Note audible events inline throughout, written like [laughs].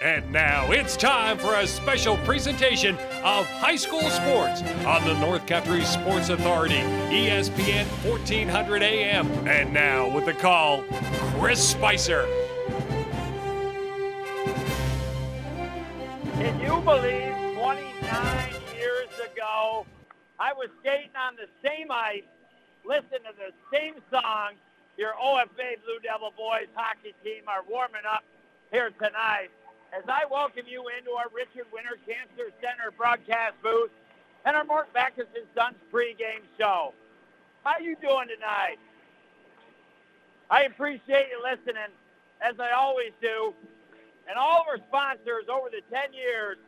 And now it's time for a special presentation of high school sports on the North Country Sports Authority, ESPN 1400 AM. And now with the call, Chris Spicer. Can you believe 29 years ago, I was skating on the same ice, listening to the same song. Your OFA Blue Devil boys hockey team are warming up here tonight. As I welcome you into our Richard Winter Cancer Center broadcast booth and our Mort Backus and Sons pregame show. How are you doing tonight? I appreciate you listening, as I always do and all of our sponsors over the 10 years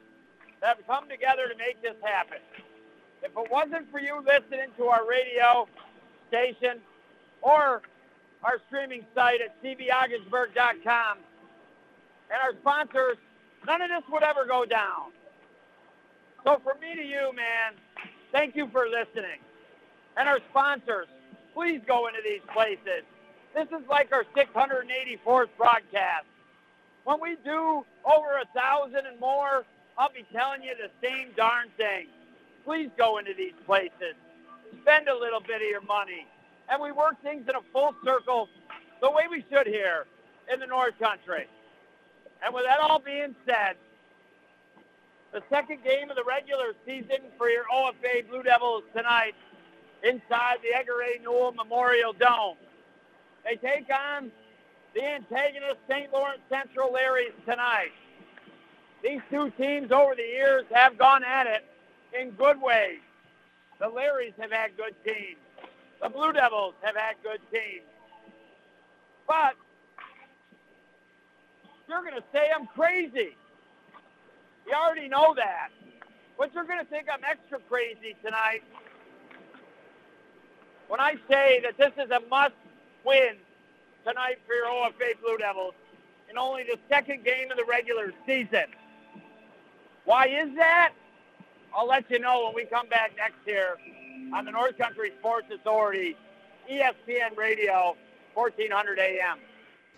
that have come together to make this happen. If it wasn't for you listening to our radio station or our streaming site at cbaugsburg.com and our sponsors, none of this would ever go down. So from me to you, man, thank you for listening. And our sponsors, please go into these places. This is like our 684th broadcast. When we do over a thousand and more, I'll be telling you the same darn thing. Please go into these places. Spend a little bit of your money. And we work things in a full circle the way we should here in the North Country. And with that all being said, the second game of the regular season for your OFA Blue Devils tonight inside the Edgar A. Newell Memorial Dome. They take on the antagonist St. Lawrence Central Larrys tonight. These two teams over the years have gone at it in good ways. The Larrys have had good teams. The Blue Devils have had good teams. But you're going to say I'm crazy. You already know that. But you're going to think I'm extra crazy tonight when I say that this is a must-win tonight for your OFA Blue Devils in only the second game of the regular season. Why is that? I'll let you know when we come back next year on the North Country Sports Authority, ESPN Radio, 1400 AM.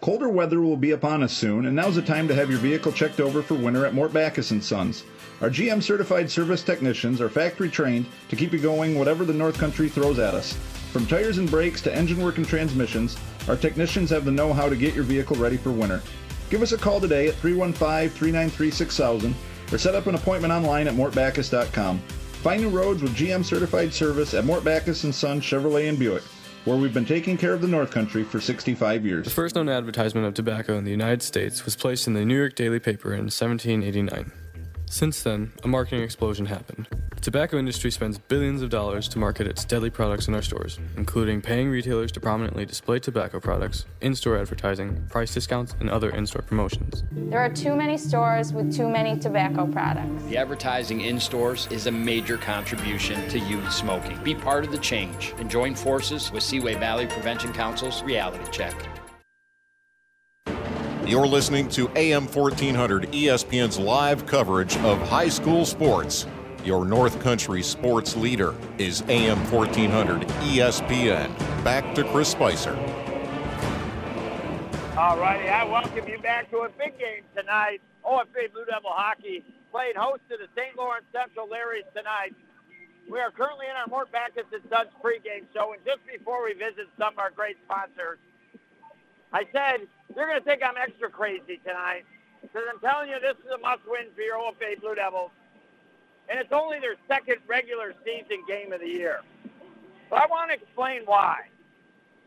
Colder weather will be upon us soon, and now's the time to have your vehicle checked over for winter at Mort Backus & Sons. Our GM certified service technicians are factory trained to keep you going whatever the North Country throws at us. From tires and brakes to engine work and transmissions, our technicians have the know-how to get your vehicle ready for winter. Give us a call today at 315-393-6000 or set up an appointment online at mortbackus.com. Find new roads with GM certified service at Mort Backus & Sons Chevrolet and Buick, where we've been taking care of the North Country for 65 years. The first known advertisement of tobacco in the United States was placed in the New York Daily Paper in 1789. Since then, a marketing explosion happened. The tobacco industry spends billions of dollars to market its deadly products in our stores, including paying retailers to prominently display tobacco products, in store advertising, price discounts, and other in store promotions. There are too many stores with too many tobacco products. The advertising in stores is a major contribution to youth smoking. Be part of the change and join forces with Seaway Valley Prevention Council's Reality Check. You're listening to AM 1400 ESPN's live coverage of high school sports. Your North Country sports leader is AM 1400 ESPN. Back to Chris Spicer. All righty, I welcome you back to a big game tonight. OFA Blue Devil Hockey played host to the St. Lawrence Central Larrys tonight. We are currently in our Mort Backus and Sons pregame show, and just before we visit some of our great sponsors, I said, you're going to think I'm extra crazy tonight because I'm telling you this is a must-win for your OFA Blue Devils, and it's only their second regular season game of the year. But I want to explain why.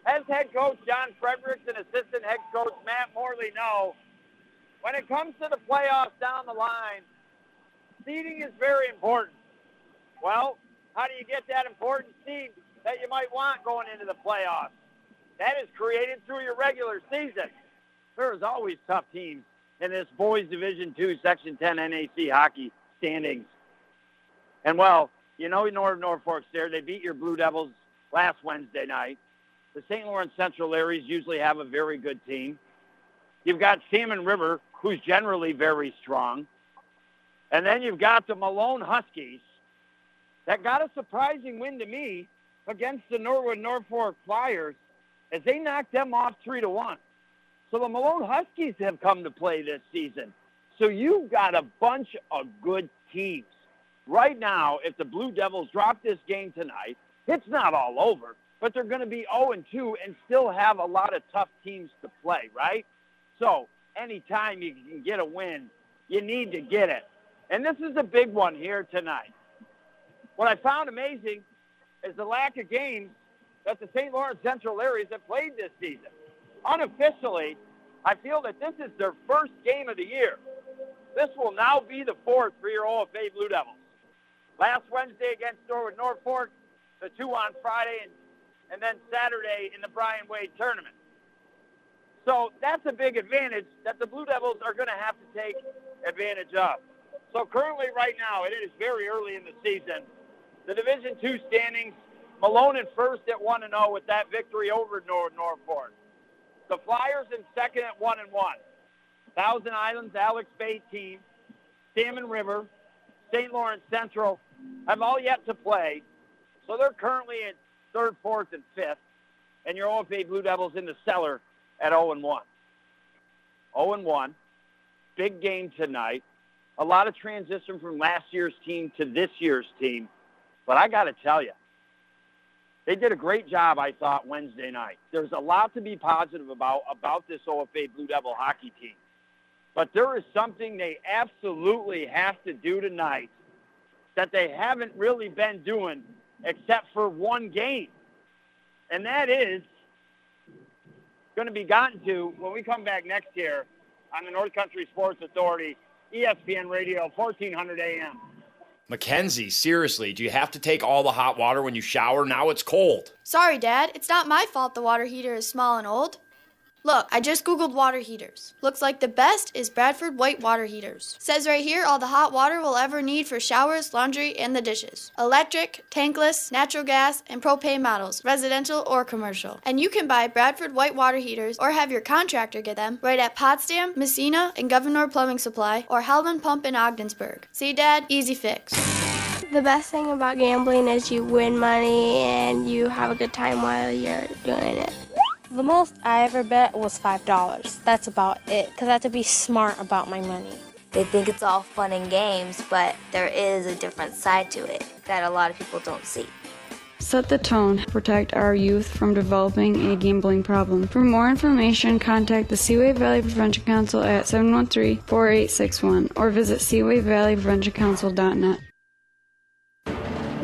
As head coach John Fredericks and assistant head coach Matt Morley know, when it comes to the playoffs down the line, seeding is very important. Well, how do you get that important seed that you might want going into the playoffs? That is created through your regular season. There is always tough teams in this boys division 2 section 10 NAC hockey standings. And well, you know Norwood Norfolk's there. They beat your Blue Devils last Wednesday night. The St. Lawrence Central Larrys usually have a very good team. You've got Salmon River, who's generally very strong. And then you've got the Malone Huskies that got a surprising win to me against the Norwood Norfolk Flyers as they knocked them off three to one. So the Malone Huskies have come to play this season. So you've got a bunch of good teams. Right now, if the Blue Devils drop this game tonight, it's not all over, but they're going to be 0-2 and still have a lot of tough teams to play, right? So anytime you can get a win, you need to get it. And this is a big one here tonight. What I found amazing is the lack of games that the St. Lawrence Central Larrys have played this season. Unofficially, I feel that this is their first game of the year. This will now be the fourth for your OFA Blue Devils. Last Wednesday against Norwood Norfolk, the two on Friday, and, and then Saturday in the Brian Wade tournament. So that's a big advantage that the Blue Devils are going to have to take advantage of. So currently, right now, it is very early in the season. The Division Two standings: Malone in first at one and zero with that victory over Norwood Norfolk. The Flyers in second at one and one. Thousand Islands, Alex Bay team, Salmon River, St. Lawrence Central have all yet to play, so they're currently in third, fourth, and fifth. And your OFA Blue Devils in the cellar at 0 and 1. 0 and 1. Big game tonight. A lot of transition from last year's team to this year's team. But I got to tell you, they did a great job, I thought, Wednesday night. There's a lot to be positive about about this OFA Blue Devil hockey team. But there is something they absolutely have to do tonight that they haven't really been doing except for one game. And that is going to be gotten to when we come back next year on the North Country Sports Authority, ESPN Radio, 1400 AM. Mackenzie, seriously, do you have to take all the hot water when you shower? Now it's cold. Sorry, Dad. It's not my fault the water heater is small and old. Look, I just googled water heaters. Looks like the best is Bradford White water heaters. Says right here all the hot water we'll ever need for showers, laundry, and the dishes. Electric, tankless, natural gas, and propane models, residential or commercial. And you can buy Bradford White water heaters or have your contractor get them right at Potsdam, Massena, and Gouverneur Plumbing Supply or Hellman Pump in Ogdensburg. See, Dad? Easy fix. The best thing about gambling is you win money and you have a good time while you're doing it. The most I ever bet was $5. That's about it, because I have to be smart about my money. They think it's all fun and games, but there is a different side to it that a lot of people don't see. Set the tone. Protect our youth from developing a gambling problem. For more information, contact the Seaway Valley Prevention Council at 713-4861 or visit seawayvalleypreventioncouncil.net.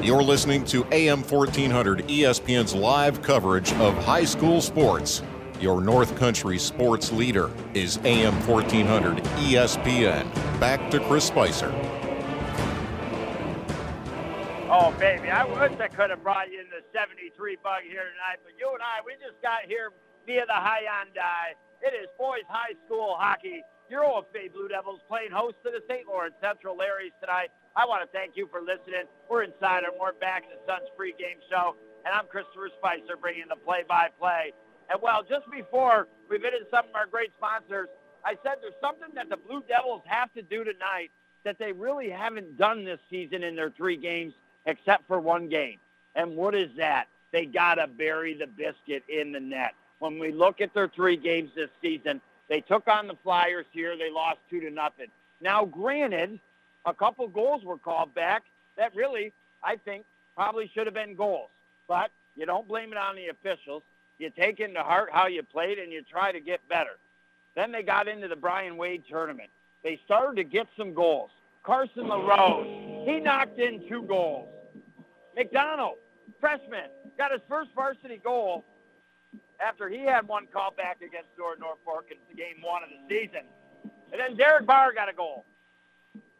You're listening to AM 1400 ESPN's live coverage of high school sports. Your North Country sports leader is AM 1400 ESPN. Back to Chris Spicer. Oh, baby, I wish I could have brought you in the 73 bug here tonight, but you and I, we just got here via the Hyundai. It is boys high school hockey. Your OFA Blue Devils playing host to the St. Lawrence Central Larrys tonight. I want to thank you for listening. We're inside our Mort Backus and Sons pregame show, and I'm Christopher Spicer bringing the play-by-play. And well, just before we visit some of our great sponsors, I said there's something that the Blue Devils have to do tonight that they really haven't done this season in their three games except for one game. And what is that? They got to bury the biscuit in the net. When we look at their three games this season, they took on the Flyers here. They lost two to nothing. Now, granted, a couple goals were called back that really, I think, probably should have been goals. But you don't blame it on the officials. You take into heart how you played and you try to get better. Then they got into the Brian Wade tournament. They started to get some goals. Carson LaRose, he knocked in two goals. McDonald, freshman, got his first varsity goal after he had one call back against Norwood Norfolk in game one of the season. And then Derek Barr got a goal.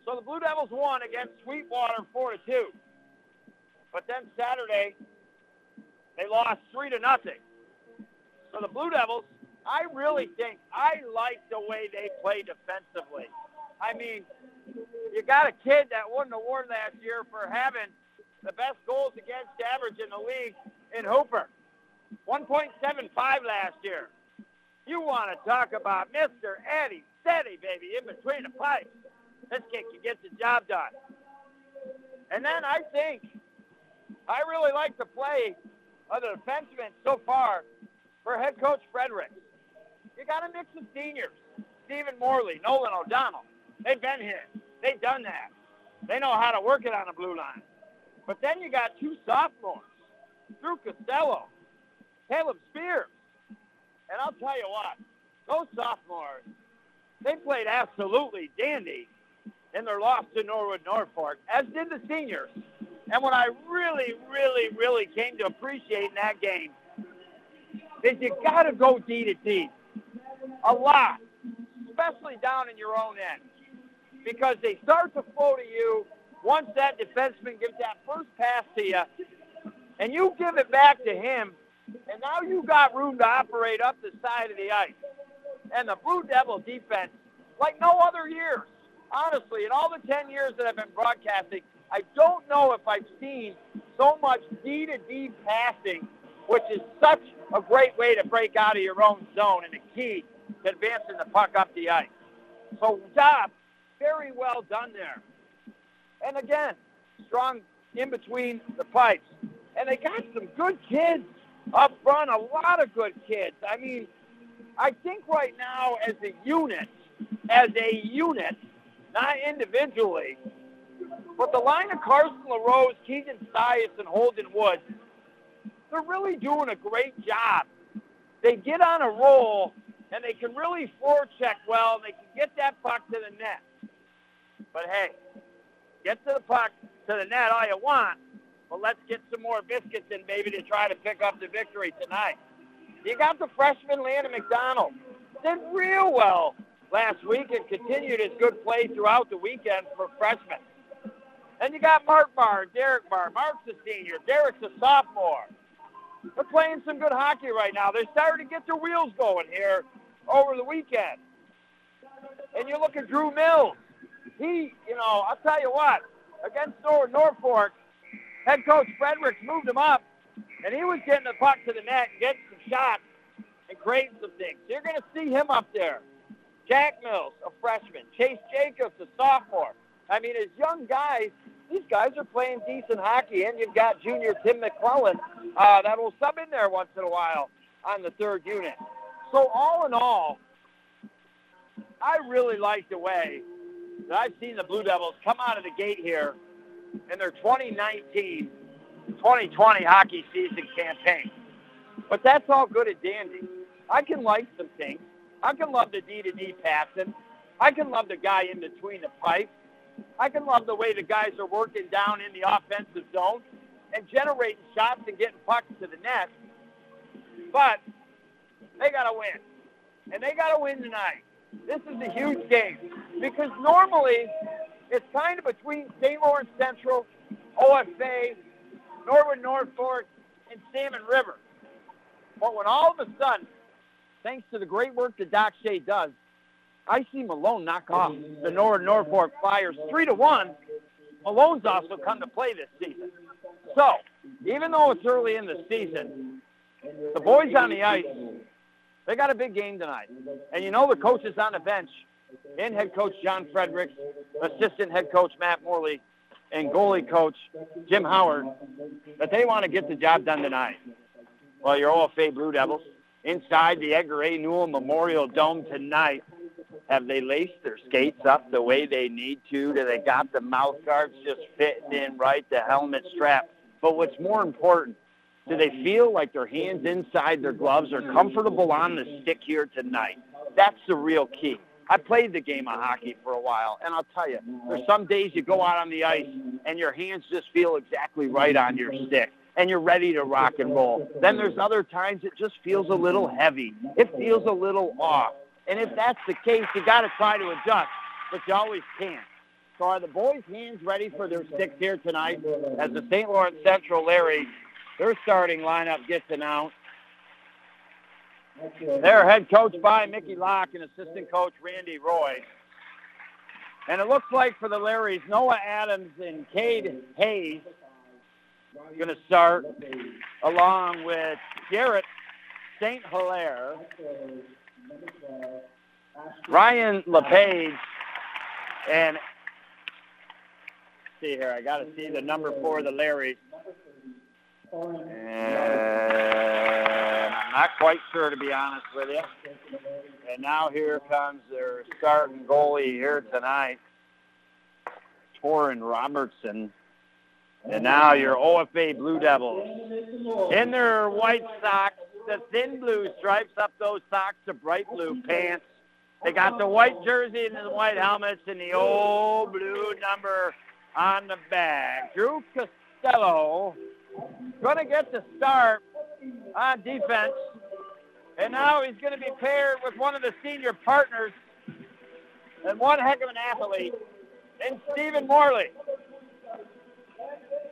So the Blue Devils won against Sweetwater 4 to 2. But then Saturday, they lost 3 to nothing. So the Blue Devils, I really think, I like the way they play defensively. I mean, you got a kid that won the award last year for having the best goals against average in the league in Hooper. 1.75 last year. You want to talk about Mr. Eddie Steady, baby, in between the pipes. This kid can get the job done. And then I think I really like the play of the defenseman so far for head coach Frederick. You got a mix of seniors. Stephen Morley, Nolan O'Donnell. They've been here. They've done that. They know how to work it on the blue line. But then you got two sophomores, Drew Costello, Caleb Spears. And I'll tell you what, those sophomores, they played absolutely dandy in their loss to Norwood Norfolk, as did the seniors. And what I really, really, really came to appreciate in that game is you got to go D to D a lot, especially down in your own end, because they start to flow to you once that defenseman gives that first pass to you, and you give it back to him, and now you got room to operate up the side of the ice. And the Blue Devil defense, like no other years, honestly, in all the 10 years that I've been broadcasting, I don't know if I've seen so much D to D passing, which is such a great way to break out of your own zone and a key to advancing the puck up the ice. So job very well done there. And again, strong in between the pipes. And they got some good kids up front, a lot of good kids. I mean, I think right now as a unit, as a unit, not individually, but the line of Carson LaRose, Keegan Stias, and Holden Woods, they're really doing a great job. They get on a roll, and they can really forecheck well, and they can get that puck to the net. But hey, get to the puck, to the net all you want, but let's get some more biscuits in, maybe, to try to pick up the victory tonight. You got the freshman Landon McDonald. Did real well last week and continued his good play throughout the weekend for freshmen. And you got Mark Barr, Derek Barr. Mark's a senior. Derek's a sophomore. They're playing some good hockey right now. They're starting to get their wheels going here over the weekend. And you look at Drew Mills. He, you know, I'll tell you what, against Norfolk, head coach Fredericks moved him up, and he was getting the puck to the net, and getting some shots, and creating some things. You're going to see him up there. Jack Mills, a freshman. Chase Jacobs, a sophomore. I mean, as young guys, these guys are playing decent hockey, and you've got junior Tim McClellan uh, that will sub in there once in a while on the third unit. So all in all, I really like the way that I've seen the Blue Devils come out of the gate here in their 2019-2020 hockey season campaign. But that's all good and dandy. I can like some things. I can love the D-to-D passing. I can love the guy in between the pipes. I can love the way the guys are working down in the offensive zone and generating shots and getting pucks to the net. But they got to win. And they got to win tonight. This is a huge game because normally it's kind of between St. Lawrence Central, OFA, Norwood Norfolk, and Salmon River. But when all of a sudden, thanks to the great work that Doc Shea does, I see Malone knock off the Norwood Norfolk Flyers three to one. Malone's also come to play this season. So, even though it's early in the season, the boys on the ice, they got a big game tonight. And you know the coaches on the bench, and head coach John Fredericks, assistant head coach Matt Morley, and goalie coach Jim Howard, that they want to get the job done tonight. Well, your OFA Blue Devils inside the Edgar A. Newell Memorial Dome tonight. Have they laced their skates up the way they need to? Do they got the mouth guards just fitting in right, the helmet strap? But what's more important, do they feel like their hands inside their gloves are comfortable on the stick here tonight? That's the real key. I played the game of hockey for a while, and I'll tell you, there's some days you go out on the ice and your hands just feel exactly right on your stick and you're ready to rock and roll. Then there's other times it just feels a little heavy. It feels a little off. And if that's the case, you got to try to adjust, but you always can't. So are the boys' hands ready for their sticks here tonight as the St. Lawrence Central Larry, their starting lineup gets announced? Their head coach by Mickey Locke and assistant coach Randy Roy. And it looks like for the Larrys, Noah Adams and Cade Hayes going to start along with Garrett St. Hilaire, Ryan LePage, and see here, I got to see the number for the Larry. And I'm Not quite sure, to be honest with you. And now here comes their starting goalie here tonight, Torin Robertson. And now your OFA Blue Devils in their white socks, the thin blue stripes up those socks, to bright blue pants. They got the white jersey and the white helmets and the old blue number on the back. Drew Costello going to get the start on defense. And now he's going to be paired with one of the senior partners and one heck of an athlete in Stephen Morley.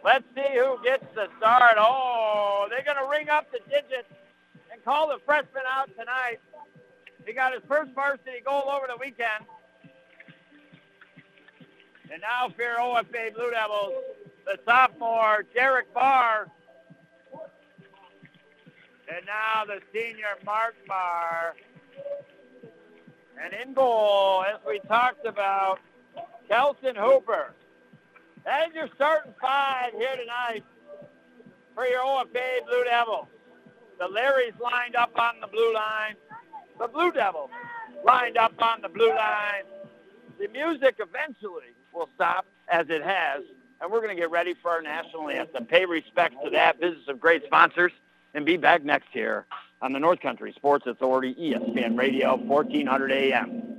Let's see who gets the start. Oh, they're going to ring up the digits and call the freshman out tonight. He got his first varsity goal over the weekend. And now for OFA Blue Devils, the sophomore, Derek Barr. And now the senior, Mark Barr. And in goal, as we talked about, Kelson Hooper. That is your starting five here tonight for your OFA Blue Devils. The Larrys lined up on the blue line. The Blue Devils lined up on the blue line. The music eventually will stop as it has, and we're going to get ready for our national anthem. Pay respects to that. business of great sponsors, and be back next year on the North Country Sports Authority, ESPN Radio, 1400 AM.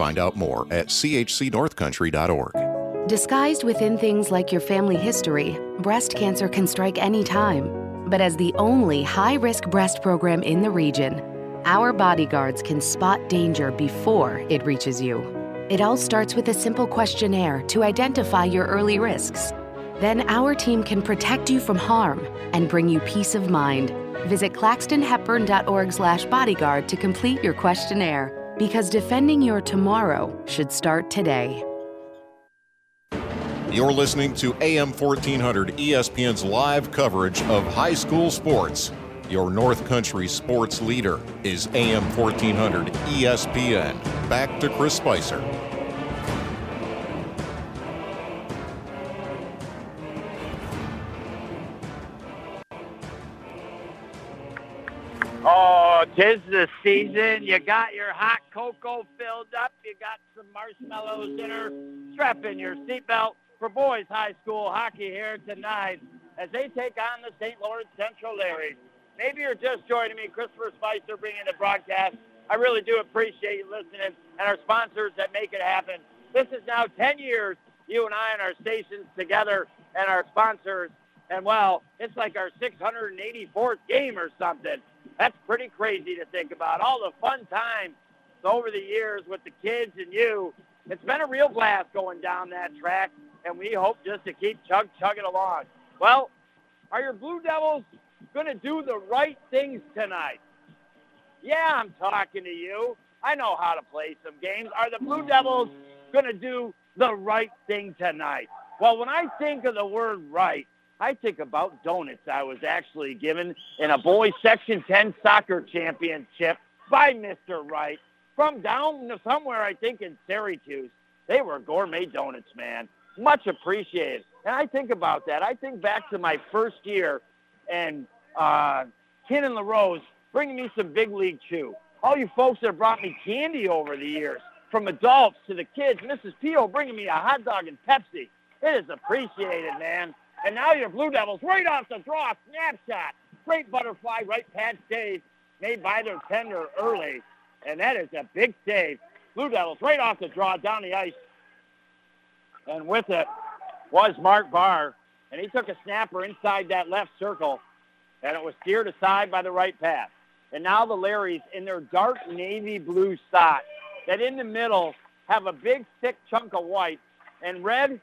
Find out more at chcnorthcountry.org. Disguised within things like your family history, breast cancer can strike any time. But as the only high risk breast program in the region, our bodyguards can spot danger before it reaches you. It all starts with a simple questionnaire to identify your early risks. Then our team can protect you from harm and bring you peace of mind. Visit claxtonhepburn.org/bodyguard to complete your questionnaire because defending your tomorrow should start today. You're listening to AM 1400 ESPN's live coverage of high school sports. Your North Country sports leader is AM 1400 ESPN. Back to Chris Spicer. Tis the season. You got your hot cocoa filled up. You got some marshmallows in her. Strap in your seatbelt for boys high school hockey here tonight as they take on the St. Lawrence Central Larrys. Maybe you're just joining me, Christopher Spicer, bringing the broadcast. I really do appreciate you listening and our sponsors that make it happen. This is now 10 years, you and I and our stations together and our sponsors. And well, it's like our 684th game or something. That's pretty crazy to think about. All the fun times over the years with the kids and you. It's been a real blast going down that track, and we hope just to keep chug chugging along. Well, are your Blue Devils going to do the right things tonight? Yeah, I'm talking to you. I know how to play some games. Are the Blue Devils going to do the right thing tonight? Well, when I think of the word right, I think about donuts I was actually given in a boys Section 10 soccer championship by Mr. Wright from down somewhere, I think, in Syracuse. They were gourmet donuts, man. Much appreciated. And I think about that. I think back to my first year and uh, Ken and LaRose bringing me some big league chew. All you folks that have brought me candy over the years, from adults to the kids, Mrs. Pio bringing me a hot dog and Pepsi. It is appreciated, man. And now your Blue Devils right off the draw, snapshot. Great butterfly right pad save made by their tender early. And that is a big save. Blue Devils right off the draw down the ice. And with it was Mark Barr. And he took a snapper inside that left circle. And it was steered aside by the right pass. And now the Larrys in their dark navy blue socks that in the middle have a big thick chunk of white and red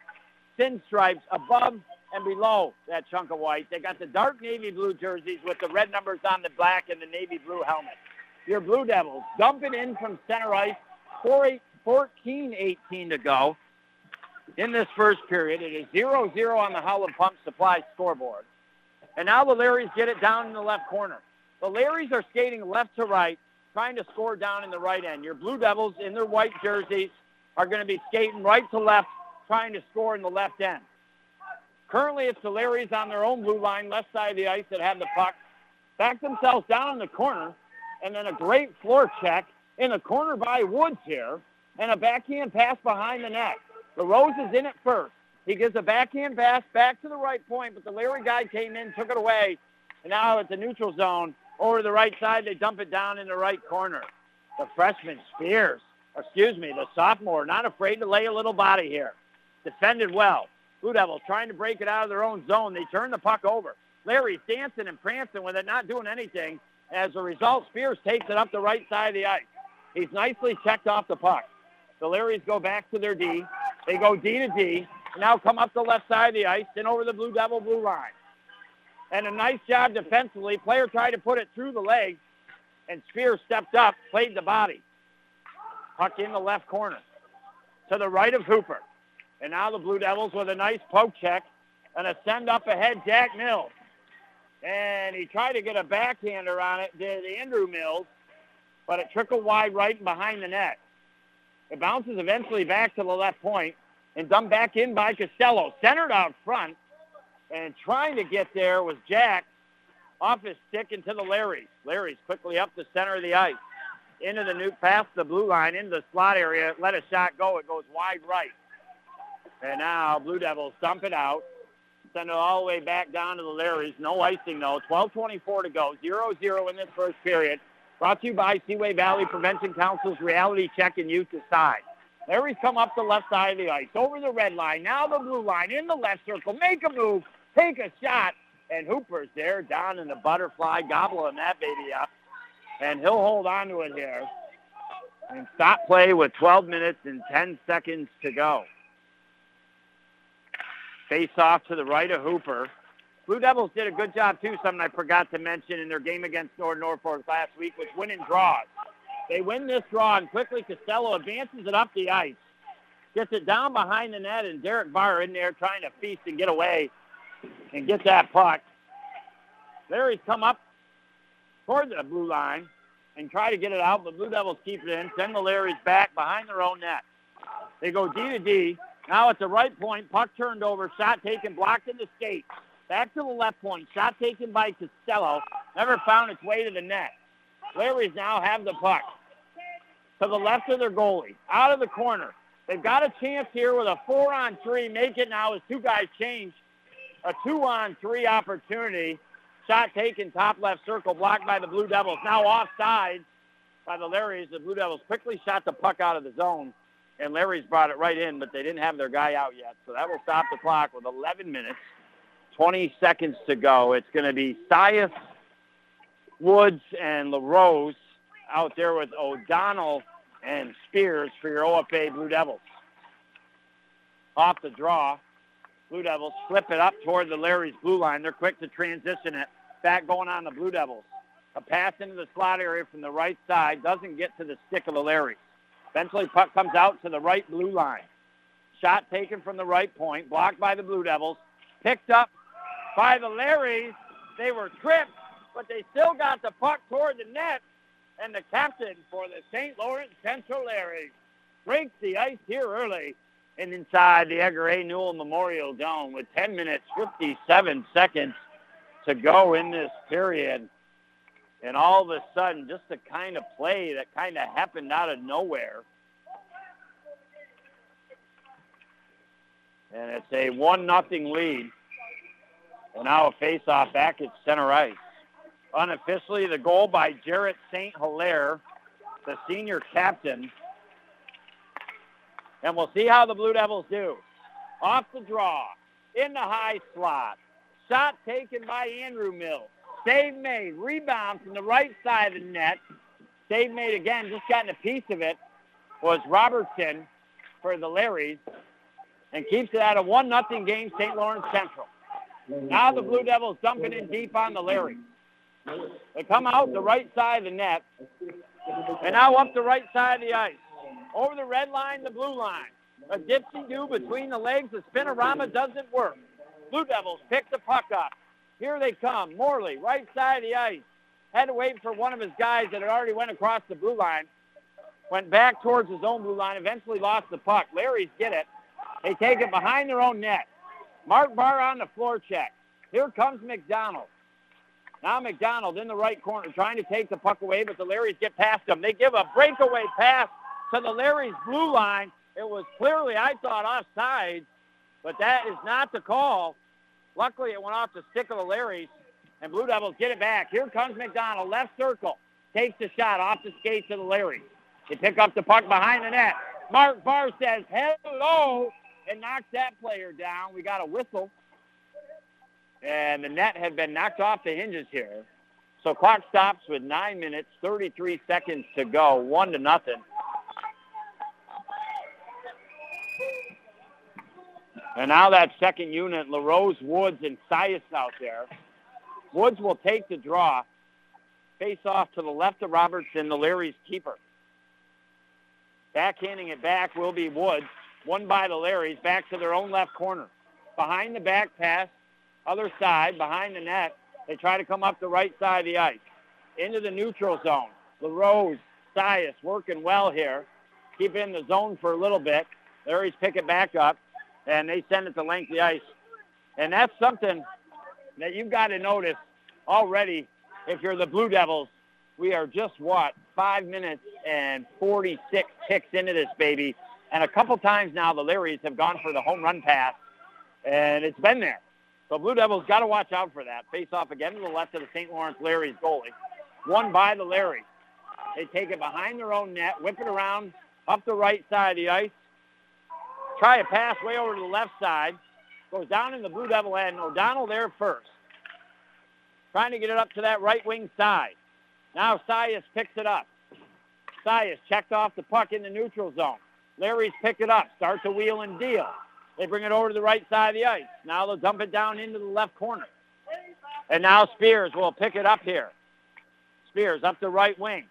thin stripes above and below that chunk of white. They got the dark navy blue jerseys with the red numbers on the black and the navy blue helmet. your Blue Devils. dumping in from center ice. 14-18 to go in this first period. It is 0-0 on the Howland Pump Supply scoreboard. And now the Larrys get it down in the left corner. The Larrys are skating left to right, trying to score down in the right end. Your Blue Devils in their white jerseys are going to be skating right to left, trying to score in the left end. Currently, it's the Larrys on their own blue line, left side of the ice that have the puck. Back themselves down in the corner, and then a great floor check in the corner by Woods here, and a backhand pass behind the net. LaRose is in it first. He gives a backhand pass back to the right point, but the Larry guy came in, took it away, and now it's the neutral zone, over the right side, they dump it down in the right corner. The freshman Spears, excuse me, the sophomore, not afraid to lay a little body here. Defended well. Blue Devils trying to break it out of their own zone. They turn the puck over. Larry's dancing and prancing with it, not doing anything. As a result, Spears takes it up the right side of the ice. He's nicely checked off the puck. The Larrys go back to their D. They go D to D. Now come up the left side of the ice and over the Blue Devil blue line. And a nice job defensively. Player tried to put it through the legs, and Spears stepped up, played the body. Puck in the left corner to the right of Hooper. And now the Blue Devils with a nice poke check and a send up ahead, Jack Mills. And he tried to get a backhander on it, did Andrew Mills, but it trickled wide right and behind the net. It bounces eventually back to the left point and dumped back in by Costello. Centered out front and trying to get there was Jack off his stick into the Larrys. Larrys quickly up the center of the ice. Into the new, past the blue line, into the slot area. Let a shot go. It goes wide right. And now Blue Devils dump it out. Send it all the way back down to the Larrys. No icing, though. 12.24 to go. 0-0 in this first period. Brought to you by Seaway Valley Prevention Council's Reality Check and Youth Decide. Larry's come up the left side of the ice, over the red line, now the blue line, in the left circle. Make a move, take a shot, and Hooper's there down in the butterfly, gobbling that baby up. And he'll hold on to it here and stop play with 12 minutes and 10 seconds to go. Face off to the right of Hooper. Blue Devils did a good job, too, something I forgot to mention in their game against Norwood Norfolk last week, which was winning draws. They win this draw, and quickly Costello advances it up the ice, gets it down behind the net, and Derek Barr in there trying to feast and get away and get that puck. Larry's come up toward the blue line and try to get it out, but Blue Devils keep it in, send the Larrys back behind their own net. They go D to D. Now at the right point, puck turned over, shot taken, blocked in the skate. Back to the left point, shot taken by Costello, never found its way to the net. Larrys now have the puck to the left of their goalie, out of the corner. They've got a chance here with a four-on-three. Make it now as two guys change. A two-on-three opportunity. Shot taken, top left circle, blocked by the Blue Devils. Now offside by the Larrys. The Blue Devils quickly shot the puck out of the zone, and Larry's brought it right in, but they didn't have their guy out yet. So that will stop the clock with 11 minutes, 20 seconds to go. It's going to be Sias, Woods, and LaRose out there with O'Donnell and Spears for your OFA Blue Devils. Off the draw, Blue Devils flip it up toward the Larry's blue line. They're quick to transition it. Back going on the Blue Devils. A pass into the slot area from the right side doesn't get to the stick of the Larrys. Eventually puck comes out to the right blue line. Shot taken from the right point, blocked by the Blue Devils. Picked up by the Larrys. They were tripped, but they still got the puck toward the net and the captain for the St. Lawrence Central Larry breaks the ice here early and inside the Edgar A. Newell Memorial Dome with 10 minutes, 57 seconds to go in this period. And all of a sudden, just the kind of play that kind of happened out of nowhere. And it's a one nothing lead. And now a face-off back at center ice unofficially the goal by Jarrett St. Hilaire, the senior captain. And we'll see how the Blue Devils do. Off the draw, in the high slot. Shot taken by Andrew Mills. Save made, rebound from the right side of the net. Save made again, just gotten a piece of it, was Robertson for the Larrys and keeps it at a 1-0 game, St. Lawrence Central. Now the Blue Devils dumping in deep on the Larrys. They come out the right side of the net. And now up the right side of the ice. Over the red line, the blue line. A dipsy-do between the legs. The spinorama doesn't work. Blue Devils pick the puck up. Here they come. Morley, right side of the ice. Had to wait for one of his guys that had already went across the blue line. Went back towards his own blue line. Eventually lost the puck. Larry's get it. They take it behind their own net. Mark Barr on the forecheck. Here comes McDonald. Now McDonald in the right corner trying to take the puck away, but the Larrys get past him. They give a breakaway pass to the Larrys blue line. It was clearly, I thought, offside, but that is not the call. Luckily, it went off the stick of the Larrys, and Blue Devils get it back. Here comes McDonald, left circle. Takes the shot off the skates of the Larrys. They pick up the puck behind the net. Mark Barr says, hello, and knocks that player down. We got a whistle and the net had been knocked off the hinges here. So clock stops with 9 minutes, 33 seconds to go, 1 to nothing. And now that second unit, LaRose, Woods, and Sias out there. Woods will take the draw. Face off to the left of Robertson, the Larry's keeper. Backhanding it back will be Woods. One by the Larrys, back to their own left corner. Behind the back pass, other side, behind the net. They try to come up the right side of the ice. Into the neutral zone. LaRose, Sias working well here. Keep in the zone for a little bit. Larry's pick it back up, and they send it to length the ice. And that's something that you've got to notice already if you're the Blue Devils. We are just, what, five minutes and 46 ticks into this baby. And a couple times now the Larrys have gone for the home run pass, and it's been there. So Blue Devils got to watch out for that. Face off again to the left of the St. Lawrence Larry's goalie. One by the Larry. They take it behind their own net, whip it around up the right side of the ice. Try a pass way over to the left side. Goes down in the Blue Devil end. O'Donnell there first. Trying to get it up to that right wing side. Now Sias picks it up. Sias checked off the puck in the neutral zone. Larry's picked it up. Starts to wheel and deal. They bring it over to the right side of the ice. Now they'll dump it down into the left corner. And now Spears will pick it up here. Spears up the right wing.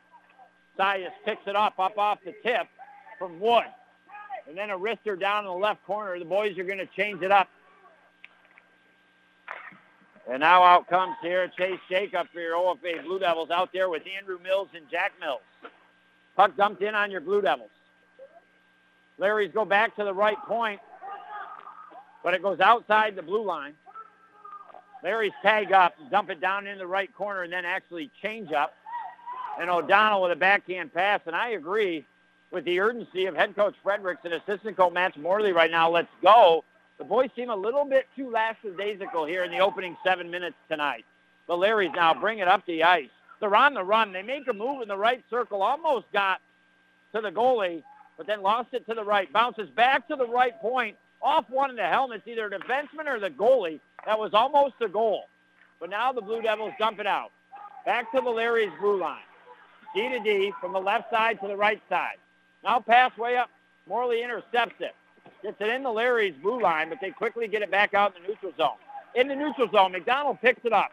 Sias picks it up, up off the tip from Wood. And then a wrister down in the left corner. The boys are going to change it up. And now out comes here Chase Jacob for your OFA Blue Devils out there with Andrew Mills and Jack Mills. Puck dumped in on your Blue Devils. Larry's go back to the right point but it goes outside the blue line. Larry's tag up, dump it down in the right corner, and then actually change up. And O'Donnell with a backhand pass. And I agree with the urgency of head coach Fredericks and assistant coach Matt Morley right now. Let's go. The boys seem a little bit too lackadaisical here in the opening seven minutes tonight. The Larrys now bring it up the ice. They're on the run. They make a move in the right circle, almost got to the goalie, but then lost it to the right. Bounces back to the right point, off one of the helmets, either the defenseman or the goalie. That was almost a goal. But now the Blue Devils dump it out. Back to the Larry's blue line. D to D from the left side to the right side. Now pass way up. Morley intercepts it. Gets it in the Larry's blue line, but they quickly get it back out in the neutral zone. In the neutral zone, McDonald picks it up.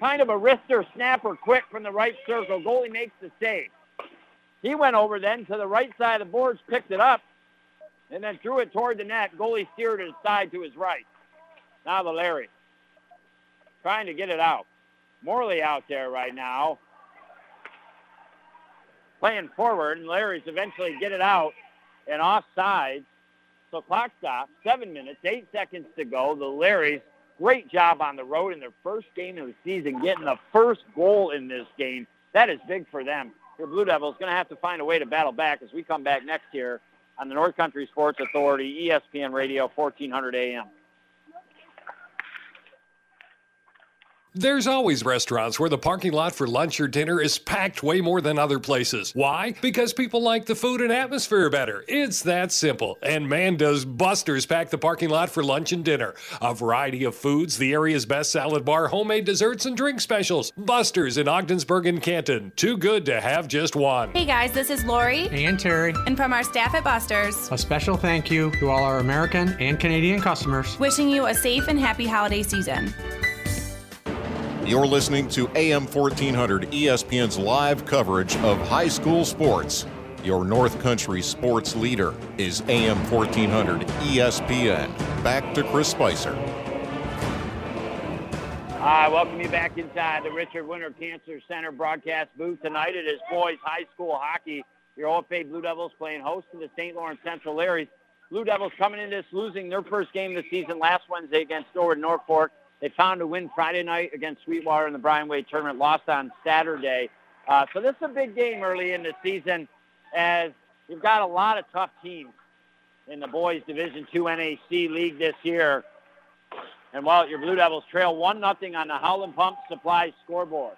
Kind of a wrister snapper quick from the right circle. Goalie makes the save. He went over then to the right side of the boards, picked it up, and then threw it toward the net. Goalie steered it aside to his right. Now the Larry trying to get it out. Morley out there right now playing forward, and Larry's eventually get it out and offside. So clock stop, seven minutes, eight seconds to go. The Larrys, great job on the road in their first game of the season, getting the first goal in this game. That is big for them. Your Blue Devils going to have to find a way to battle back as we come back next year on the North Country Sports Authority, ESPN Radio, 1400 AM. There's always restaurants where the parking lot for lunch or dinner is packed way more than other places. Why? Because people like the food and atmosphere better. It's that simple. And man, does Buster's pack the parking lot for lunch and dinner. A variety of foods, the area's best salad bar, homemade desserts, and drink specials. Buster's in Ogdensburg and Canton. Too good to have just one. Hey guys, this is Lori. And Terry. And from our staff at Buster's, a special thank you to all our American and Canadian customers. Wishing you a safe and happy holiday season. You're listening to AM 1400 ESPN's live coverage of high school sports. Your North Country sports leader is AM 1400 ESPN. Back to Chris Spicer. I welcome you back inside the Richard Winter Cancer Center broadcast booth. Tonight it is boys high school hockey. Your OFA Blue Devils playing host to the St. Lawrence Central Larrys. Blue Devils coming into this losing their first game this season last Wednesday against Norwood Norfolk. They found a win Friday night against Sweetwater in the Brian Way tournament, lost on Saturday. Uh, so this is a big game early in the season as you've got a lot of tough teams in the boys Division II NAC League this year. And while your Blue Devils trail 1 nothing on the Howland Pump Supply scoreboard.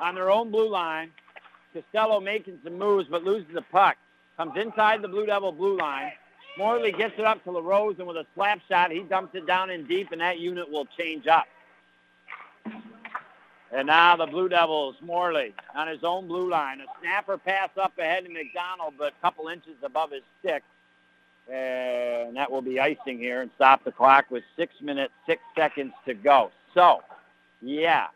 On their own blue line, Costello making some moves but loses the puck. Comes inside the Blue Devil blue line. Morley gets it up to LaRose, and with a slap shot, he dumps it down in deep, and that unit will change up. And now the Blue Devils, Morley, on his own blue line. A snapper pass up ahead to McDonald, but a couple inches above his stick. And that will be icing here and stop the clock with six minutes, six seconds to go. So, yeah,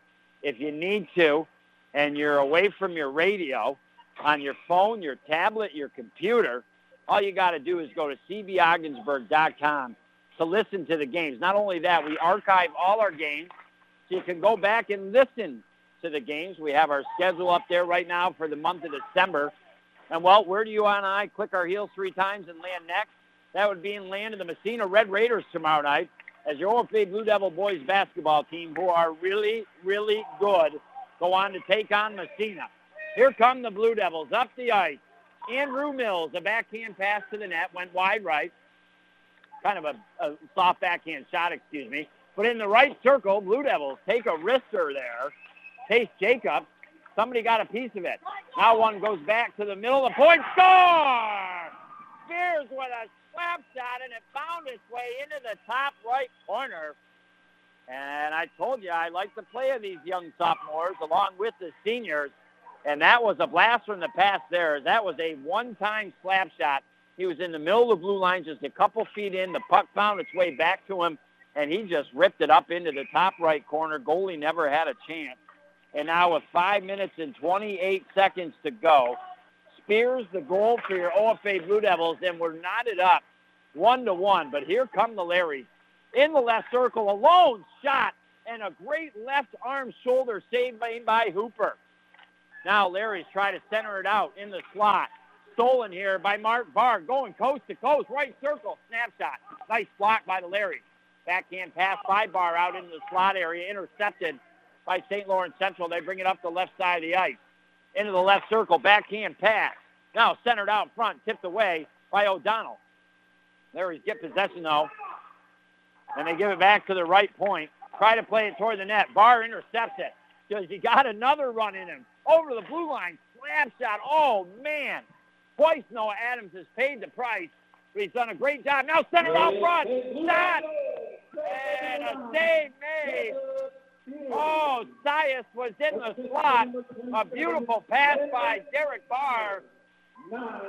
if you need to, and you're away from your radio, on your phone, your tablet, your computer, all you got to do is go to cbogginsburg.com to listen to the games. Not only that, we archive all our games so you can go back and listen to the games. We have our schedule up there right now for the month of December. And, well, where do you and I click our heels three times and land next? That would be in land of the Massena Red Raiders tomorrow night as your OFA Blue Devil boys basketball team, who are really, really good, go on to take on Massena. Here come the Blue Devils up the ice. Andrew Mills, a backhand pass to the net, went wide right. Kind of a, a soft backhand shot, excuse me. But in the right circle, Blue Devils take a wrister there. Chase Jacobs. Somebody got a piece of it. Now one goes back to the middle of the point. Score! Spears with a slap shot, and it found its way into the top right corner. And I told you I like the play of these young sophomores along with the seniors. And that was a blast from the past there. That was a one-time slap shot. He was in the middle of the blue line, just a couple feet in. The puck found its way back to him, and he just ripped it up into the top right corner. Goalie never had a chance. And now with 5 minutes and 28 seconds to go, Spears the goal for your OFA Blue Devils, and we're knotted up one to one. But here come the Larrys. In the left circle, a lone shot, and a great left arm shoulder saved by, by Hooper. Now Larry's trying to center it out in the slot. Stolen here by Mark Barr, going coast to coast, right circle, snapshot. Nice block by the Larry. Backhand pass by Barr out into the slot area, intercepted by St. Lawrence Central. They bring it up the left side of the ice. Into the left circle, backhand pass. Now centered out front, tipped away by O'Donnell. Larry's get possession though, and they give it back to the right point. Try to play it toward the net. Barr intercepts it because he got another run in him over the blue line. Slap shot. Oh, man. Twice Noah Adams has paid the price. But he's done a great job. Now center out front. Shot. And a save made. Oh, Sias was in the slot. A beautiful pass by Derek Barr.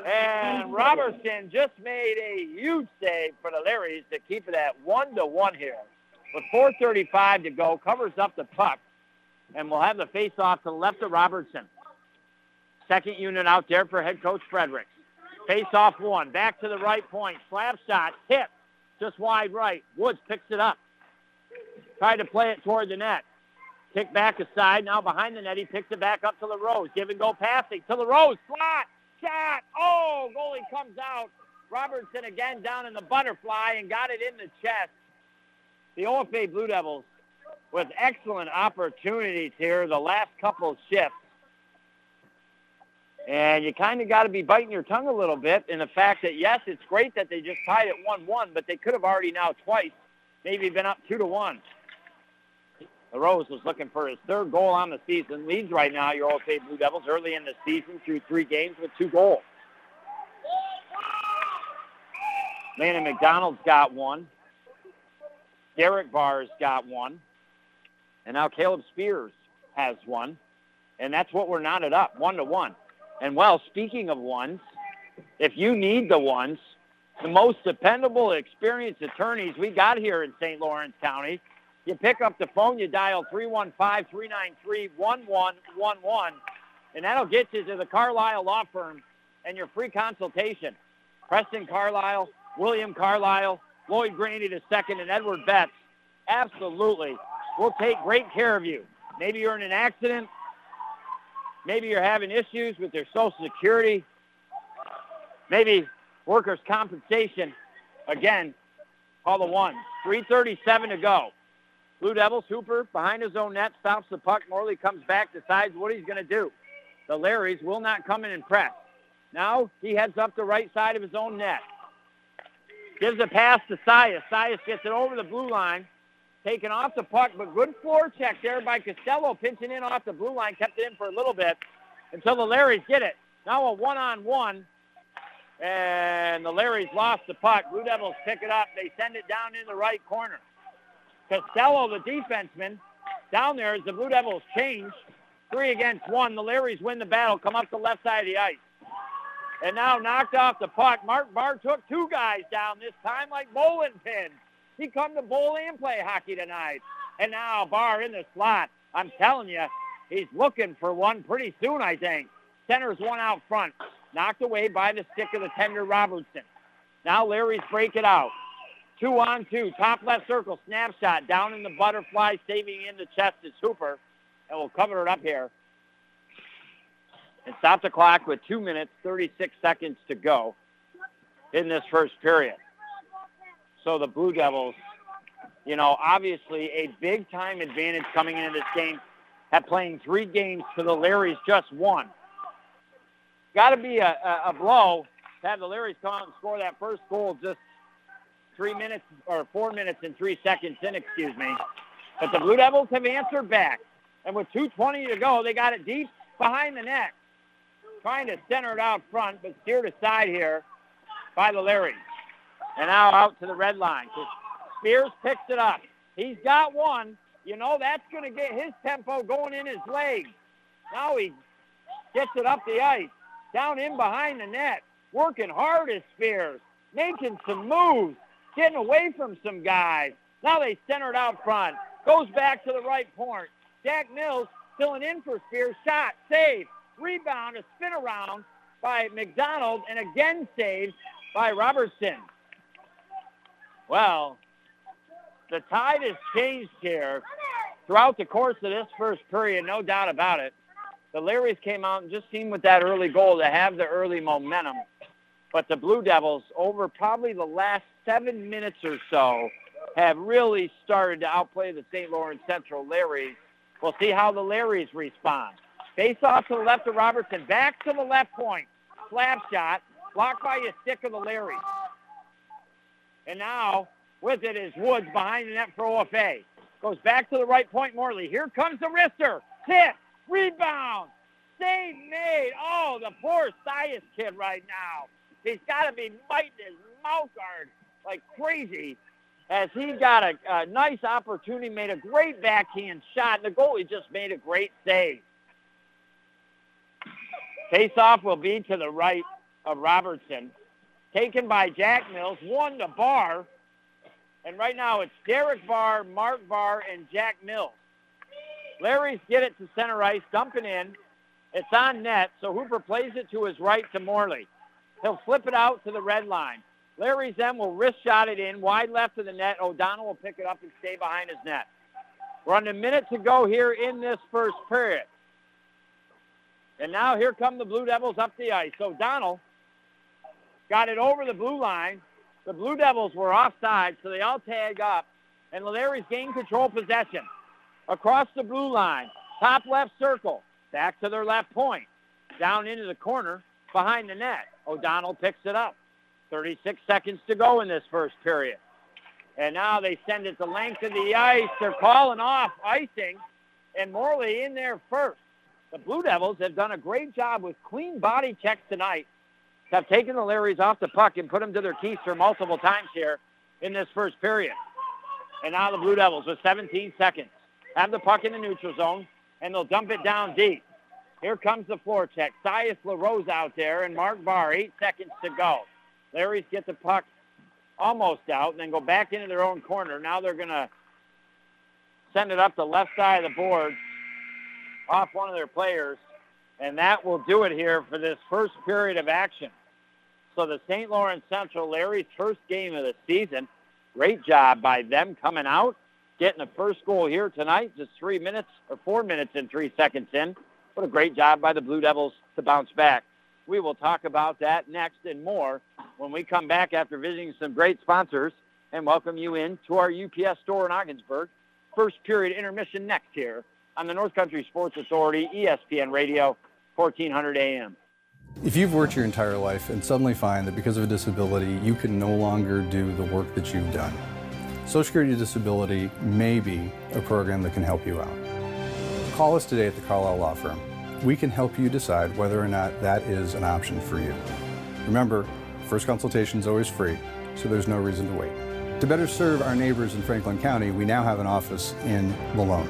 And Robertson just made a huge save for the Larrys to keep it at one to one here. With 4.35 to go, covers up the puck and we'll have the face-off to the left of Robertson. Second unit out there for head coach Fredericks. Face-off one, back to the right point, slap shot, hit, just wide right. Woods picks it up. Tried to play it toward the net. Kick back aside, now behind the net, he picks it back up to LaRose. Give and go passing to LaRose, slot, shot, oh, goalie comes out. Robertson again down in the butterfly and got it in the chest. The OFA Blue Devils with excellent opportunities here the last couple shifts. And you kind of got to be biting your tongue a little bit in the fact that, yes, it's great that they just tied it 1-1, but they could have already now twice maybe been up 2 to one. Rose was looking for his third goal on the season. Leads right now your OFA Blue Devils early in the season through three games with two goals. Landon McDonald's got one. Derek Barr's got one. And now Caleb Spears has one. And that's what we're knotted up, one to one. And well, speaking of ones, if you need the ones, the most dependable, experienced attorneys we got here in St. Lawrence County You pick up the phone, you dial 315-393-1111, and that'll get you to the Carlisle Law Firm and your free consultation. Preston Carlisle, William Carlisle, Lloyd Graney II, and Edward Betts. Absolutely. We'll take great care of you. Maybe you're in an accident. Maybe you're having issues with your Social Security. Maybe workers' compensation. Again, call the one. 337 to go. Blue Devils, Hooper behind his own net, stops the puck. Morley comes back, decides what he's going to do. The Larrys will not come in and press. Now he heads up the right side of his own net. Gives a pass to Sias. Sias gets it over the blue line. Taken off the puck, but good forecheck there by Costello, pinching in off the blue line. Kept it in for a little bit until the Larrys get it. Now a one-on-one, and the Larrys lost the puck. Blue Devils pick it up. They send it down in the right corner. Costello, the defenseman, down there as the Blue Devils change. Three against one. The Larrys win the battle, come up the left side of the ice. And now knocked off the puck. Mark Barr took two guys down this time like bowling pins. He come to bowl and play hockey tonight. And now Barr in the slot. I'm telling you, he's looking for one pretty soon, I think. Center's one out front. Knocked away by the stick of the tender Robertson. Now Larry's break it out. Two on two. Top left circle. Snapshot down in the butterfly. Saving in the chest is Hooper. And we'll cover it up here. And stop the clock with two minutes, 36 seconds to go in this first period. So the Blue Devils, you know, obviously a big time advantage coming into this game at playing three games to the Larrys just one. Got to be a, a, a blow to have the Larrys come out and score that first goal just three minutes or four minutes and three seconds in, excuse me. But the Blue Devils have answered back. And with 2.20 to go, they got it deep behind the net. Trying to center it out front, but steered aside here by the Larrys. And now out to the red line. Spears picks it up. He's got one. You know, that's going to get his tempo going in his legs. Now he gets it up the ice, down in behind the net, working hard as Spears, making some moves, getting away from some guys. Now they center it out front. Goes back to the right point. Jack Mills filling in for Spears. Shot, save, rebound, a spin around by McDonald, and again saved by Robertson. Well, the tide has changed here throughout the course of this first period, no doubt about it. The Larrys came out and just seemed with that early goal to have the early momentum. But the Blue Devils, over probably the last seven minutes or so, have really started to outplay the St. Lawrence Central Larrys. We'll see how the Larrys respond. Face off to the left of Robertson. Back to the left point. Slap shot. Blocked by a stick of the Larrys. And now with it is Woods behind the net for OFA. Goes back to the right point, Morley. Here comes the wrister. Hit. Rebound. Save made. Oh, the poor Sias kid right now. He's got to be biting his mouth guard like crazy as he got a, a nice opportunity, made a great backhand shot, and the goalie just made a great save. Face-off will be to the right of Robertson taken by Jack Mills, one to Barr. And right now it's Derek Barr, Mark Barr, and Jack Mills. Larry's get it to center ice, dumping in. It's on net, so Hooper plays it to his right to Morley. He'll flip it out to the red line. Larry's then will wrist shot it in, wide left of the net. O'Donnell will pick it up and stay behind his net. We're on a minute to go here in this first period. And now here come the Blue Devils up the ice. O'Donnell got it over the blue line. The Blue Devils were offside, so they all tag up. And Larry's gained control possession. Across the blue line, top left circle, back to their left point, down into the corner, behind the net. O'Donnell picks it up. 36 seconds to go in this first period. And now they send it the length of the ice. They're calling off icing, and Morley in there first. The Blue Devils have done a great job with clean body checks tonight have taken the Larrys off the puck and put them to their keister multiple times here in this first period. And now the Blue Devils with 17 seconds have the puck in the neutral zone, and they'll dump it down deep. Here comes the forecheck. Sias LaRose out there, and Mark Barr, eight seconds to go. Larrys get the puck almost out and then go back into their own corner. Now they're going to send it up the left side of the board off one of their players. And that will do it here for this first period of action. So the St. Lawrence Central Larry's first game of the season. Great job by them coming out, getting the first goal here tonight, just three minutes or four minutes and three seconds in. What a great job by the Blue Devils to bounce back. We will talk about that next and more when we come back after visiting some great sponsors and welcome you in to our UPS store in Ogdensburg. First period intermission next here on the North Country Sports Authority, ESPN Radio, 1400 AM. If you've worked your entire life and suddenly find that because of a disability you can no longer do the work that you've done, Social Security Disability may be a program that can help you out. Call us today at the Carlisle Law Firm. We can help you decide whether or not that is an option for you. Remember, first consultation is always free, so there's no reason to wait. To better serve our neighbors in Franklin County, we now have an office in Malone.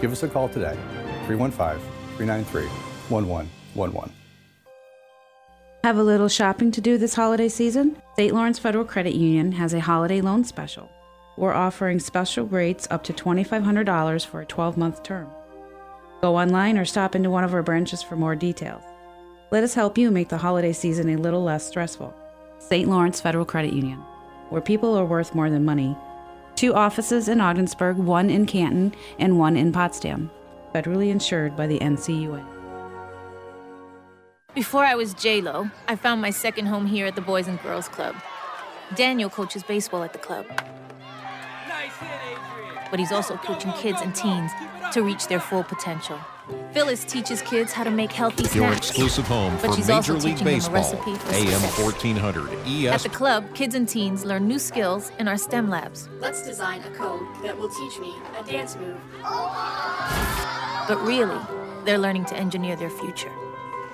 Give us a call today, 315 393 1111. Have a little shopping to do this holiday season? St. Lawrence Federal Credit Union has a holiday loan special. We're offering special rates up to $2,500 for a 12 month term. Go online or stop into one of our branches for more details. Let us help you make the holiday season a little less stressful. St. Lawrence Federal Credit Union, where people are worth more than money. Two offices in Ogdensburg, one in Canton, and one in Potsdam. Federally insured by the NCUA. Before I was J-Lo, I found my second home here at the Boys and Girls Club. Daniel coaches baseball at the club. But he's also coaching kids and teens to reach their full potential. Phyllis teaches kids how to make healthy snacks. Your exclusive home but for she's Major also League teaching them a Baseball. recipe for AM success. 1400 At the club, kids and teens learn new skills in our STEM labs. Let's design a code that will teach me a dance move. But really, they're learning to engineer their future.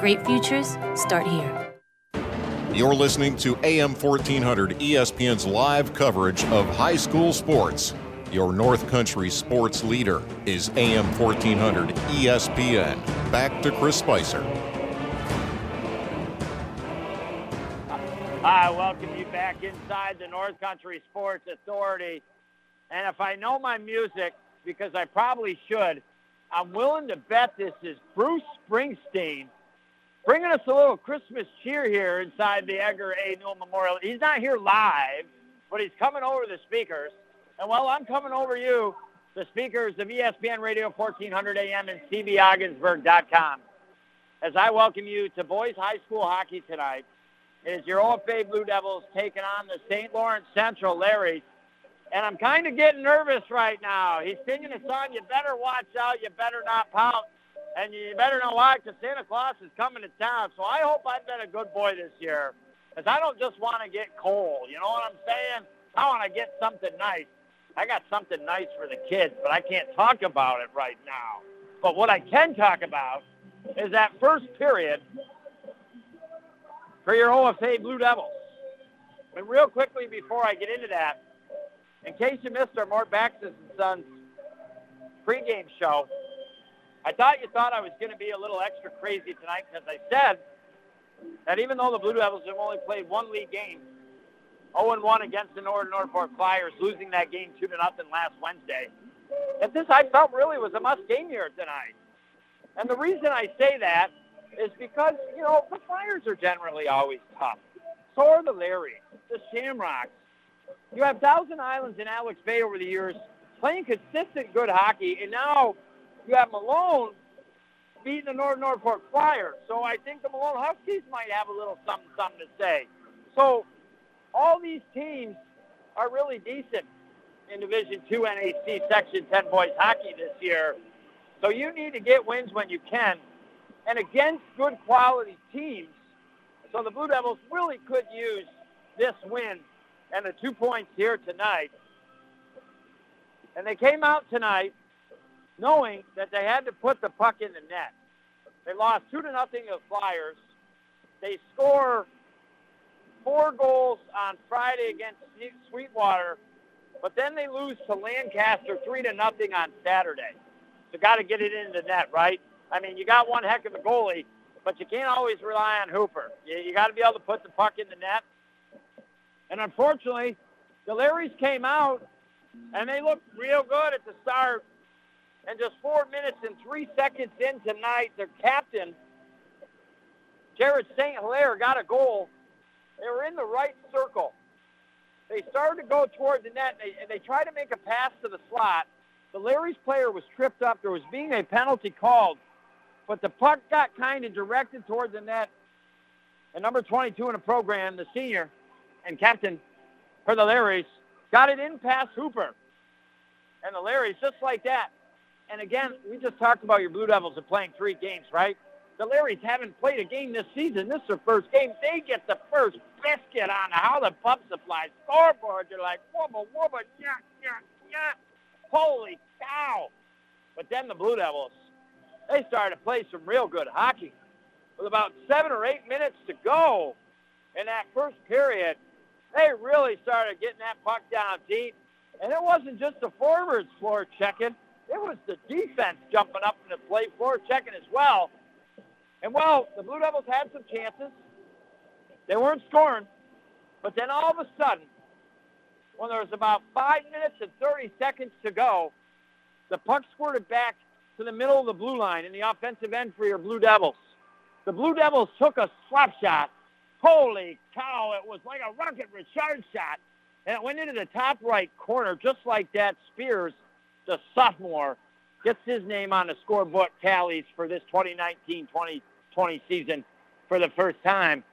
Great futures start here. You're listening to AM 1400 ESPN's live coverage of high school sports. Your North Country sports leader is AM 1400 ESPN. Back to Chris Spicer. I welcome you back inside the North Country Sports Authority. And if I know my music, because I probably should, I'm willing to bet this is Bruce Springsteen bringing us a little Christmas cheer here inside the Edgar A. Newell Memorial. He's not here live, but he's coming over the speakers. And while I'm coming over you, the speakers of ESPN Radio 1400 AM and CBOgensburg.com, as I welcome you to boys high school hockey tonight, it is your OFA Blue Devils taking on the St. Lawrence Central Larrys. And I'm kind of getting nervous right now. He's singing a song, You Better Watch Out, You Better Not Pout. And you better know why, because Santa Claus is coming to town. So I hope I've been a good boy this year. Because I don't just want to get coal. You know what I'm saying? I want to get something nice. I got something nice for the kids, but I can't talk about it right now. But what I can talk about is that first period for your OFA Blue Devils. But real quickly before I get into that, in case you missed our Mort Backus and Sons pregame show, I thought you thought I was going to be a little extra crazy tonight because I said that even though the Blue Devils have only played one league game, 0-1 against the Norwood Norfolk Flyers, losing that game 2 to nothing last Wednesday, that this I felt really was a must game here tonight. And the reason I say that is because, you know, the Flyers are generally always tough. So are the Larry, the Shamrocks. You have Thousand Islands and Alex Bay over the years playing consistent good hockey, and now you have Malone beating the Norwood Norfolk Flyers. So I think the Malone Huskies might have a little something, something to say. So all these teams are really decent in Division Two NAC Section 10 boys hockey this year. So you need to get wins when you can, and against good quality teams. So the Blue Devils really could use this win and the two points here tonight. And they came out tonight knowing that they had to put the puck in the net. They lost two to nothing to the Flyers. They score four goals on Friday against Sweetwater, but then they lose to Lancaster three to nothing on Saturday. So got to get it in the net, right? I mean, you got one heck of a goalie, but you can't always rely on Hooper. You, you got to be able to put the puck in the net. And unfortunately, the Larrys came out and they looked real good at the start. And just four minutes and three seconds in tonight, their captain, Jared St. Hilaire, got a goal. They were in the right circle. They started to go toward the net, and they, and they tried to make a pass to the slot. The Larry's player was tripped up. There was being a penalty called, but the puck got kind of directed toward the net. And number 22 in the program, the senior and captain for the Larrys, got it in past Hooper. And the Larrys, just like that. And again, we just talked about your Blue Devils are playing three games, right? The Larrys haven't played a game this season. This is their first game. They get the first biscuit on how the pump supply scoreboard. You're like, wubba, wubba, yeah, yeah, yeah. Holy cow. But then the Blue Devils, they started to play some real good hockey. With about seven or eight minutes to go in that first period, they really started getting that puck down deep. And it wasn't just the forwards floor checking. It was the defense jumping up in the play floor checking as well. And well, the Blue Devils had some chances. They weren't scoring. But then all of a sudden, when there was about five minutes and 30 seconds to go, the puck squirted back to the middle of the blue line in the offensive end for your Blue Devils. The Blue Devils took a slap shot. Holy cow, it was like a rocket Richard shot. And it went into the top right corner just like that. Spears, the sophomore, gets his name on the scorebook tallies for this 2019-2020 season for the first time.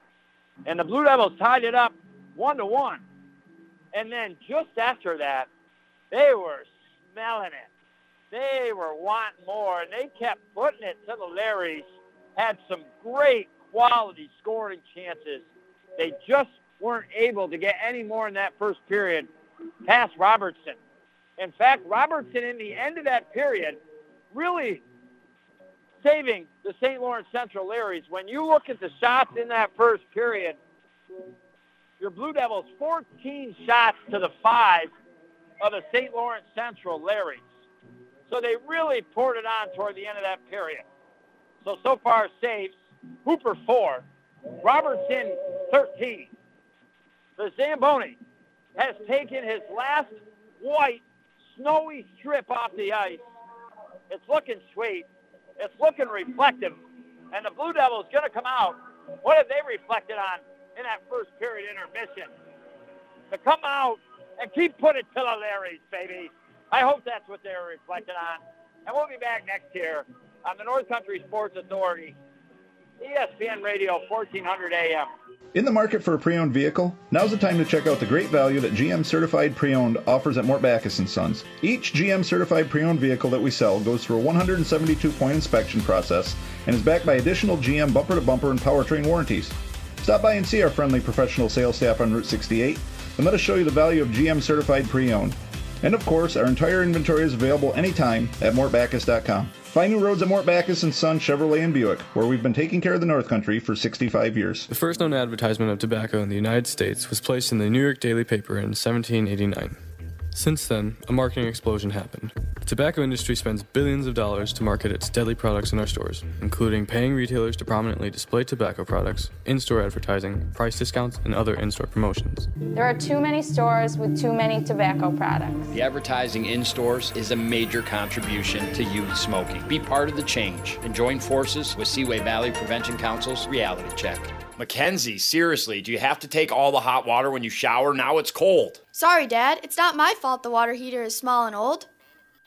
And the Blue Devils tied it up one to one. And then just after that, they were smelling it. They were wanting more, and they kept putting it to the Larrys. Had some great quality scoring chances. They just weren't able to get any more in that first period past Robertson. In fact, Robertson in the end of that period really saving the St. Lawrence Central Larrys. When you look at the shots in that first period, your Blue Devils 14 shots to the five of the St. Lawrence Central Larrys. So they really poured it on toward the end of that period. So, so far saves, Hooper 4, Robertson 13. The Zamboni has taken his last white, snowy strip off the ice. It's looking sweet. It's looking reflective. And the Blue Devils going to come out. What have they reflected on in that first period intermission? To come out and keep putting to the Larrys, baby. I hope that's what they're reflecting on. And we'll be back next year on the North Country Sports Authority, ESPN Radio, 1400 AM. In the market for a pre-owned vehicle? Now's the time to check out the great value that GM Certified Pre-Owned offers at Mort Backus & Sons. Each GM Certified Pre-Owned vehicle that we sell goes through a 172-point inspection process and is backed by additional GM bumper-to-bumper and powertrain warranties. Stop by and see our friendly professional sales staff on Route 68 and let us show you the value of GM Certified Pre-Owned. And of course, our entire inventory is available anytime at mortbackus.com. Find new roads at Mort Backus and Son Chevrolet and Buick, where we've been taking care of the North Country for 65 years. The first known advertisement of tobacco in the United States was placed in the New York Daily Paper in 1789. Since then, a marketing explosion happened. The tobacco industry spends billions of dollars to market its deadly products in our stores, including paying retailers to prominently display tobacco products, in store advertising, price discounts, and other in store promotions. There are too many stores with too many tobacco products. The advertising in stores is a major contribution to youth smoking. Be part of the change and join forces with Seaway Valley Prevention Council's Reality Check. Mackenzie, seriously, do you have to take all the hot water when you shower? Now it's cold. Sorry, Dad. It's not my fault the water heater is small and old.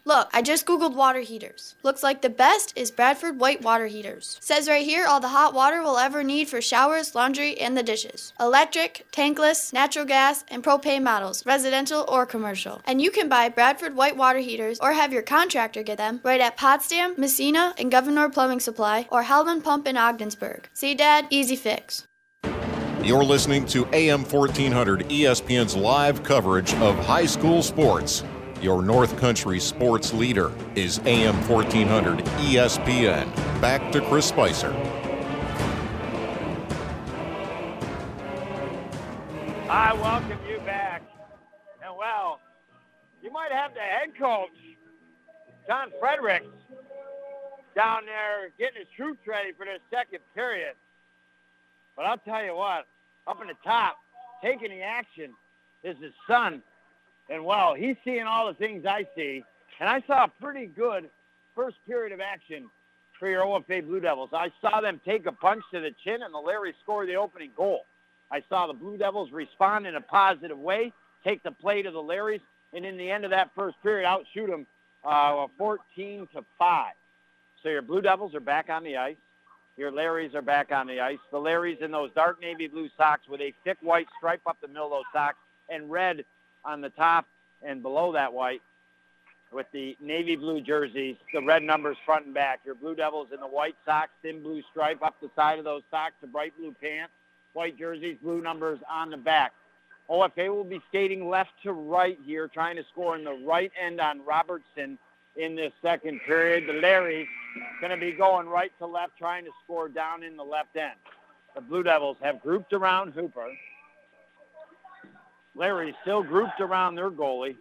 Look, I just googled water heaters. Looks like the best is Bradford white water heaters. Says right here all the hot water we'll ever need for showers, laundry, and the dishes. Electric, tankless, natural gas, and propane models, residential or commercial. And you can buy Bradford white water heaters or have your contractor get them right at Potsdam, Massena, and Gouverneur Plumbing Supply or Howland Pump in Ogdensburg. See, Dad? Easy fix. You're listening to AM 1400 ESPN's live coverage of high school sports. Your North Country sports leader is AM 1400 ESPN. Back to Chris Spicer. I welcome you back. And well, you might have the head coach, John Fredericks, down there getting his troops ready for this second period. But I'll tell you what, up in the top, taking the action is his son. And well, he's seeing all the things I see. And I saw a pretty good first period of action for your OFA Blue Devils. I saw them take a punch to the chin and the Larry score the opening goal. I saw the Blue Devils respond in a positive way, take the play to the Larrys, and in the end of that first period, outshoot them uh, 14 to 5. So your Blue Devils are back on the ice. Your Larrys are back on the ice. The Larrys in those dark navy blue socks with a thick white stripe up the middle of those socks and red on the top and below that white with the navy blue jerseys, the red numbers front and back. Your Blue Devils in the white socks, thin blue stripe up the side of those socks, the bright blue pants, white jerseys, blue numbers on the back. OFA will be skating left to right here, trying to score in the right end on Robertson in this second period. The Larry's going to be going right to left, trying to score down in the left end. The Blue Devils have grouped around Hooper. Larry still grouped around their goalie.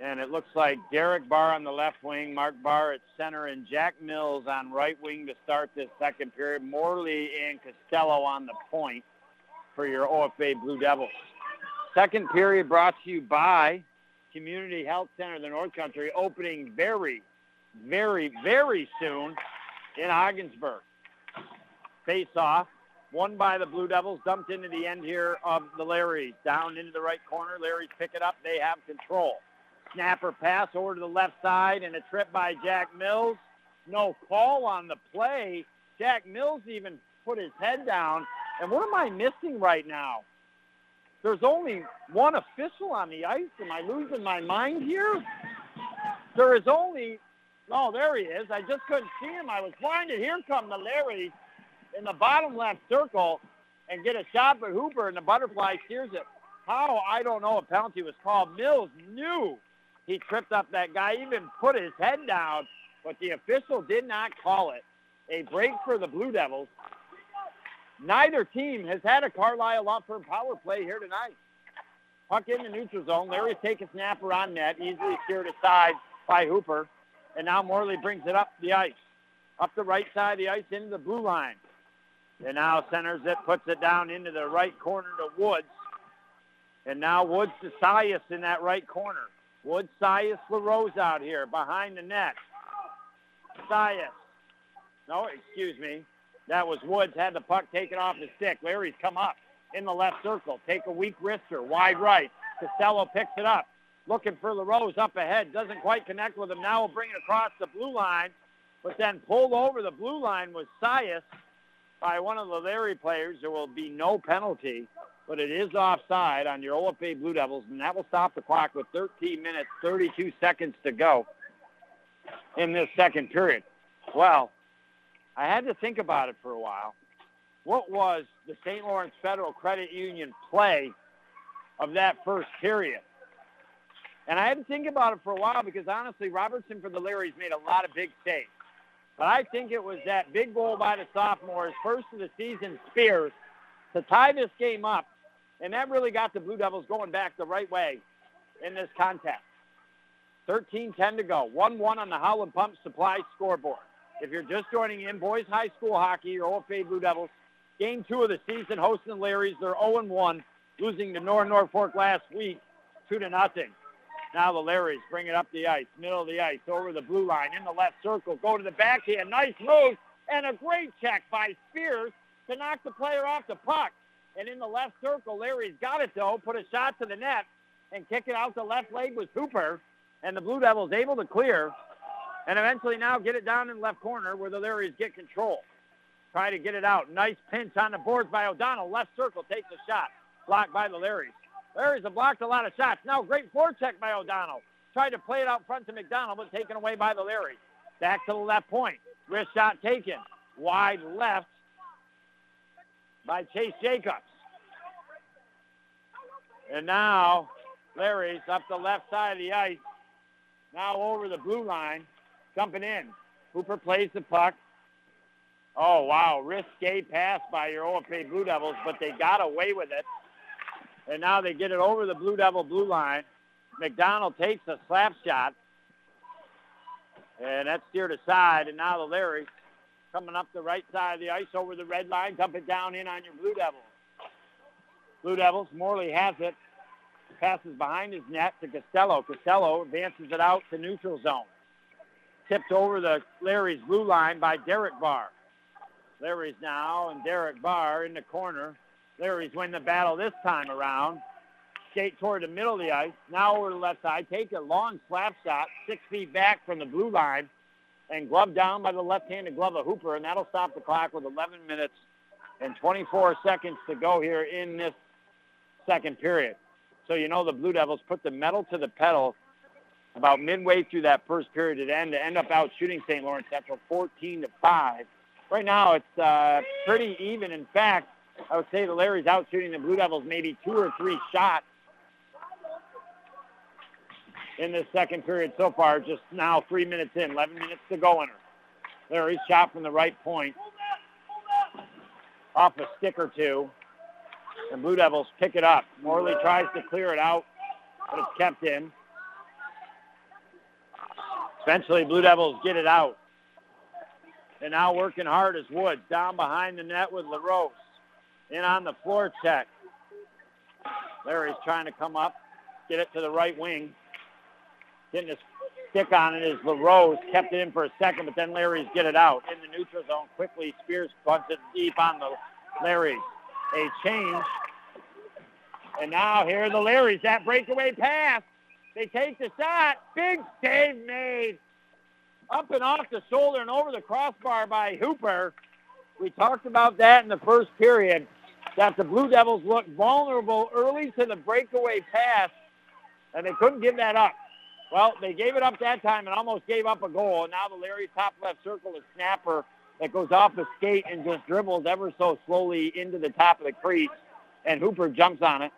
And it looks like Derek Barr on the left wing, Mark Barr at center, and Jack Mills on right wing to start this second period. Morley and Costello on the point for your OFA Blue Devils. Second period brought to you by Community Health Center, of the North Country, opening very, very, very soon in Ogdensburg. Face off, won by the Blue Devils, dumped into the end here of the Larrys. Down into the right corner. Larrys pick it up. They have control. Snapper pass over to the left side and a trip by Jack Mills. No call on the play. Jack Mills even put his head down. And what am I missing right now? There's only one official on the ice. Am I losing my mind here? There is only, oh, there he is. I just couldn't see him. I was blinded. Here come the Larry in the bottom left circle and get a shot for Hooper, and the butterfly steers it. How? I don't know. A penalty was called. Mills knew he tripped up that guy, even put his head down, but the official did not call it. A break for the Blue Devils. Neither team has had a Carlisle Firm power play here tonight. Puck in the neutral zone. Larry's taking a snapper on net, easily steered aside by Hooper. And now Morley brings it up the ice. Up the right side of the ice into the blue line. And now centers it, puts it down into the right corner to Woods. And now Woods to Sias in that right corner. Woods, Sias, LaRose out here behind the net. Sias. No, excuse me. That was Woods, had the puck taken off his stick. Larry's come up in the left circle. Take a weak wrister, wide right. Costello picks it up. Looking for LaRose up ahead. Doesn't quite connect with him. Now will bring it across the blue line. But then pulled over the blue line was Sias by one of the Larry players. There will be no penalty, but it is offside on your OFA Blue Devils, and that will stop the clock with 13 minutes, 32 seconds to go in this second period. Well, I had to think about it for a while. What was the St. Lawrence Federal Credit Union play of that first period? And I had to think about it for a while because honestly, Robertson for the Larrys made a lot of big saves. But I think it was that big goal by the sophomores, first of the season, Spears, to tie this game up. And that really got the Blue Devils going back the right way in this contest. 13-10 to go. 1-1 on the Howland Pump Supply scoreboard. If you're just joining in, boys high school hockey, your OFA Blue Devils, game two of the season, hosting Larry's. They're 0-1, losing to Norwood Norfolk last week, 2 to nothing. Now the Larrys bring it up the ice, middle of the ice, over the blue line, in the left circle, go to the backhand. Nice move, and a great check by Spears to knock the player off the puck. And in the left circle, Larry's got it, though, put a shot to the net, and kick it out the left leg was Hooper. And the Blue Devils able to clear, and eventually now get it down in the left corner where the Larrys get control. Try to get it out. Nice pinch on the boards by O'Donnell. Left circle takes a shot. Blocked by the Larrys. Larry's have blocked a lot of shots. Now great forecheck by O'Donnell. Tried to play it out front to McDonald, but taken away by the Larrys. Back to the left point. Wrist shot taken. Wide left by Chase Jacobs. And now Larry's up the left side of the ice. Now over the blue line, jumping in. Hooper plays the puck. Oh, wow. Risque pass by your OFA Blue Devils, but they got away with it. And now they get it over the Blue Devil blue line. McDonald takes a slap shot. And that's steered aside. And now the Larry coming up the right side of the ice over the red line. Dump it down in on your Blue Devils. Blue Devils, Morley has it. Passes behind his net to Costello. Costello advances it out to neutral zone. Tipped over the Larry's blue line by Derek Barr. Larry's now and Derek Barr in the corner. Larry's win the battle this time around. Skate toward the middle of the ice. Now over the left side. Take a long slap shot, six feet back from the blue line, and glove down by the left-handed glove of Hooper, and that'll stop the clock with 11 minutes and 24 seconds to go here in this second period. So you know the Blue Devils put the metal to the pedal about midway through that first period at end to end up out shooting St. Lawrence Central 14 to 5. Right now it's uh, pretty even. In fact, I would say the Larry's out shooting the Blue Devils maybe two or three shots in this second period so far. Just now three minutes in, 11 minutes to go in her. Larry's shot from the right point off a stick or two. And Blue Devils pick it up. Morley tries to clear it out, but it's kept in. Eventually, Blue Devils get it out. And now working hard is Woods down behind the net with LaRose. In on the floor check. Larry's trying to come up, get it to the right wing. Getting his stick on it is LaRose. Kept it in for a second, but then Larry's get it out. In the neutral zone, quickly Spears bunts it deep on the Larry's. A change. And now here are the Larrys. That breakaway pass. They take the shot. Big save made. Up and off the shoulder and over the crossbar by Hooper. We talked about that in the first period, that the Blue Devils looked vulnerable early to the breakaway pass, and they couldn't give that up. Well, they gave it up that time and almost gave up a goal. And now the Larry top left circle is snapper that goes off the skate and just dribbles ever so slowly into the top of the crease. And Hooper jumps on it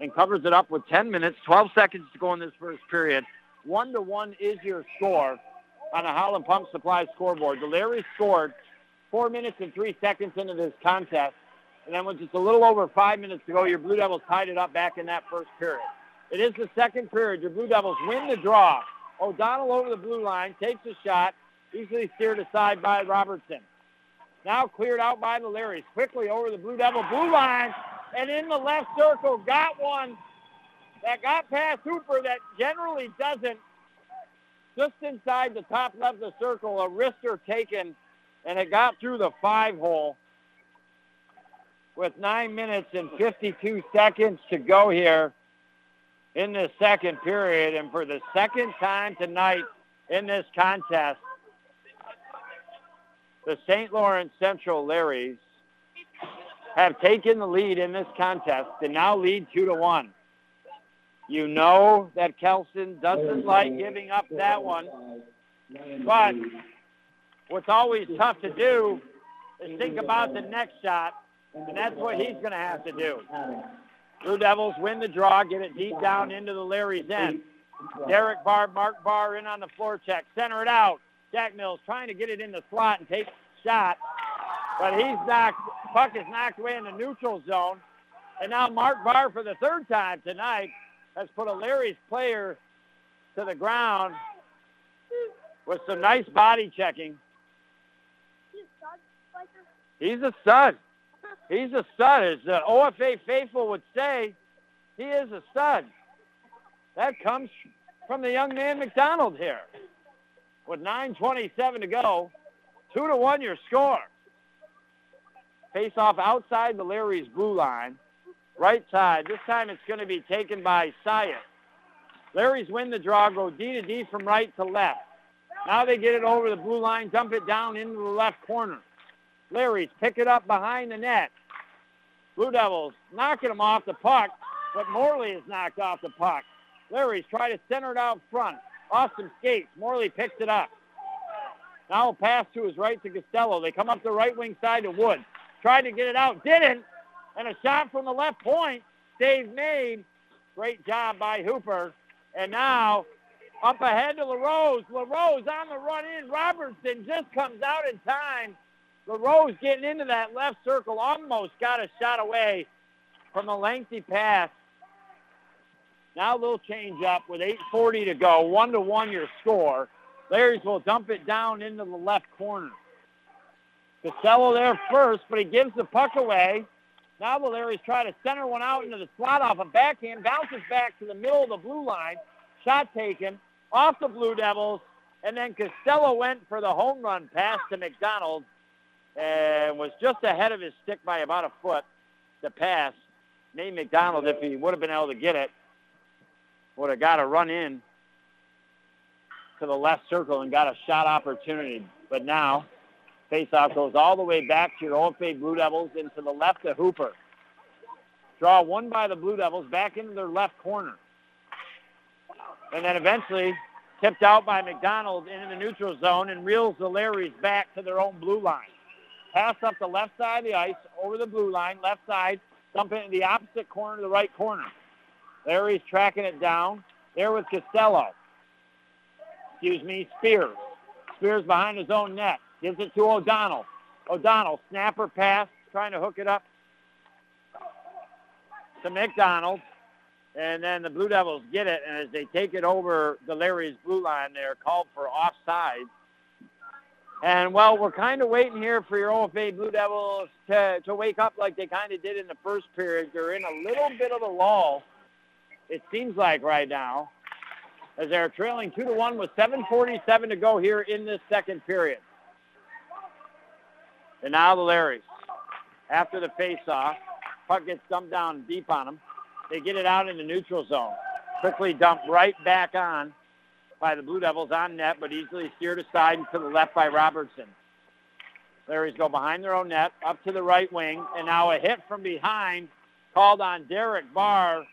and covers it up with 10 minutes, 12 seconds to go in this first period. One to one is your score on the Howland Pump Supply scoreboard. The Larry scored four minutes and three seconds into this contest. And then with just a little over five minutes to go, your Blue Devils tied it up back in that first period. It is the second period. Your Blue Devils win the draw. O'Donnell over the blue line, takes a shot, easily steered aside by Robertson. Now cleared out by the Larrys. Quickly over the Blue Devil blue line, and in the left circle, got one that got past Hooper that generally doesn't. Just inside the top left of the circle, a wrister taken, and it got through the five hole with nine minutes and 52 seconds to go here in the second period. And for the second time tonight in this contest, the St. Lawrence Central Larrys have taken the lead in this contest and now lead two to one. You know that Kelson doesn't like giving up that one, but what's always tough to do is think about the next shot, and that's what he's going to have to do. Blue Devils win the draw, get it deep down into the Larry's end. Derek Barr, Mark Barr in on the forecheck, center it out. Jack Mills trying to get it in the slot and take shot, but he's knocked, puck is knocked away in the neutral zone. And now Mark Barr for the third time tonight has put a Larry's player to the ground with some nice body checking. He's a stud. He's a stud. He's a stud. As the OFA faithful would say, he is a stud. That comes from the young man McDonald here. With 9.27 to go, 2 to 1 your score. Face off outside the Larry's blue line. Right side. This time it's going to be taken by Syatt. Larry's win the draw, go D to D from right to left. Now they get it over the blue line, dump it down into the left corner. Larry's pick it up behind the net. Blue Devils knocking him off the puck, but Morley is knocked off the puck. Larry's trying to center it out front. Austin skates. Morley picks it up. Now a pass to his right to Costello. They come up the right wing side to Wood. Tried to get it out. Didn't. And a shot from the left point. Save made Great job by Hooper. And now up ahead to LaRose. LaRose on the run in. Robertson just comes out in time. LaRose getting into that left circle. Almost got a shot away from a lengthy pass. Now a little change up with 8.40 to go. One to one your score. Larry's will dump it down into the left corner. Costello there first, but he gives the puck away. Now the Larry's try to center one out into the slot off a backhand, bounces back to the middle of the blue line. Shot taken off the Blue Devils, and then Costello went for the home run pass to McDonald and was just ahead of his stick by about a foot. The pass. Nate McDonald, if he would have been able to get it, would have got a run in to the left circle and got a shot opportunity. But now, faceoff goes all the way back to your OFA Blue Devils into the left of Hooper. Draw one by the Blue Devils back into their left corner. And then eventually tipped out by McDonald into the neutral zone and reels the Larrys back to their own blue line. Pass up the left side of the ice, over the blue line, left side, dump it into the opposite corner to the right corner. Larry's tracking it down. There with Costello. Excuse me, Spears. Spears behind his own net. Gives it to O'Donnell. O'Donnell, snapper pass, trying to hook it up to McDonald. And then the Blue Devils get it, and as they take it over the Larry's blue line, they're called for offside. And, well, we're kind of waiting here for your OFA Blue Devils to, to wake up like they kind of did in the first period. They're in a little bit of a lull, it seems like right now, as they're trailing 2 to 1 with 7.47 to go here in this second period. And now the Larrys, after the face-off, puck gets dumped down deep on them. They get it out in the neutral zone. Quickly dumped right back on by the Blue Devils on net, but easily steered aside and to the left by Robertson. Larry's go behind their own net, up to the right wing, and now a hit from behind called on Derek Barr.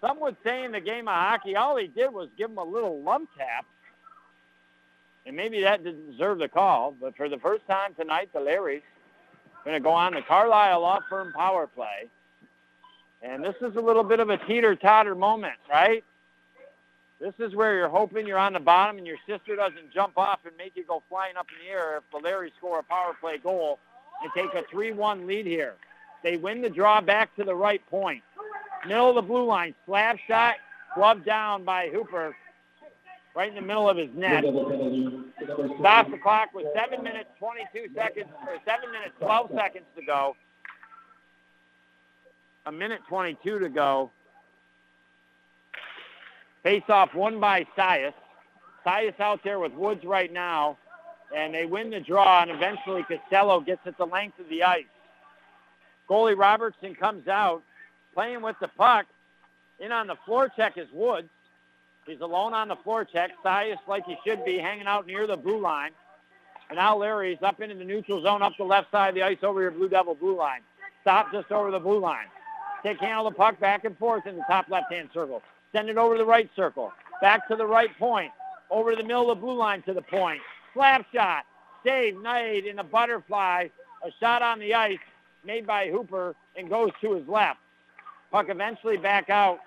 Some would say in the game of hockey, all he did was give him a little lump tap. And maybe that didn't deserve the call, but for the first time tonight, the Larrys going to go on the Carlisle Law Firm power play. And this is a little bit of a teeter-totter moment, right? This is where you're hoping you're on the bottom and your sister doesn't jump off and make you go flying up in the air if the Larrys score a power play goal and take a 3-1 lead here. They win the draw back to the right point. Middle of the blue line, slap shot, glove down by Hooper right in the middle of his net. Stops the clock with 7 minutes, 22 seconds, or 7 minutes, 12 seconds to go. A minute 22 to go. Face off one by Sias. Sias out there with Woods right now, and they win the draw, and eventually Costello gets at the length of the ice. Goalie Robertson comes out, playing with the puck. In on the forecheck is Woods. He's alone on the forecheck. Sias, like he should be, hanging out near the blue line. And now Larry's up into the neutral zone, up the left side of the ice over your Blue Devil blue line. Stop just over the blue line. Take handle the puck back and forth in the top left-hand circle. Send it over to the right circle. Back to the right point. Over to the middle of the blue line to the point. Slap shot. Save made in a butterfly. A shot on the ice made by Hooper and goes to his left. Puck eventually back out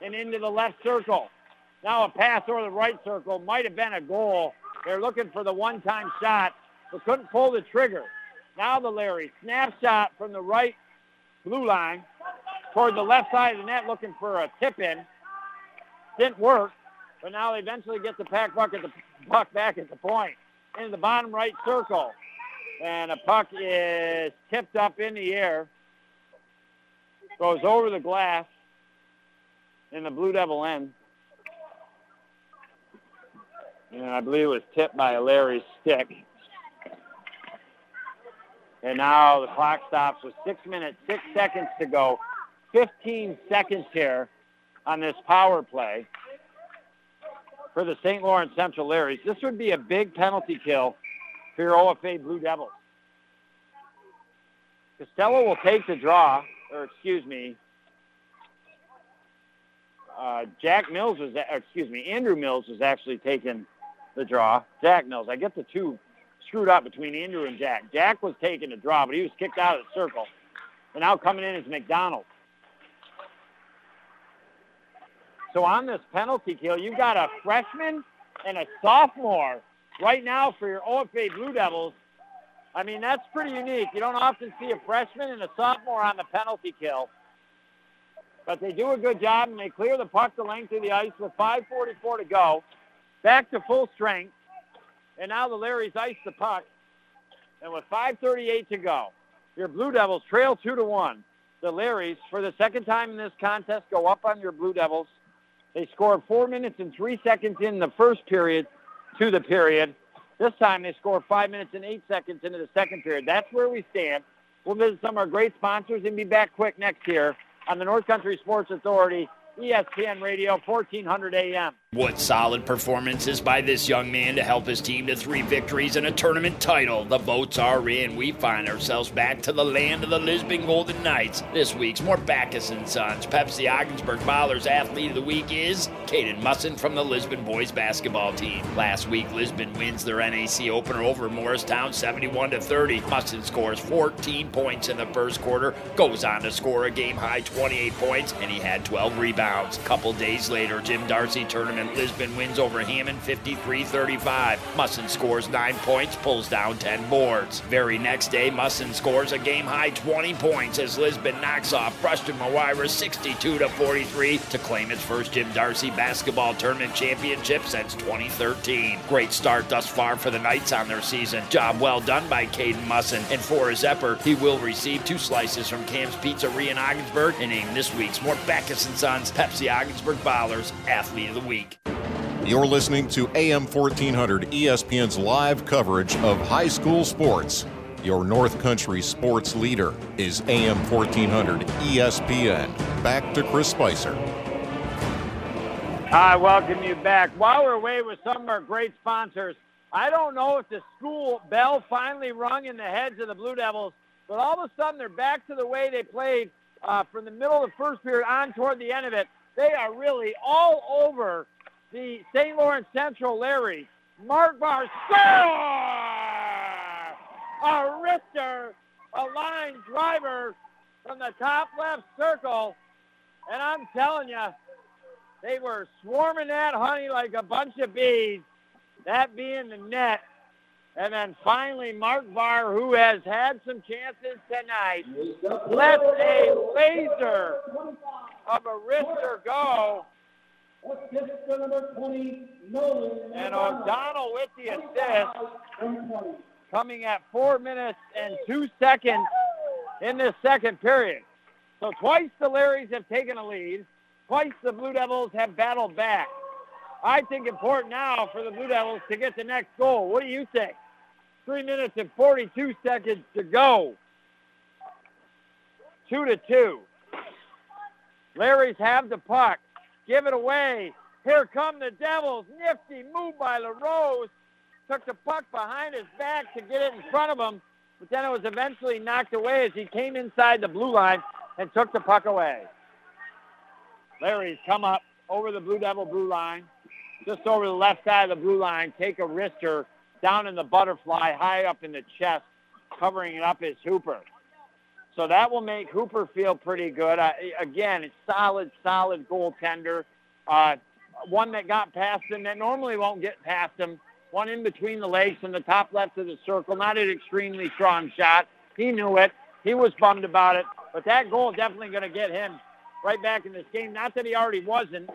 and into the left circle. Now a pass over the right circle might have been a goal. They're looking for the one-time shot, but couldn't pull the trigger. Now the Larry snapshot from the right blue line toward the left side of the net looking for a tip-in. Didn't work, but now they eventually get the pack buck at the puck back at the point in the bottom right circle. And a puck is tipped up in the air, goes over the glass in the Blue Devil end. And I believe it was tipped by a Larry stick. And now the clock stops with six minutes, six seconds to go. 15 seconds here on this power play for the St. Lawrence Central Larrys. This would be a big penalty kill for your OFA Blue Devils. Costello will take the draw, or excuse me, uh, Jack Mills was, or excuse me, Andrew Mills was actually taking the draw. Jack Mills. I get the two screwed up between Andrew and Jack. Jack was taking the draw, but he was kicked out of the circle. And now coming in is McDonald. So on this penalty kill, you've got a freshman and a sophomore right now for your OFA Blue Devils. I mean, that's pretty unique. You don't often see a freshman and a sophomore on the penalty kill. But they do a good job, and they clear the puck the length of the ice with 5.44 to go. Back to full strength. And now the Larrys ice the puck. And with 5.38 to go, your Blue Devils trail 2 to 1. The Larrys, for the second time in this contest, go up on your Blue Devils. They score 4 minutes and 3 seconds in the first period to the period. This time they score 5 minutes and 8 seconds into the second period. That's where we stand. We'll visit some of our great sponsors and be back quick next year on the North Country Sports Authority, ESPN Radio, 1400 AM. What solid performances by this young man to help his team to three victories and a tournament title. The votes are in. We find ourselves back to the land of the Lisbon Golden Knights. This week's Mort Backus and Sons. Pepsi Ogdensburg Ballers Athlete of the Week is Caden Musson from the Lisbon boys basketball team. Last week, Lisbon wins their NAC opener over Morristown 71 to 30. Musson scores 14 points in the first quarter, goes on to score a game high 28 points, and he had 12 rebounds. Couple days later, Jim Darcy tournament Lisbon wins over Hammond 53-35. Musson scores 9 points, pulls down 10 boards. Very next day, Musson scores a game-high 20 points as Lisbon knocks off Preston Mawira 62-43 to claim its first Jim Darcy basketball tournament championship since 2013. Great start thus far for the Knights on their season. Job well done by Caden Musson. And for his effort, he will receive two slices from Cam's Pizzeria in Ogdensburg and named this week's Mort Backus & Sons Pepsi Ogdensburg Ballers Athlete of the Week. You're listening to AM 1400 ESPN's live coverage of high school sports. Your North Country sports leader is AM 1400 ESPN. Back to Chris Spicer. I welcome you back. While we're away with some of our great sponsors, I don't know if the school bell finally rung in the heads of the Blue Devils, but all of a sudden they're back to the way they played uh, from the middle of the first period on toward the end of it. They are really all over the St. Lawrence Central Larry. Mark Barr score! A wrister, a line driver from the top left circle. And I'm telling you, they were swarming that honey like a bunch of bees, that being the net. And then finally, Mark Barr, who has had some chances tonight, lets a laser of a wrister go. And O'Donnell with the assist, coming at four minutes and two seconds in this second period. So twice the Larrys have taken a lead. Twice the Blue Devils have battled back. I think important now for the Blue Devils to get the next goal. What do you think? Three minutes and 42 seconds to go. Two to two. Larry's have the puck. Give it away. Here come the Devils. Nifty move by LaRose. Took the puck behind his back to get it in front of him, but then it was eventually knocked away as he came inside the blue line and took the puck away. Larry's come up over the Blue Devil blue line, just over the left side of the blue line, take a wrister down in the butterfly, high up in the chest, covering it up is Hooper. So that will make Hooper feel pretty good. Uh, again, it's solid, solid goaltender. Uh, one that got past him that normally won't get past him. One in between the legs from the top left of the circle. Not an extremely strong shot. He knew it. He was bummed about it. But that goal definitely going to get him right back in this game. Not that he already wasn't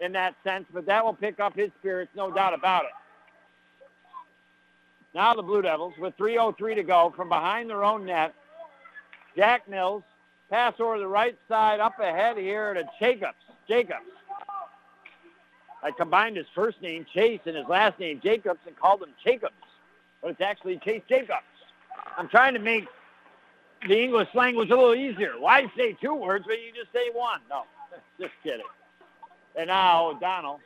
in that sense, but that will pick up his spirits, no doubt about it. Now the Blue Devils with 3.03 to go from behind their own net. Jack Mills, pass over the right side, up ahead here to Jacobs. Jacobs. I combined his first name, Chase, and his last name, Jacobs, and called him Jacobs. But it's actually Chase Jacobs. I'm trying to make the English language a little easier. Why say two words when you just say one? No, [laughs] just kidding. And now O'Donnell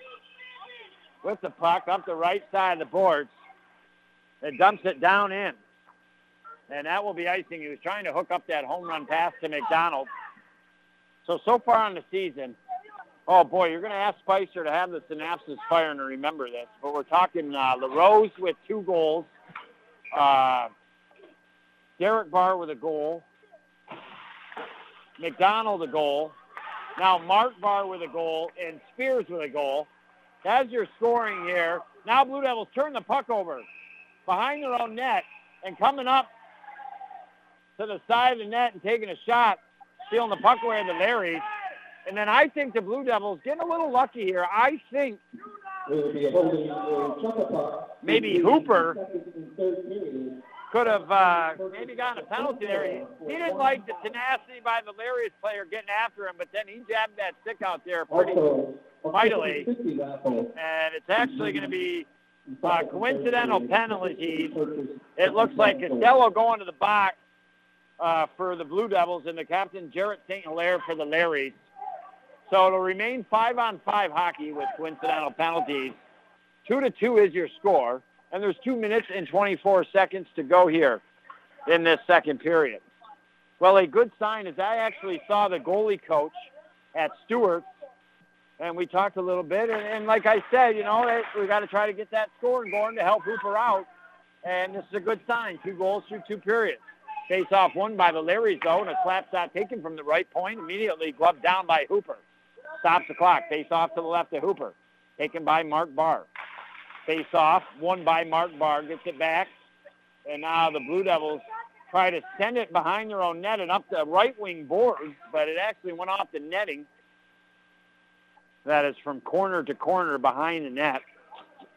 with the puck up the right side of the boards and dumps it down in. And that will be icing. He was trying to hook up that home run pass to McDonald. So, so far on the season, oh boy, you're going to ask Spicer to have the synapses firing to remember this. But we're talking uh, LaRose with two goals. Uh, Derek Barr with a goal. McDonald a goal. Now Mark Barr with a goal and Spears with a goal. That's your scoring here. Now Blue Devils turn the puck over behind their own net and coming up to the side of the net and taking a shot, stealing the puck away to Larry. And then I think the Blue Devils getting a little lucky here. I think maybe Hooper could have uh, maybe gotten a penalty there. He, he didn't like the tenacity by the Lariat player getting after him, but then he jabbed that stick out there pretty mightily. And it's actually going to be a coincidental penalty. It looks like Costello going to the box uh, for the Blue Devils and the captain Jarrett St. Hilaire for the Larrys. So it'll remain five on five hockey with coincidental penalties. Two to two is your score, and there's two minutes and 24 seconds to go here in this second period. Well, a good sign is I actually saw the goalie coach at Stewart, and we talked a little bit. And, and like I said, you know, we got to try to get that score going to help Hooper out. And this is a good sign. Two goals through two periods. Face off won by the Larrys, though, and a slap shot taken from the right point, immediately gloved down by Hooper. Stops the clock. Face off to the left of Hooper. Taken by Mark Barr. Face off, won by Mark Barr. Gets it back. And now the Blue Devils try to send it behind their own net and up the right wing boards, but it actually went off the netting. That is from corner to corner behind the net.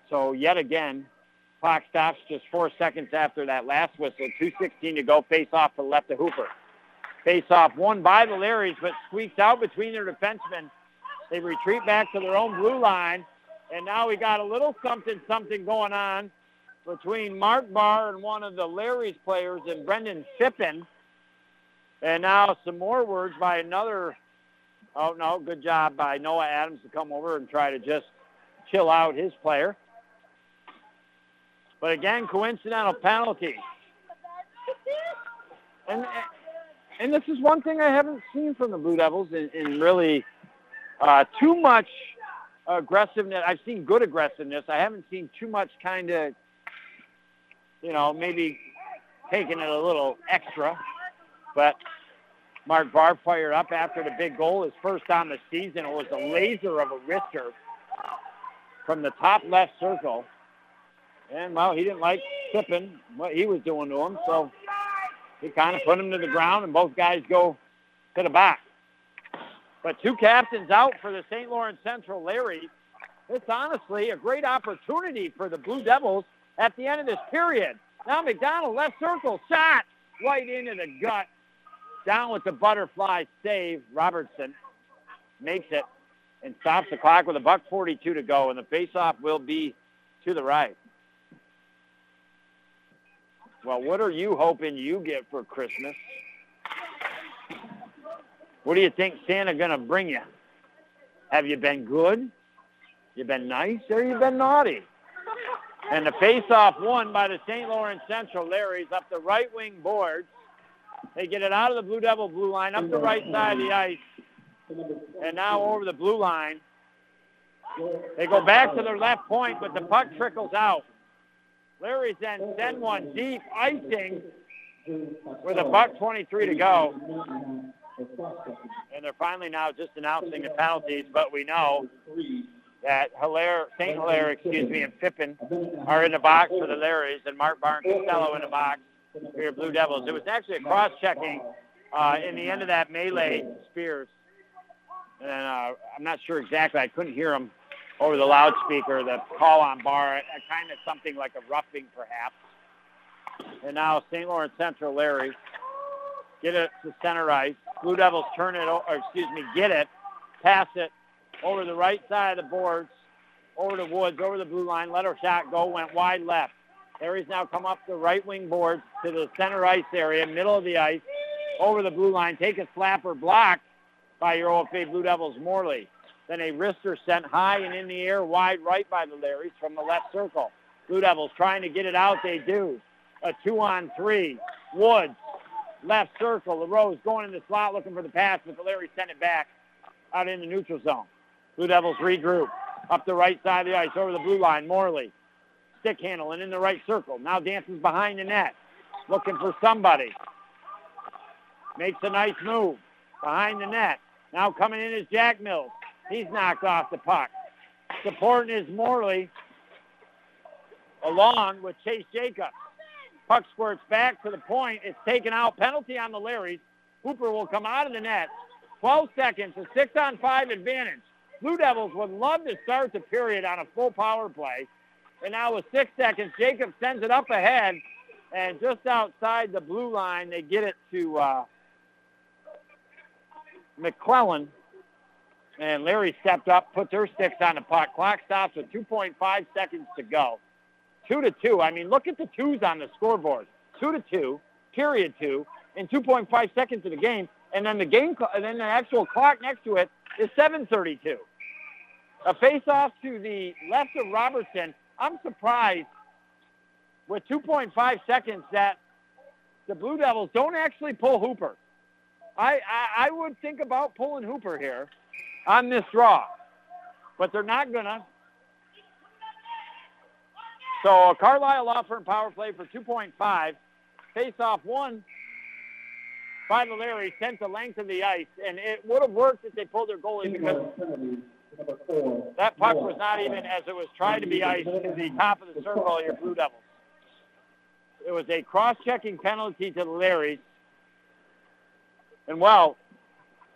So yet again, clock stops just four seconds after that last whistle. 2.16 to go. Face off to the left of Hooper. Face off won by the Larrys, but squeaks out between their defensemen. They retreat back to their own blue line. And now we got a little something, something going on between Mark Barr and one of the Larry's players and Brendan Fippen. And now some more words by another, oh no, good job by Noah Adams to come over and try to just chill out his player. But again, coincidental penalty. And, and this is one thing I haven't seen from the Blue Devils in, in really uh, too much aggressiveness. I've seen good aggressiveness. I haven't seen too much kind of, you know, maybe taking it a little extra. But Mark Barr fired up after the big goal, his first on the season. It was a laser of a wrister from the top left circle. And, well, he didn't like Pippin, what he was doing to him, so he kind of put him to the ground, and both guys go to the back. But two captains out for the St. Lawrence Central Larry. It's honestly a great opportunity for the Blue Devils at the end of this period. Now McDonald, left circle, shot right into the gut. Down with the butterfly save. Robertson makes it and stops the clock with a buck 42 to go, and the faceoff will be to the right. Well, what are you hoping you get for Christmas? What do you think Santa gonna bring you? Have you been good? You been nice or you been naughty? And the face-off won by the St. Lawrence Central Larrys up the right wing boards. They get it out of the Blue Devil blue line up the right side of the ice. And now over the blue line. They go back to their left point, but the puck trickles out. Larry's then send one deep, icing with a buck 23 to go. And they're finally now just announcing the penalties, but we know that Hilaire, St. Hilaire, excuse me, and Pippin are in the box for the Larrys, and Mark Barnes Costello in the box for your Blue Devils. It was actually a cross-checking uh, in the end of that melee, Spears. And uh, I'm not sure exactly. I couldn't hear him over the loudspeaker, the call on bar, kind of something like a roughing perhaps. And now St. Lawrence Central, Larry, get it to center ice. Blue Devils turn it, or excuse me, get it, pass it over the right side of the boards, over to Woods, over the blue line, let her shot go, went wide left. Larry's now come up the right wing boards to the center ice area, middle of the ice, over the blue line, take a slapper, blocked by your old OFA Blue Devils Morley. Then a wrister sent high and in the air, wide right by the Larrys from the left circle. Blue Devils trying to get it out. They do. A two on three. Woods, left circle. The LaRose going in the slot looking for the pass, but the Larrys sent it back out in the neutral zone. Blue Devils regroup. Up the right side of the ice, over the blue line. Morley, stick handle and in the right circle. Now dances behind the net, looking for somebody. Makes a nice move behind the net. Now coming in is Jack Mills. He's knocked off the puck. Supporting is Morley along with Chase Jacobs. Puck squirts back to the point. It's taken out. Penalty on the Larrys. Hooper will come out of the net. 12 seconds, a six on five advantage. Blue Devils would love to start the period on a full power play. And now with six seconds, Jacob sends it up ahead. And just outside the blue line, they get it to uh, McClellan. And Larry stepped up, put their sticks on the puck. Clock stops with 2.5 seconds to go. Two to two. I mean, look at the twos on the scoreboard. Two to two, period two, in 2.5 seconds of the game. And then the game, and then the actual clock next to it is 7:32. A face-off to the left of Robertson. I'm surprised with 2.5 seconds that the Blue Devils don't actually pull Hooper. I, I, I would think about pulling Hooper here on this draw, but they're not gonna. So a Carlisle Firm power play for 2.5. Face-off one by the Larry sent the length of the ice, and it would have worked if they pulled their goalie because that puck was not even as it was trying to be iced to the top of the circle of your Blue Devils. It was a cross-checking penalty to the Larrys. And well,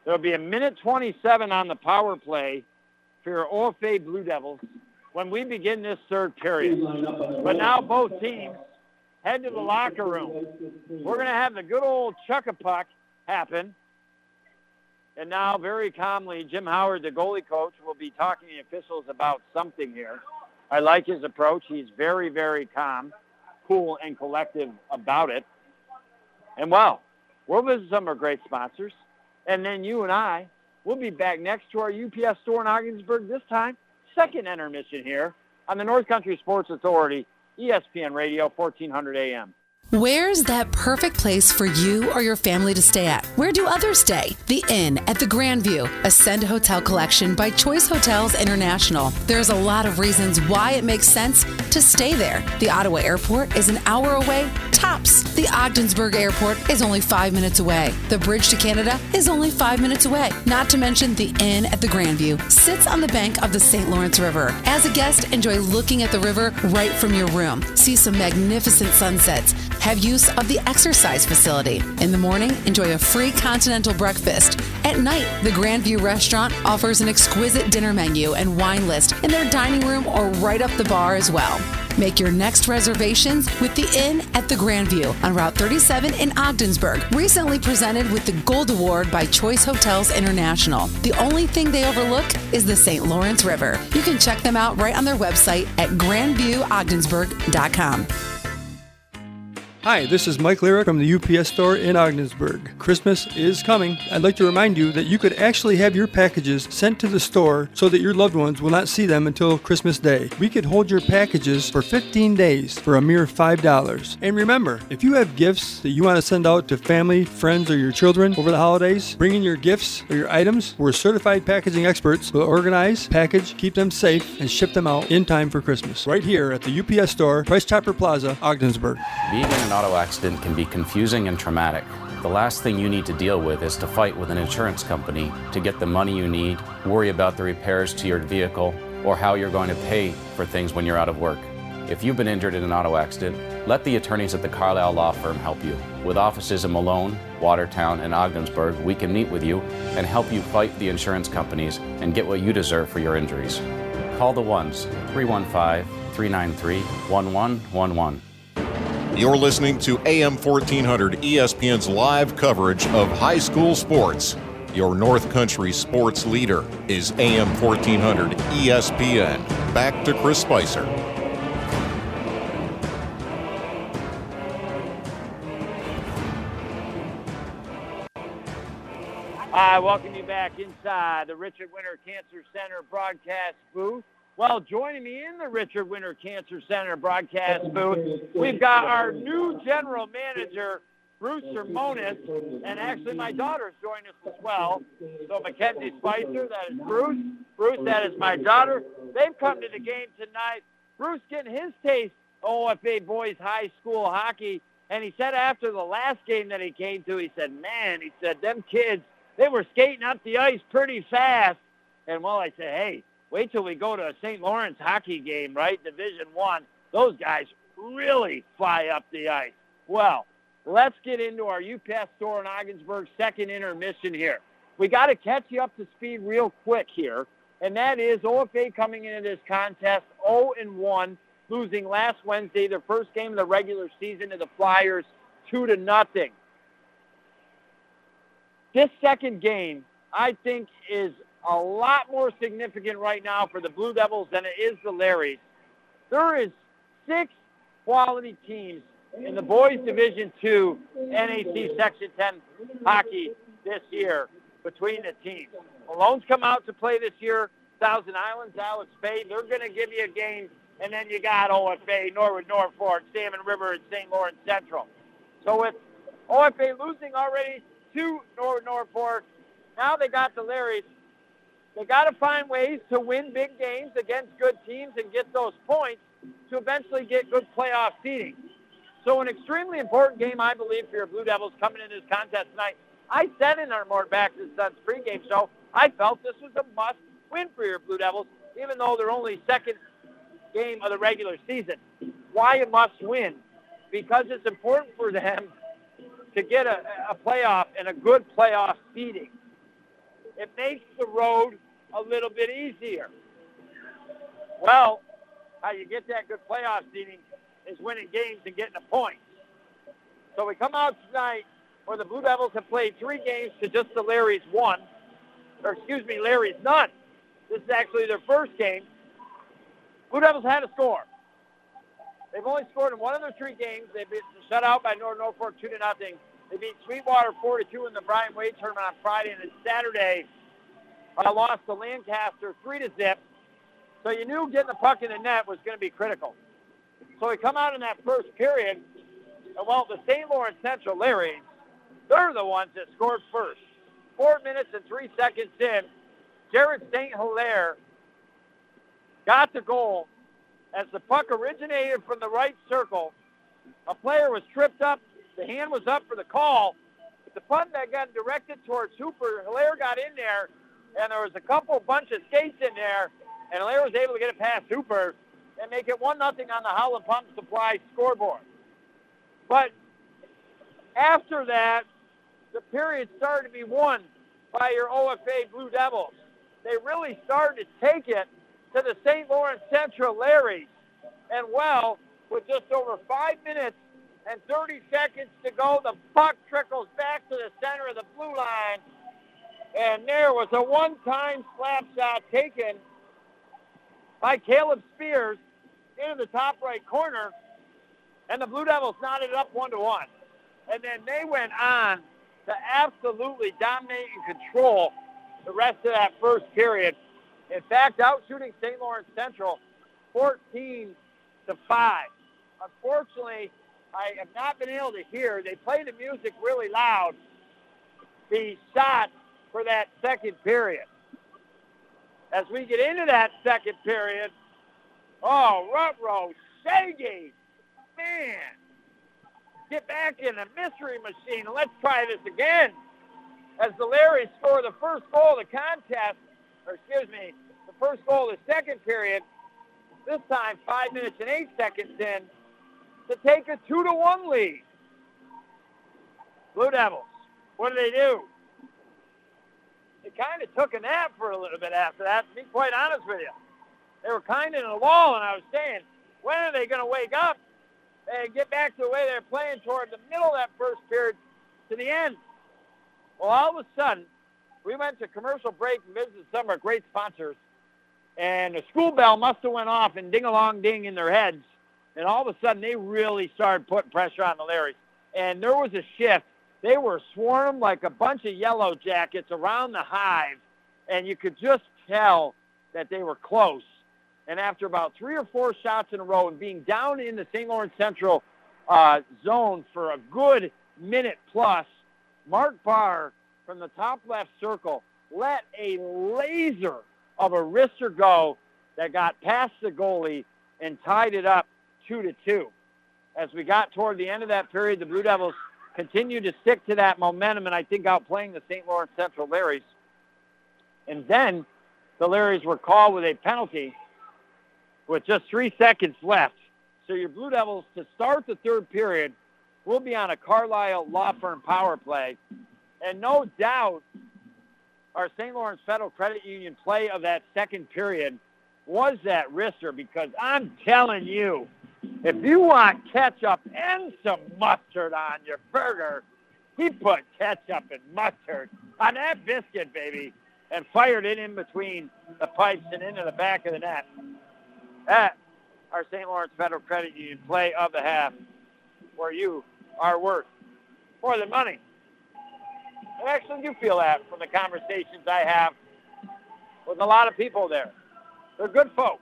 there'll be a minute 27 on the power play for your OFA Blue Devils when we begin this third period. But now both teams head to the locker room. We're going to have the good old chuck-a-puck happen. And now, very calmly, Jim Howard, the goalie coach, will be talking to the officials about something here. I like his approach. He's very, very calm, cool, and collective about it. And visit some of our great sponsors. And then you and I will be back next to our UPS store in Ogdensburg this time. Second intermission here on the North Country Sports Authority, ESPN Radio, 1400 AM. Where's that perfect place for you or your family to stay at? Where do others stay? The Inn at the Grandview, Ascend Hotel Collection by Choice Hotels International. There's a lot of reasons why it makes sense to stay there. The Ottawa Airport is an hour away, tops. The Ogdensburg Airport is only five minutes away. The Bridge to Canada is only five minutes away. Not to mention the Inn at the Grandview sits on the bank of the St. Lawrence River. As a guest, enjoy looking at the river right from your room. See some magnificent sunsets. Have use of the exercise facility. In the morning, enjoy a free continental breakfast. At night, the Grandview restaurant offers an exquisite dinner menu and wine list in their dining room or right up the bar as well. Make your next reservations with the Inn at the Grandview on Route 37 in Ogdensburg. Recently presented with the Gold Award by Choice Hotels International. The only thing they overlook is the St. Lawrence River. You can check them out right on their website at grandviewogdensburg.com. Hi, this is Mike Lyric from the UPS store in Ogdensburg. Christmas is coming. I'd like to remind you that you could actually have your packages sent to the store so that your loved ones will not see them until Christmas Day. We could hold your packages for 15 days for a mere $5. And remember, if you have gifts that you want to send out to family, friends, or your children over the holidays, bring in your gifts or your items. We're certified packaging experts will organize, package, keep them safe, and ship them out in time for Christmas. Right here at the UPS store, Price Chopper Plaza, Ogdensburg. Being in an auto accident can be confusing and traumatic. The last thing you need to deal with is to fight with an insurance company to get the money you need, worry about the repairs to your vehicle, or how you're going to pay for things when you're out of work. If you've been injured in an auto accident, let the attorneys at the Carlisle Law Firm help you. With offices in Malone, Watertown, and Ogdensburg, we can meet with you and help you fight the insurance companies and get what you deserve for your injuries. Call the ones 315 393 1111. You're listening to AM 1400 ESPN's live coverage of high school sports. Your North Country sports leader is AM 1400 ESPN. Back to Chris Spicer. I welcome you back inside the Richard Winter Cancer Center broadcast booth. Well, joining me in the Richard Winter Cancer Center broadcast booth, we've got our new general manager, Bruce Sermonis, and actually my daughter's joining us as well. So Mackenzie Spicer, that is Bruce. Bruce, that is my daughter. They've come to the game tonight. Bruce getting his taste of OFA boys high school hockey. And he said after the last game that he came to, he said, man, he said, them kids they were skating up the ice pretty fast. And well, I said, hey, wait till we go to a St. Lawrence hockey game, right? Division One. Those guys really fly up the ice. Well, let's get into our UPS store in Ogdensburg second intermission here. We got to catch you up to speed real quick here, and that is OFA coming into this contest 0 and 1, losing last Wednesday, their first game of the regular season to the Flyers, two to nothing. This second game, I think, is a lot more significant right now for the Blue Devils than it is the Larrys. There is six quality teams in the boys division two NAC section 10 hockey this year between the teams. Malone's come out to play this year. Thousand Islands, Alex Bay, they're going to give you a game. And then you got OFA, Norwood, Norfolk, Salmon River, and St. Lawrence Central. So with OFA losing already to Norwood, Norfolk, now they got the Larrys. They got to find ways to win big games against good teams and get those points to eventually get good playoff seeding. So an extremely important game, I believe, for your Blue Devils coming into this contest tonight. I said in our Mort Backus Sons pregame show, I felt this was a must-win for your Blue Devils, even though they're only second game of the regular season. Why a must-win? Because it's important for them to get a, a playoff and a good playoff seeding. It makes the road a little bit easier. Well, how you get that good playoff seeding is winning games and getting a point. So we come out tonight where the Blue Devils have played three games to just the Larry's one, or excuse me, Larry's none. This is actually their first game. Blue Devils had a score. They've only scored in one of their three games. They've been shut out by Norwood Norfolk two to nothing. They beat Sweetwater four to two in the Brian Wade tournament on Friday, and then Saturday uh, lost to Lancaster three to zip. So you knew getting the puck in the net was going to be critical. So we come out in that first period, and well, the St. Lawrence Central Larry, they're the ones that scored first. Four minutes and three seconds in, Jared St. Hilaire got the goal as the puck originated from the right circle. A player was tripped up. The hand was up for the call. But the puck that got directed towards Hooper, Hilaire got in there, and there was a couple bunch of skates in there, and Hilaire was able to get it past Hooper and make it 1 nothing on the Howland Pump Supply scoreboard. But after that, the period started to be won by your OFA Blue Devils. They really started to take it to the St. Lawrence Central Larrys. And well, with just over five minutes and 30 seconds to go, the puck trickles back to the center of the blue line. And there was a one-time slap shot taken by Caleb Spears into the top right corner, and the Blue Devils knotted it up one to one. And then they went on to absolutely dominate and control the rest of that first period. In fact, out shooting St. Lawrence Central 14 to 5. Unfortunately, I have not been able to hear. They play the music really loud. The shot for that second period. As we get into that second period, oh, Rutro, Shaggy, man, get back in the mystery machine and let's try this again. As the Larrys score the first goal of the contest, or excuse me, the first goal of the second period, this time five minutes and eight seconds in, to take a two to one lead. Blue Devils, what do they do? Kind of took a nap for a little bit after that, to be quite honest with you. They were kind of in a lull, and I was saying, when are they going to wake up and get back to the way they're playing toward the middle of that first period to the end? Well, all of a sudden, we went to commercial break and visited some of our great sponsors, and the school bell must have went off and ding-a-long-ding in their heads, and all of a sudden they really started putting pressure on the Larrys. And there was a shift. They were swarmed like a bunch of yellow jackets around the hive, and you could just tell that they were close. And after about three or four shots in a row and being down in the St. Lawrence Central uh, zone for a good minute plus, Mark Barr from the top left circle let a laser of a wrister go that got past the goalie and tied it up two to two. As we got toward the end of that period, the Blue Devils continue to stick to that momentum and I think outplaying the St. Lawrence Central Larrys. And then the Larrys were called with a penalty with just three seconds left. So your Blue Devils, to start the third period, will be on a Carlisle Law Firm power play. And no doubt our St. Lawrence Federal Credit Union play of that second period was that wrister because I'm telling you, if you want ketchup and some mustard on your burger, he put ketchup and mustard on that biscuit, baby, and fired it in between the pipes and into the back of the net. At our St. Lawrence Federal Credit Union play of the half, where you are worth more than money. I actually do feel that from the conversations I have with a lot of people there. They're good folk.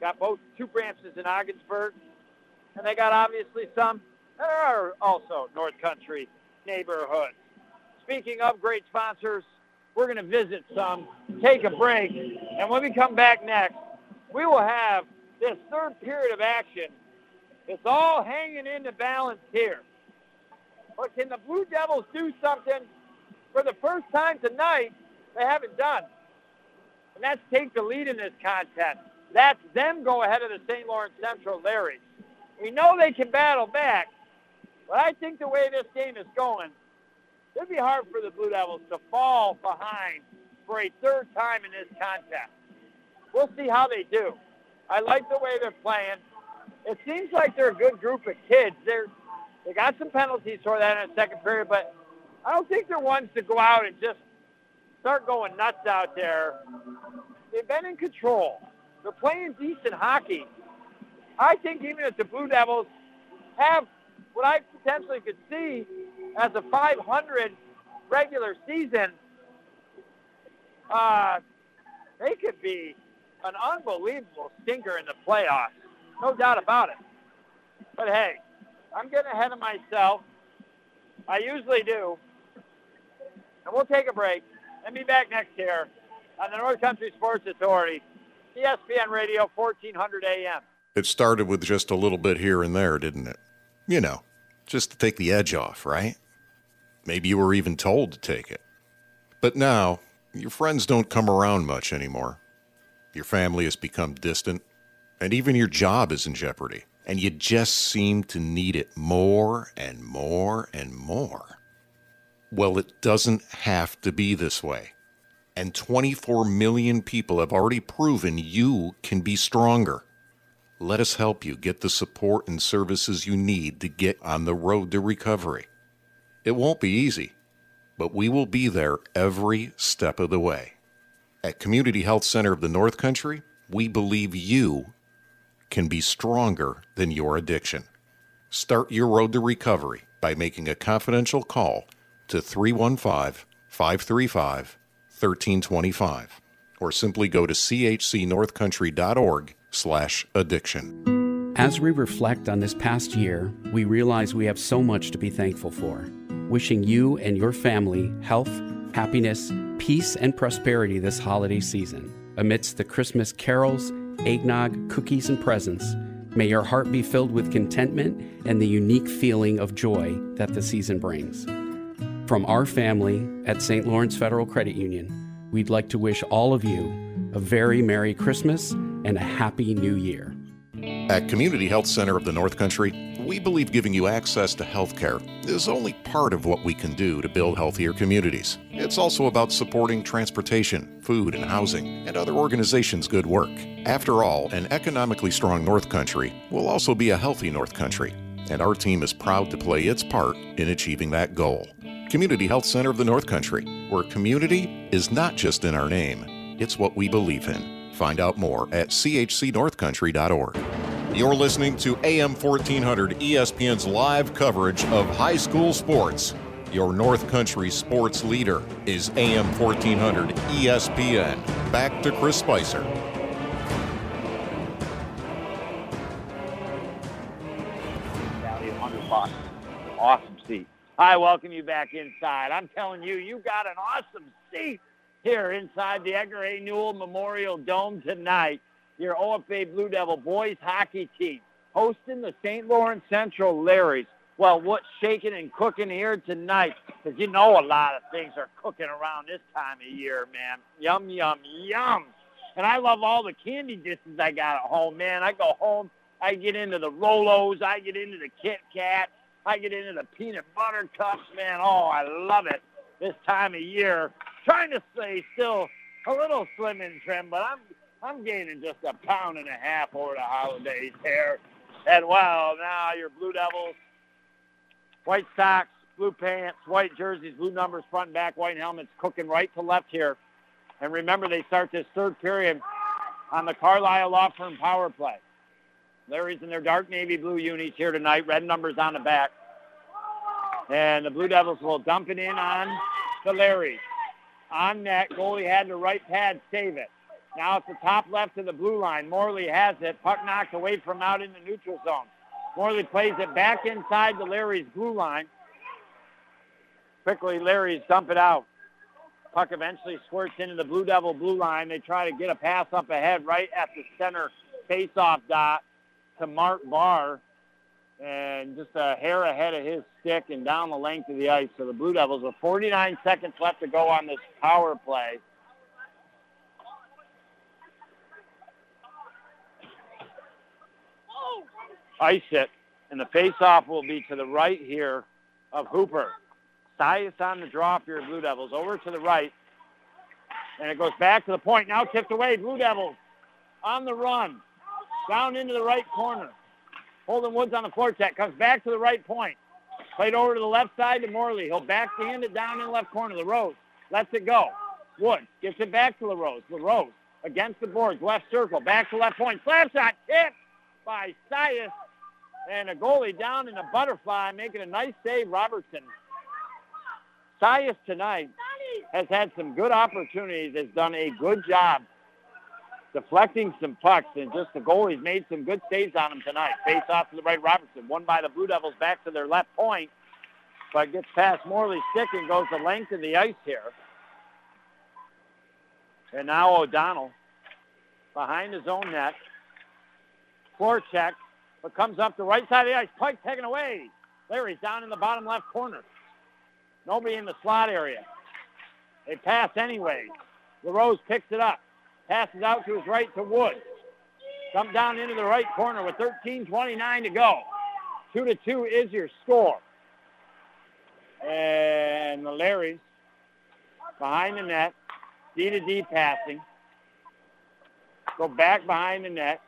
Got both two branches in Ogdensburg, and they got obviously some that are also North Country neighborhoods. Speaking of great sponsors, we're going to visit some, take a break, and when we come back next, we will have this third period of action. It's all hanging in the balance here. But can the Blue Devils do something for the first time tonight they haven't done? And that's take the lead in this contest. That's them go ahead of the St. Lawrence Central Larry. We know they can battle back, but I think the way this game is going, it'd be hard for the Blue Devils to fall behind for a third time in this contest. We'll see how they do. I like the way they're playing. It seems like they're a good group of kids. They're they got some penalties for that in the second period, but I don't think they're ones to go out and just start going nuts out there. They've been in control. They're playing decent hockey. I think even if the Blue Devils have what I potentially could see as a 500 regular season, uh, they could be an unbelievable stinker in the playoffs. No doubt about it. But hey, I'm getting ahead of myself. I usually do. And we'll take a break and be back next year on the North Country Sports Authority, ESPN Radio, 1400 AM. It started with just a little bit here and there, didn't it? You know, just to take the edge off, right? Maybe you were even told to take it. But now, your friends don't come around much anymore. Your family has become distant, and even your job is in jeopardy and you just seem to need it more and more and more. Well, it doesn't have to be this way. And 24 million people have already proven you can be stronger. Let us help you get the support and services you need to get on the road to recovery. It won't be easy, but we will be there every step of the way. At Community Health Center of the North Country, we believe you can be stronger than your addiction. Start your road to recovery by making a confidential call to 315 535 1325 or simply go to chcnorthcountry.org slash addiction. As we reflect on this past year, we realize we have so much to be thankful for. Wishing you and your family health, happiness, peace, and prosperity this holiday season. Amidst the Christmas carols eggnog, cookies, and presents. May your heart be filled with contentment and the unique feeling of joy that the season brings. From our family at St. Lawrence Federal Credit Union, we'd like to wish all of you a very Merry Christmas and a Happy New Year. At Community Health Center of the North Country, we believe giving you access to health care is only part of what we can do to build healthier communities. It's also about supporting transportation, food, and housing, and other organizations' good work. After all, an economically strong North Country will also be a healthy North Country, and our team is proud to play its part in achieving that goal. Community Health Center of the North Country, where community is not just in our name, it's what we believe in. Find out more at chcnorthcountry.org. You're listening to AM 1400 ESPN's live coverage of high school sports. Your North Country sports leader is AM 1400 ESPN. Back to Chris Spicer. Value 100 bucks. Awesome. I welcome you back inside. I'm telling you, you got an awesome seat here inside the Edgar A. Newell Memorial Dome tonight. Your OFA Blue Devil boys hockey team hosting the St. Lawrence Central Larrys. Well, what's shaking and cooking here tonight? Because you know a lot of things are cooking around this time of year, man. Yum, yum, yum. And I love all the candy dishes I got at home, man. I go home, I get into the Rolos, I get into the Kit Kat, I get into the peanut butter cups, man. Oh, I love it this time of year. Trying to stay still a little slim and trim, but I'm I'm gaining just a pound and a half over the holidays here. And wow, now your Blue Devils, white socks, blue pants, white jerseys, blue numbers front and back, white helmets, cooking right to left here. And remember, they start this third period on the Carlisle Law Firm power play. Larry's in their dark navy blue unis here tonight, red numbers on the back. And the Blue Devils will dump it in on the Larrys. On net, goalie had the right pad, save it. Now it's the top left of the blue line. Morley has it. Puck knocked away from out in the neutral zone. Morley plays it back inside the Larry's blue line. Quickly, Larry's dump it out. Puck eventually squirts into the Blue Devil blue line. They try to get a pass up ahead right at the center face-off dot to Mark Barr. And just a hair ahead of his stick and down the length of the ice. So the Blue Devils with 49 seconds left to go on this power play. ice it, and the face-off will be to the right here of Hooper. Sias on the draw for your Blue Devils. Over to the right, and it goes back to the point. Now tipped away. Blue Devils on the run. Down into the right corner. Holden Woods on the check. Comes back to the right point. Played over to the left side to Morley. He'll backhand it down in the left corner. LaRose lets it go. Woods gets it back to LaRose. LaRose against the boards. Left circle. Back to left point. Slap shot. Tipped by Sias and a goalie down in a butterfly, making a nice save, Robertson. Sias tonight has had some good opportunities, has done a good job deflecting some pucks, and just the goalie's made some good saves on him tonight. Face off to the right, Robertson. One by the Blue Devils back to their left point, but gets past Morley's stick and goes the length of the ice here. And now O'Donnell behind his own net. Floor check but comes up the right side of the ice. Pike taken away. Larry's down in the bottom left corner. Nobody in the slot area. They pass anyway. LaRose picks it up. Passes out to his right to Woods. Come down into the right corner with 13.29 to go. Two to two is your score. And the Larrys behind the net. D to D passing. Go back behind the net.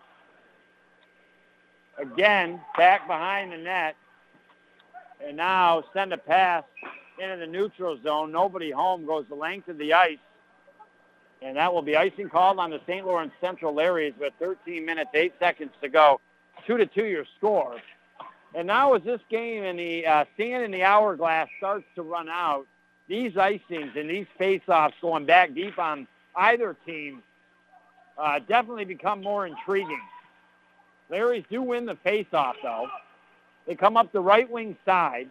Again, back behind the net. And now send a pass into the neutral zone. Nobody home goes the length of the ice. And that will be icing called on the St. Lawrence Central Larrys with 13 minutes, 8 seconds to go. 2 to 2 your score. And now as this game and the uh, sand in the hourglass starts to run out, these icings and these face-offs going back deep on either team uh, definitely become more intriguing. Larry's do win the face-off, though. They come up the right wing side,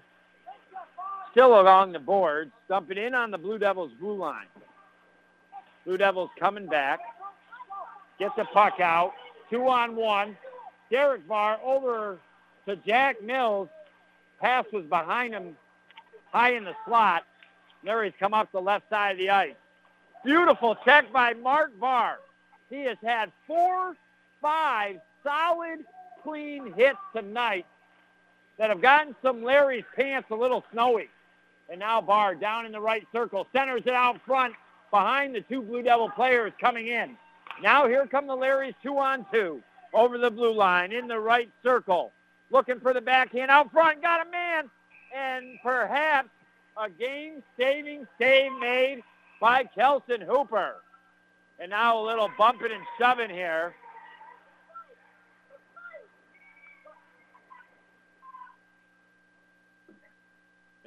still along the boards, dump it in on the Blue Devils' blue line. Blue Devils coming back. Get the puck out. Two on one. Derek Barr over to Jack Mills. Pass was behind him, high in the slot. Larry's come up the left side of the ice. Beautiful check by Mark Barr. He has had four, five, solid, clean hits tonight that have gotten some Larry's pants a little snowy. And now Barr down in the right circle, centers it out front behind the two Blue Devil players coming in. Now here come the Larry's two on two over the blue line in the right circle. Looking for the backhand out front, got a man, and perhaps a game-saving save made by Kelson Hooper. And now a little bumping and shoving here.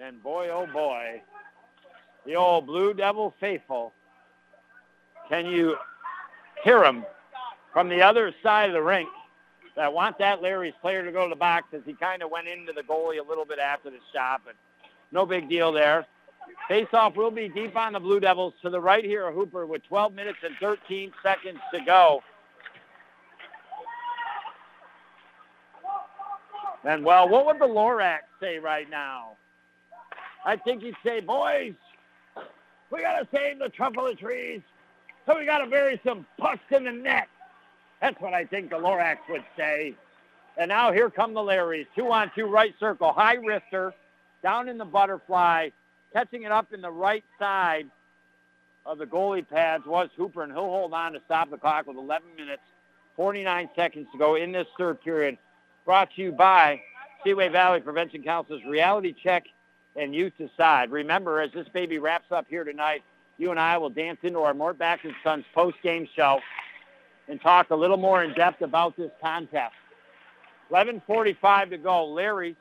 And boy, oh boy, the old Blue Devil faithful. Can you hear them from the other side of the rink that want that Larry's player to go to the box as he kind of went into the goalie a little bit after the shot, but no big deal there. Face-off will be deep on the Blue Devils to the right here, Hooper, with 12 minutes and 13 seconds to go. And well, what would the Lorax say right now? I think he'd say, boys, we got to save the truffle trees. So we got to bury some pucks in the net. That's what I think the Lorax would say. And now here come the Larrys. Two on two right circle. High wrister down in the butterfly. Catching it up in the right side of the goalie pads was Hooper, and he'll hold on to stop the clock with 11 minutes, 49 seconds to go in this third period. Brought to you by Seaway Valley Prevention Council's Reality Check and Youth Decide. Remember, as this baby wraps up here tonight, you and I will dance into our Mort Backus and Sons post-game show and talk a little more in depth about this contest. 11.45 to go. Larry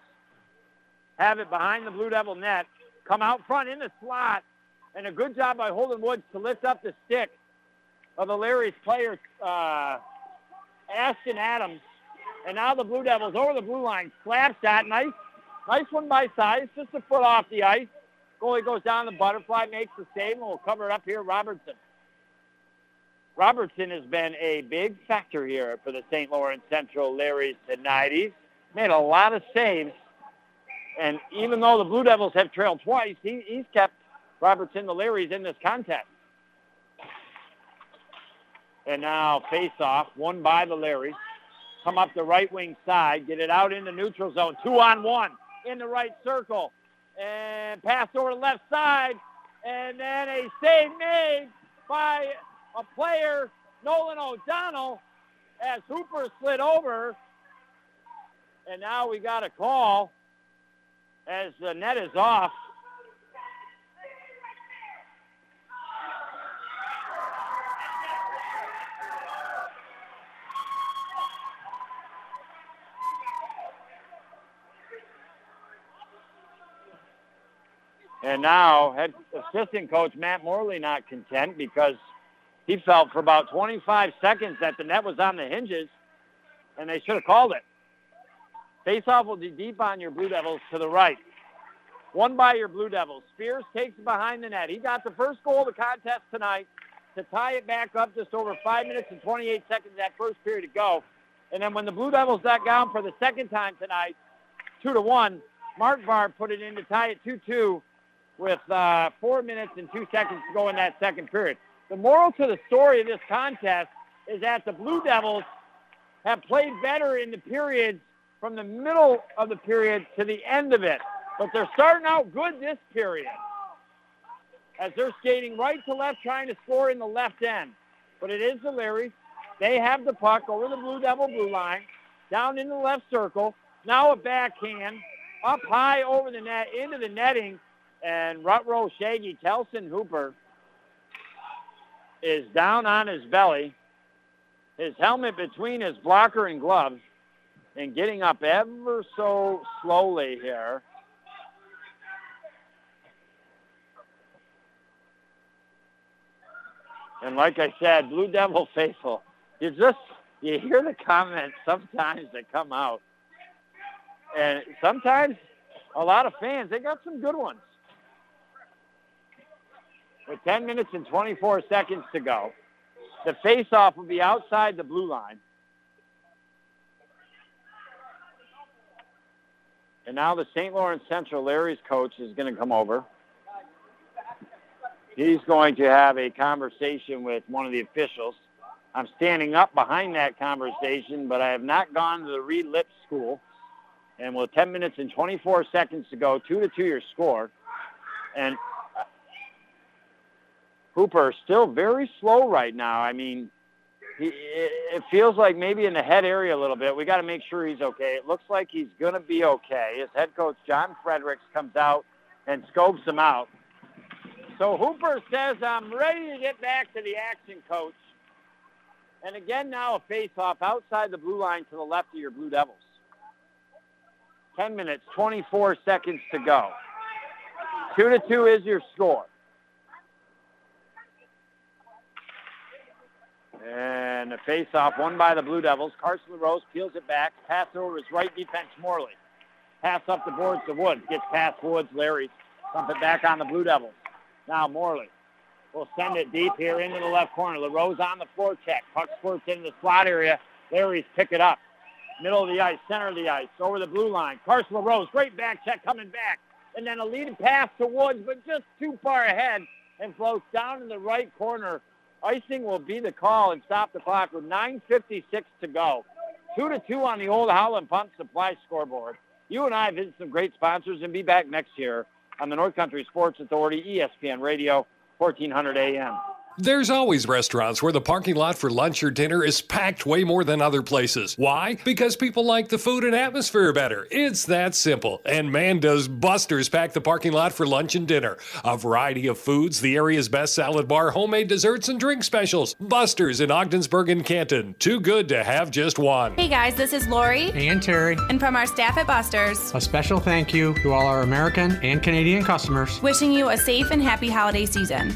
have it behind the Blue Devil net. Come out front in the slot. And a good job by Holden Woods to lift up the stick of the Larry's player, uh, Ashton Adams. And now the Blue Devils over the blue line. Slaps that. Nice, nice one by Sias. Just a foot off the ice. Goalie goes down the butterfly, makes the save, and we'll cover it up here. Robertson. Robertson has been a big factor here for the St. Lawrence Central Larrys tonight. He's made a lot of saves. And even though the Blue Devils have trailed twice, he, he's kept Robertson the Larrys in this contest. And now face-off, won by the Larrys. Come up the right wing side, get it out in the neutral zone. Two on one in the right circle. And pass over the left side. And then a save made by a player, Nolan O'Donnell, as Hooper slid over. And now we got a call as the net is off. And now head assistant coach Matt Morley not content because he felt for about 25 seconds that the net was on the hinges and they should have called it. Faceoff will be deep on your Blue Devils to the right. One by your Blue Devils. Spears takes it behind the net. He got the first goal of the contest tonight to tie it back up just over 5 minutes and 28 seconds that first period to go. And then when the Blue Devils got down for the second time tonight, 2 to 1, Mark Barr put it in to tie it 2-2 with uh, 4 minutes and 2 seconds to go in that second period. The moral to the story of this contest is that the Blue Devils have played better in the periods from the middle of the period to the end of it. But they're starting out good this period as they're skating right to left trying to score in the left end. But it is the Larry. They have the puck over the Blue Devil blue line, down in the left circle. Now a backhand, up high over the net, into the netting, and Rutro Shaggy Kelson Hooper is down on his belly, his helmet between his blocker and gloves, and getting up ever so slowly here. And like I said, Blue Devil [laughs] faithful, you just you hear the comments sometimes that come out, and sometimes a lot of fans they got some good ones. With 10 minutes and 24 seconds to go, the face-off will be outside the blue line. And now the St. Lawrence Central Larry's coach is going to come over. He's going to have a conversation with one of the officials. I'm standing up behind that conversation, but I have not gone to the Reed Lip School. And with 10 minutes and 24 seconds to go, 2 to 2 your score. And Hooper still very slow right now. I mean, he, it feels like maybe in the head area a little bit. We got to make sure he's okay. It looks like he's going to be okay. His head coach, John Fredericks, comes out and scopes him out. So Hooper says, I'm ready to get back to the action, coach. And again now a face-off outside the blue line to the left of your Blue Devils. 10 minutes, 24 seconds to go. 2 to 2 is your score. And the face-off won by the Blue Devils. Carson LaRose peels it back. Pass over his right defense, Morley. Pass up the boards to Woods. Gets past Woods. Larry dump it back on the Blue Devils. Now Morley will send it deep here into the left corner. LaRose on the forecheck. Puck squirts into the slot area. Larry's pick it up. Middle of the ice, center of the ice, over the blue line. Carson LaRose, great back check coming back. And then a lead pass to Woods, but just too far ahead and floats down in the right corner. Icing will be the call and stop the clock with 9.56 to go. Two to two on the old Howland Pump Supply scoreboard. You and I visit some great sponsors and be back next year on the North Country Sports Authority, ESPN Radio, 1400 AM. There's always restaurants where the parking lot for lunch or dinner is packed way more than other places. Why? Because people like the food and atmosphere better. It's that simple. And man, does Buster's pack the parking lot for lunch and dinner. A variety of foods, the area's best salad bar, homemade desserts, and drink specials. Buster's in Ogdensburg and Canton. Too good to have just one. Hey guys, this is Lori. And Terry. And from our staff at Buster's. A special thank you to all our American and Canadian customers. Wishing you a safe and happy holiday season.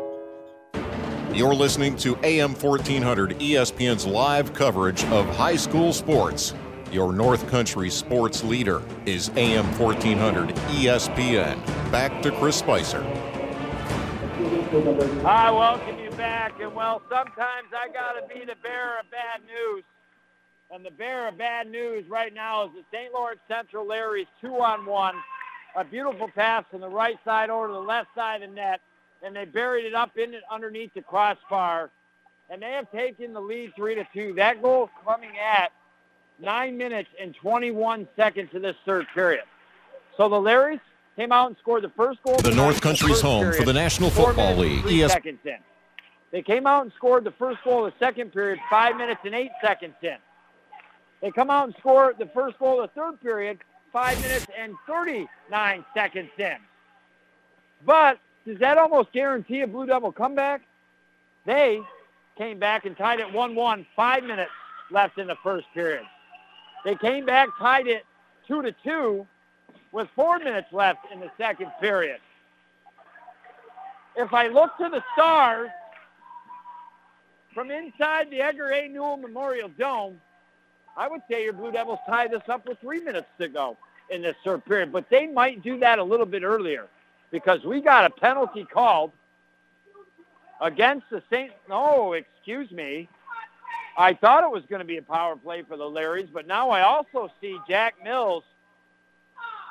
You're listening to AM 1400 ESPN's live coverage of high school sports. Your North Country sports leader is AM 1400 ESPN. Back to Chris Spicer. I welcome you back. And well, sometimes I got to be the bearer of bad news. And the bearer of bad news right now is the St. Lawrence Central Larry's two on one. A beautiful pass from the right side over to the left side of the net and they buried it up in it underneath the crossbar. And they have taken the lead three to two. That goal coming at nine minutes and 21 seconds of this third period. So the Larrys came out and scored the first goal. The North Country's home period, for the National Football League. Three ES- seconds in. They came out and scored the first goal of the second period, five minutes and eight seconds in. They come out and score the first goal of the third period, five minutes and 39 seconds in. But does that almost guarantee a Blue Devil comeback? They came back and tied it 1-1, five minutes left in the first period. They came back, tied it 2 to 2 with four minutes left in the second period. If I look to the stars from inside the Edgar A. Newell Memorial Dome, I would say your Blue Devils tie this up with three minutes to go in this third period, but they might do that a little bit earlier because we got a penalty called against the St. No, excuse me. I thought it was going to be a power play for the Larrys, but now I also see Jack Mills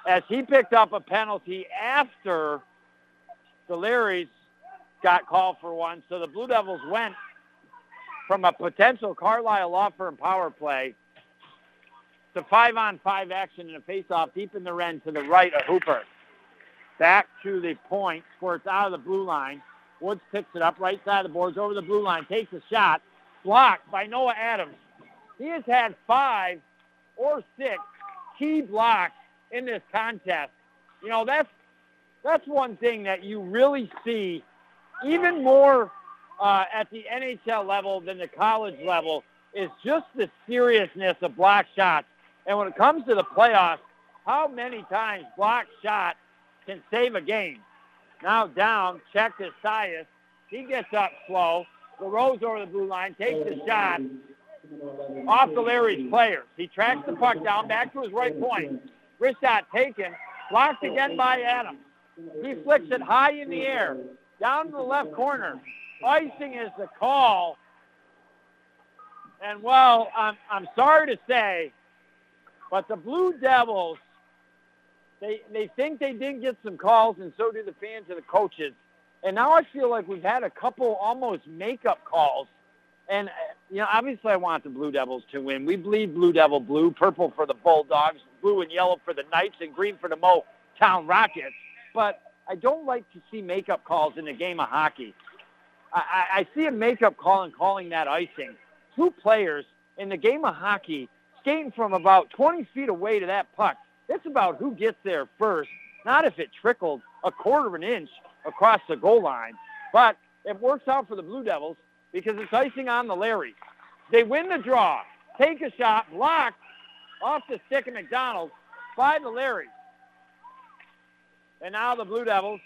as he picked up a penalty after the Larrys got called for one. So the Blue Devils went from a potential Carlisle Law Firm power play to five-on-five action in a face-off deep in the end to the right of Hooper back to the point, squirts out of the blue line. Woods picks it up right side of the boards over the blue line, takes a shot, blocked by Noah Adams. He has had five or six key blocks in this contest. You know, that's that's one thing that you really see even more uh, at the NHL level than the college level is just the seriousness of block shots. And when it comes to the playoffs, how many times block shot can save a game. Now down, check to Sias. He gets up slow. LaRose over the blue line, takes the shot off the Larry's players. He tracks the puck down back to his right point. Wrist shot taken, blocked again by Adams. He flicks it high in the air, down to the left corner. Icing is the call. And well, I'm, I'm sorry to say, but the Blue Devils they they think they did get some calls, and so do the fans and the coaches. And now I feel like we've had a couple almost makeup calls. And uh, you know, obviously, I want the Blue Devils to win. We bleed Blue Devil blue, purple for the Bulldogs, blue and yellow for the Knights, and green for the Mo Town Rockets. But I don't like to see makeup calls in a game of hockey. I, I, I see a makeup call and calling that icing. Two players in the game of hockey skating from about 20 feet away to that puck it's about who gets there first, not if it trickled a quarter of an inch across the goal line. But it works out for the Blue Devils because it's icing on the Larry. They win the draw, take a shot, blocked off the stick of McDonald by the Larry. And now the Blue Devils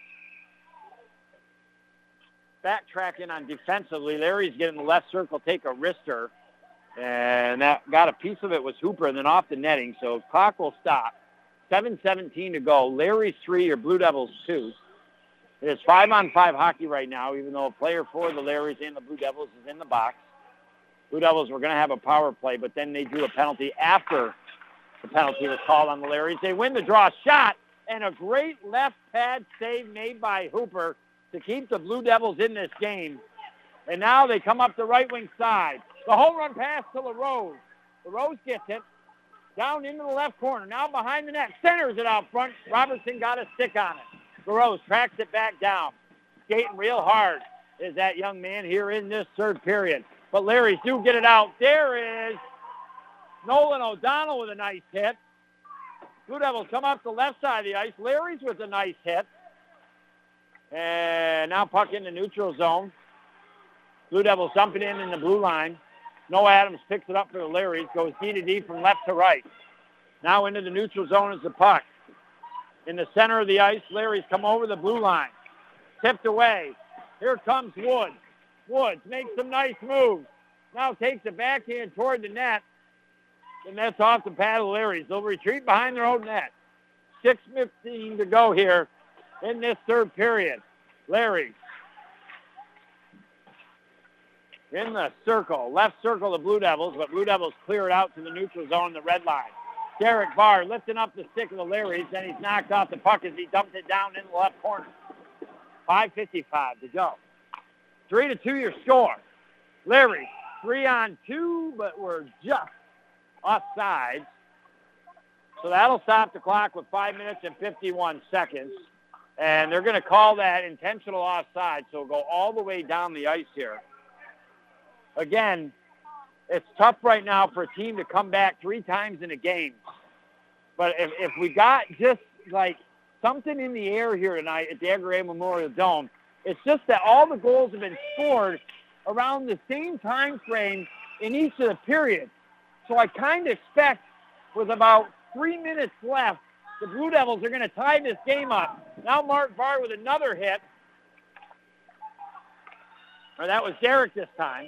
backtracking on defensively. Larry's getting the left circle, take a wrister. And that got a piece of it was Hooper and then off the netting. So clock will stop. 7.17 to go. Larry's three, your Blue Devils two. It is five on five hockey right now, even though a player for the Larrys and the Blue Devils is in the box. Blue Devils were going to have a power play, but then they drew a penalty after the penalty was called on the Larrys. They win the draw shot and a great left pad save made by Hooper to keep the Blue Devils in this game. And now they come up the right wing side. The home run pass to LaRose. LaRose gets it down into the left corner. Now behind the net. Centers it out front. Robertson got a stick on it. LaRose tracks it back down. Skating real hard is that young man here in this third period. But Larry's do get it out. There is Nolan O'Donnell with a nice hit. Blue Devils come up the left side of the ice. Larry's with a nice hit. And now puck in the neutral zone. Blue Devils dumping in in the blue line. Noah Adams picks it up for the Larrys, goes D to D from left to right. Now into the neutral zone is the puck. In the center of the ice, Larrys come over the blue line. Tipped away. Here comes Woods. Woods makes some nice moves. Now takes a backhand toward the net. The net's off the pad of Larrys. They'll retreat behind their own net. 6.15 to go here in this third period. Larry in the circle, left circle the Blue Devils, but Blue Devils clear it out to the neutral zone, the red line. Derek Barr lifting up the stick of the Larrys, and he's knocked off the puck as he dumped it down in the left corner. 5.55 to go. Three to two your score. Larry, three on two, but we're just offsides. So that'll stop the clock with five minutes and 51 seconds. And they're going to call that intentional offside, so go all the way down the ice here again, it's tough right now for a team to come back three times in a game. But if, if we got just like something in the air here tonight at the Edgar A. Memorial Dome, it's just that all the goals have been scored around the same time frame in each of the periods. So I kind of expect with about three minutes left, the Blue Devils are going to tie this game up. Now Mark Barr with another hit. Or that was Derek this time.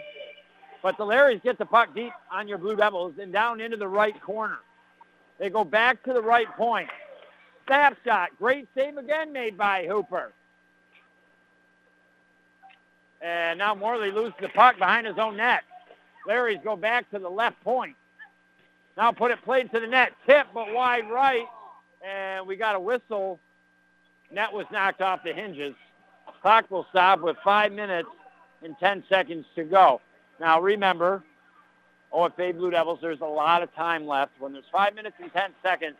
But the Larrys get the puck deep on your Blue Devils and down into the right corner. They go back to the right point. Snap shot. Great save again made by Hooper. And now Morley loses the puck behind his own net. Larry's go back to the left point. Now put it played to the net. Tip, but wide right. And we got a whistle. Net was knocked off the hinges. Clock will stop with five minutes and 10 seconds to go. Now remember, OFA Blue Devils, there's a lot of time left. When there's five minutes and 10 seconds,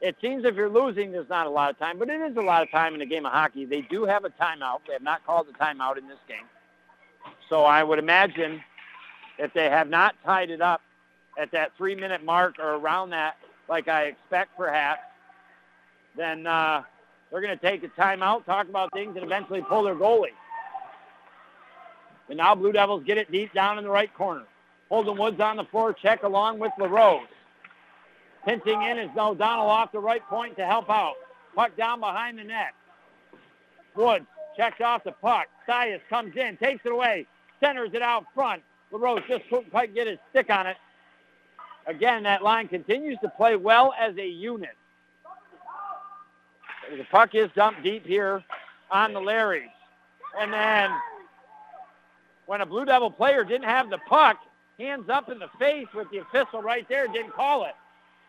it seems if you're losing, there's not a lot of time, but it is a lot of time in a game of hockey. They do have a timeout. They have not called a timeout in this game. So I would imagine if they have not tied it up at that three-minute mark or around that, like I expect perhaps, then uh, they're going to take a timeout, talk about things, and eventually pull their goalie. And now Blue Devils get it deep down in the right corner. Holden Woods on the floor, check along with LaRose. Pinching in is O'Donnell off the right point to help out. Puck down behind the net. Woods checks off the puck. Sias comes in, takes it away, centers it out front. LaRose just couldn't quite get his stick on it. Again, that line continues to play well as a unit. The puck is dumped deep here on the Larrys. And then when a Blue Devil player didn't have the puck, hands up in the face with the official right there, didn't call it.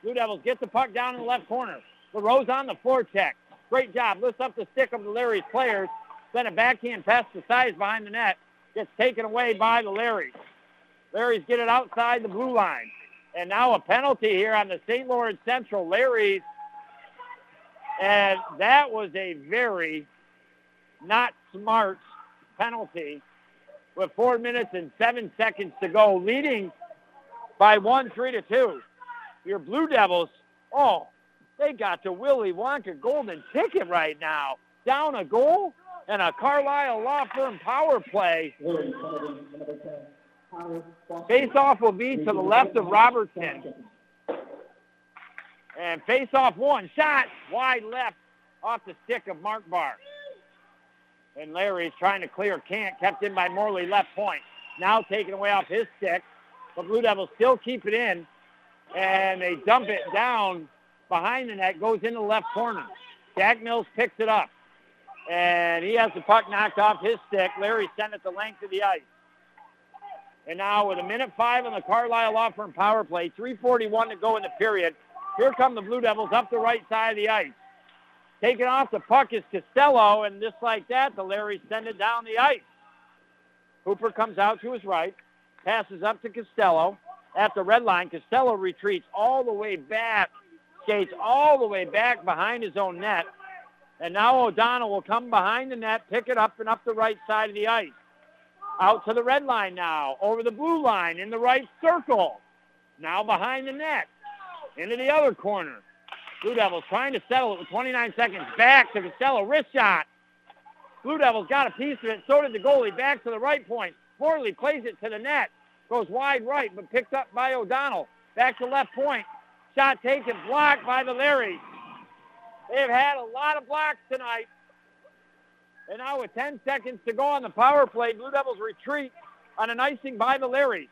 Blue Devils get the puck down in the left corner. LaRose on the forecheck. Great job. Lifts up the stick of the Larry's players. Then a backhand pass to Sias behind the net. Gets taken away by the Larrys. Larrys get it outside the blue line. And now a penalty here on the St. Lawrence Central Larrys. And that was a very not smart penalty with four minutes and seven seconds to go, leading by one, three to two. Your Blue Devils, oh, they got the Willy Wonka golden ticket right now. Down a goal and a Carlisle Law Firm power play. Face off will be to the left of Robertson. And face off one. Shot wide left off the stick of Mark Barr. And Larry's trying to clear. Can't. Kept in by Morley left point. Now taken away off his stick. But Blue Devils still keep it in. And they dump it down behind the net. Goes into the left corner. Jack Mills picks it up. And he has the puck knocked off his stick. Larry sent it the length of the ice. And now with a minute five on the Carlisle Law Firm power play, 341 to go in the period. Here come the Blue Devils up the right side of the ice. Taking off the puck is Costello, and just like that, the Larry send it down the ice. Hooper comes out to his right, passes up to Costello at the red line. Costello retreats all the way back, skates all the way back behind his own net. And now O'Donnell will come behind the net, pick it up and up the right side of the ice. Out to the red line now, over the blue line in the right circle. Now behind the net, into the other corner. Blue Devils trying to settle it with 29 seconds. Back to Costello, wrist shot. Blue Devils got a piece of it. So did the goalie. Back to the right point. Morley plays it to the net. Goes wide right, but picked up by O'Donnell. Back to left point. Shot taken, blocked by the Larrys. They've had a lot of blocks tonight. And now with 10 seconds to go on the power play, Blue Devils retreat on an icing by the Larrys.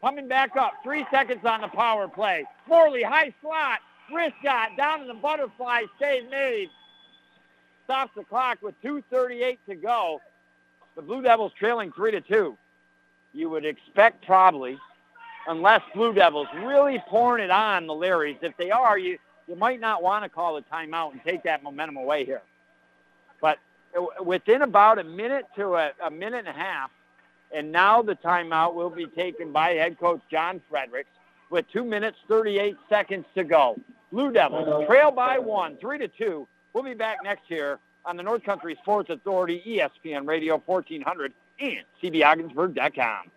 Coming back up, three seconds on the power play. Morley, high slot, shot, down to the butterfly, save made. Stops the clock with 2.38 to go. The Blue Devils trailing 3 to 2. You would expect probably, unless Blue Devils really pouring it on the Larrys. If they are, you, you might not want to call a timeout and take that momentum away here. But within about a minute to a, a minute and a half, and now the timeout will be taken by head coach John Fredericks with two minutes, 38 seconds to go. Blue Devils trail by one, three to two. We'll be back next year on the North Country Sports Authority, ESPN Radio 1400, and CBOgginsburg.com.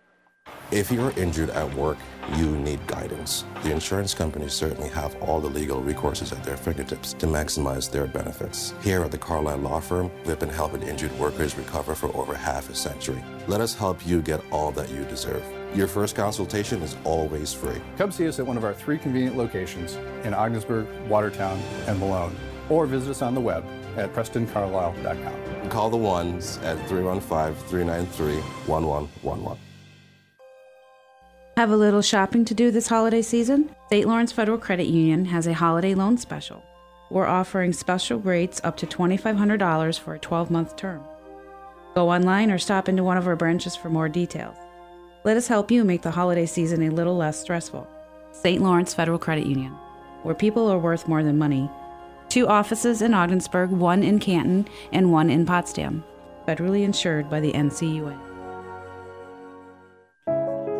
If you're injured at work, you need guidance. The insurance companies certainly have all the legal recourses at their fingertips to maximize their benefits. Here at the Carlisle Law Firm, we've been helping injured workers recover for over half a century. Let us help you get all that you deserve. Your first consultation is always free. Come see us at one of our three convenient locations in Ogdensburg, Watertown, and Malone, or visit us on the web at PrestonCarlisle.com. Call the ones at 315 393 1111. Have a little shopping to do this holiday season? St. Lawrence Federal Credit Union has a holiday loan special. We're offering special rates up to $2,500 for a 12 month term. Go online or stop into one of our branches for more details. Let us help you make the holiday season a little less stressful. St. Lawrence Federal Credit Union, where people are worth more than money. Two offices in Ogdensburg, one in Canton, and one in Potsdam. Federally insured by the NCUA.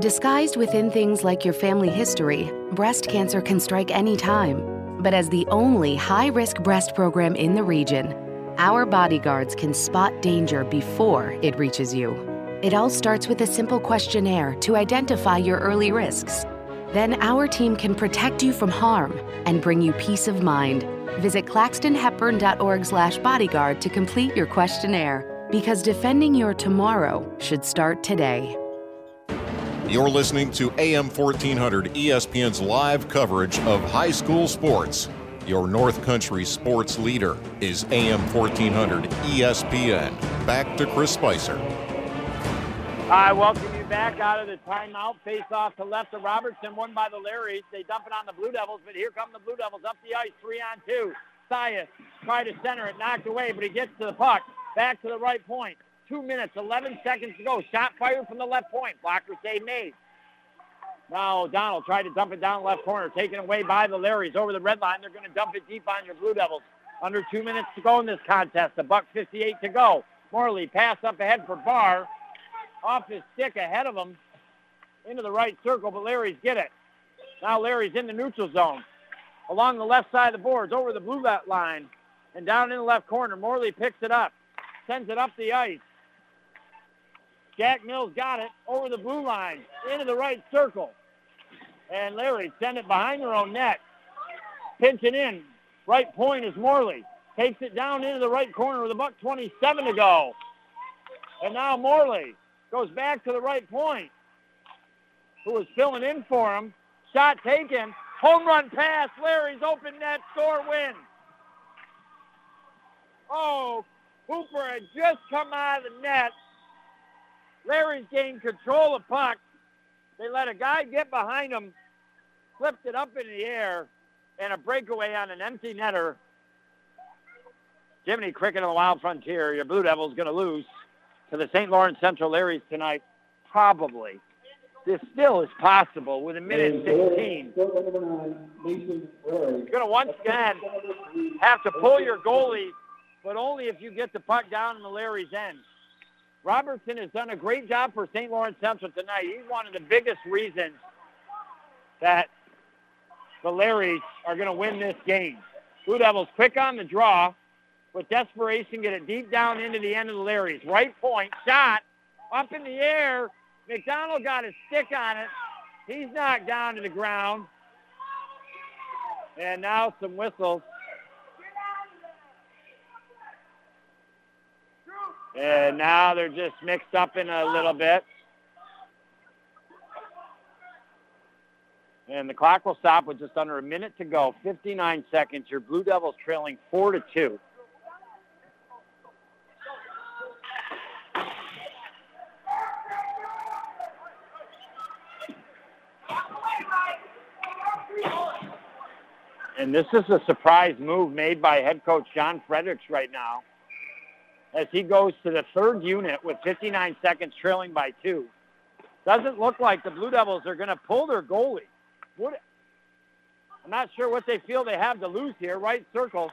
Disguised within things like your family history, breast cancer can strike any time. But as the only high risk breast program in the region, our bodyguards can spot danger before it reaches you. It all starts with a simple questionnaire to identify your early risks. Then our team can protect you from harm and bring you peace of mind. Visit claxtonhepburn.org/bodyguard to complete your questionnaire because defending your tomorrow should start today. You're listening to AM 1400 ESPN's live coverage of high school sports. Your North Country sports leader is AM 1400 ESPN. Back to Chris Spicer. I welcome you back out of the timeout. Face off to left of Robertson, won by the Larrys. They dump it on the Blue Devils, but here come the Blue Devils up the ice, three on two. Sias tried to center it, knocked away, but he gets to the puck. Back to the right point. Two minutes, 11 seconds to go. Shot fired from the left point. Blocker save made. Now O'Donnell tried to dump it down left corner, taken away by the Larrys over the red line. They're going to dump it deep on your Blue Devils. Under two minutes to go in this contest. A buck 58 to go. Morley pass up ahead for Barr. Off his stick ahead of him into the right circle, but Larry's get it. Now Larry's in the neutral zone. Along the left side of the boards, over the blue line, and down in the left corner. Morley picks it up, sends it up the ice. Jack Mills got it over the blue line, into the right circle. And Larry send it behind their own net. Pinching in. Right point is Morley. Takes it down into the right corner with a buck 27 to go. And now Morley goes back to the right point. Who was filling in for him. Shot taken. Home run pass. Larry's open net. Score win. Oh, Hooper had just come out of the net. Larry's gained control of puck. They let a guy get behind him, flipped it up in the air, and a breakaway on an empty netter. Jiminy Cricket on the Wild Frontier. Your Blue Devils going to lose to the St. Lawrence Central Larrys tonight. Probably. This still is possible with a minute 16. You're going to once again have to pull your goalie, but only if you get the puck down in the Larry's end. Robertson has done a great job for St. Lawrence Central tonight. He's one of the biggest reasons that the Larrys are going to win this game. Blue Devils quick on the draw with desperation, get it deep down into the end of the Larrys. Right point, shot, up in the air. McDonald got his stick on it. He's knocked down to the ground. And now some whistles. And now they're just mixed up in a little bit. And the clock will stop with just under a minute to go. 59 seconds. Your Blue Devils trailing 4 to 2. And this is a surprise move made by head coach John Fredericks right now as he goes to the third unit with 59 seconds trailing by two. Doesn't look like the Blue Devils are going to pull their goalie. What, I'm not sure what they feel they have to lose here. Right circle,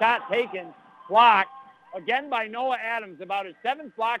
shot taken, blocked, again by Noah Adams, about his seventh block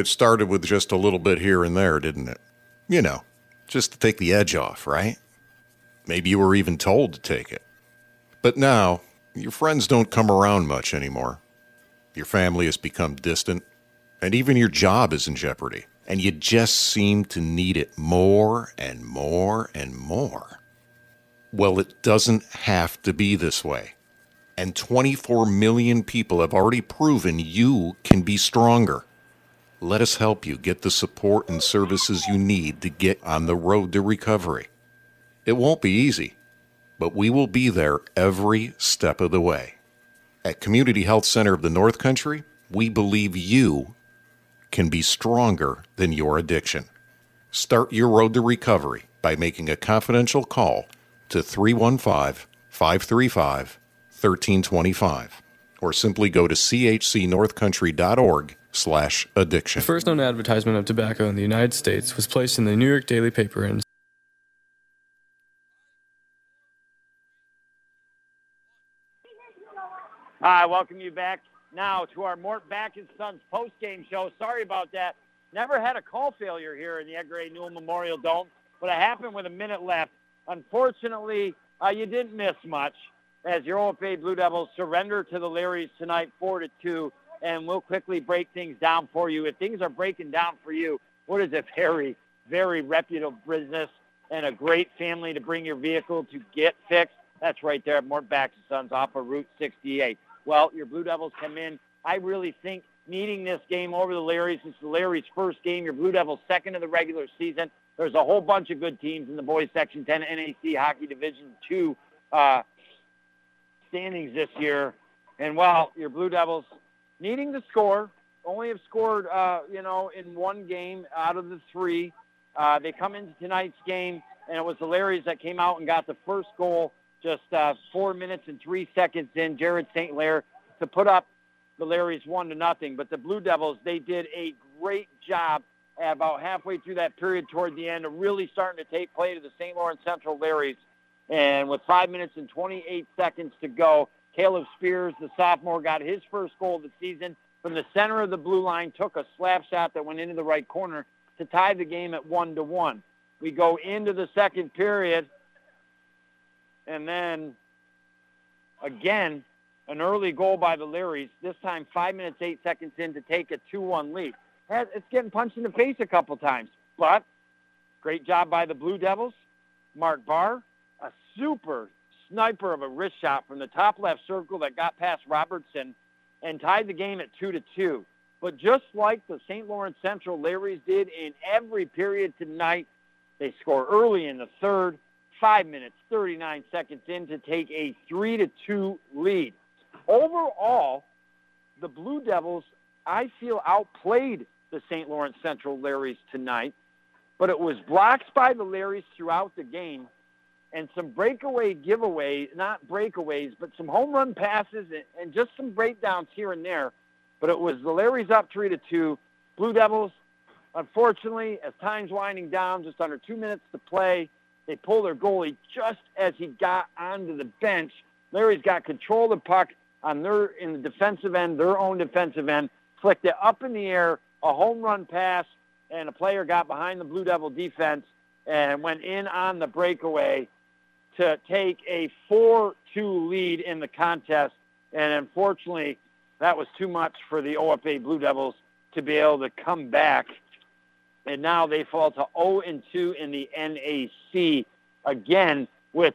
It started with just a little bit here and there, didn't it? You know, just to take the edge off, right? Maybe you were even told to take it. But now, your friends don't come around much anymore. Your family has become distant, and even your job is in jeopardy. And you just seem to need it more and more and more. Well, it doesn't have to be this way. And 24 million people have already proven you can be stronger. Let us help you get the support and services you need to get on the road to recovery. It won't be easy, but we will be there every step of the way. At Community Health Center of the North Country, we believe you can be stronger than your addiction. Start your road to recovery by making a confidential call to 315 535 1325 or simply go to chcnorthcountry.org slash addiction. The first known advertisement of tobacco in the United States was placed in the New York Daily Paper in I welcome you back now to our Mort Backus Sons post-game show. Sorry about that. Never had a call failure here in the Edgar A. Newell Memorial Dome, but it happened with a minute left. Unfortunately, uh, you didn't miss much as your OFA Blue Devils surrender to the Larrys tonight, four to two and we'll quickly break things down for you. If things are breaking down for you, what is a very, very reputable business and a great family to bring your vehicle to get fixed? That's right there at Mort Sons off of Route 68. Well, your Blue Devils come in. I really think needing this game over the Larrys. It's the Larrys' first game. Your Blue Devils second of the regular season. There's a whole bunch of good teams in the boys Section 10 NAC Hockey Division 2 uh, standings this year. And, well, your Blue Devils needing to score. Only have scored, uh, you know, in one game out of the three. Uh, they come into tonight's game, and it was the Larrys that came out and got the first goal just uh, four minutes and three seconds in. Jared St. Clair to put up the Larrys one to nothing. But the Blue Devils, they did a great job at about halfway through that period toward the end of really starting to take play to the St. Lawrence Central Larrys. And with five minutes and 28 seconds to go, Caleb Spears, the sophomore, got his first goal of the season from the center of the blue line, took a slap shot that went into the right corner to tie the game at one to one. We go into the second period, and then again, an early goal by the Larrys, this time five minutes, eight seconds in to take a 2-1 lead. It's getting punched in the face a couple times, but great job by the Blue Devils. Mark Barr, a super sniper of a wrist shot from the top left circle that got past Robertson and tied the game at 2 to 2. But just like the St. Lawrence Central Larrys did in every period tonight, they score early in the third, 5 minutes 39 seconds in to take a 3 to 2 lead. Overall, the Blue Devils, I feel, outplayed the St. Lawrence Central Larrys tonight, but it was blocks by the Larrys throughout the game and some breakaway giveaway, not breakaways, but some home run passes and, and just some breakdowns here and there. But it was the Larrys up three to two. Blue Devils, unfortunately, as time's winding down, just under two minutes to play, they pull their goalie just as he got onto the bench. Larry's got control of the puck on their in the defensive end, their own defensive end, flicked it up in the air, a home run pass, and a player got behind the Blue Devil defense and went in on the breakaway to take a 4-2 lead in the contest. And unfortunately, that was too much for the OFA Blue Devils to be able to come back. And now they fall to 0-2 in the NAC again with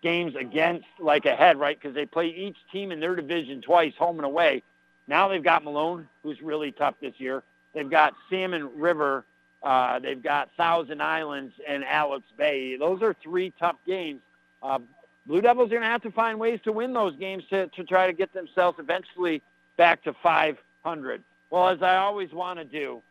games against like ahead, right? Because they play each team in their division twice, home and away. Now they've got Malone, who's really tough this year. They've got Salmon River. Uh, they've got Thousand Islands and Alex Bay. Those are three tough games. Uh, Blue Devils are going to have to find ways to win those games to, to try to get themselves eventually back to 500. Well, as I always want to do,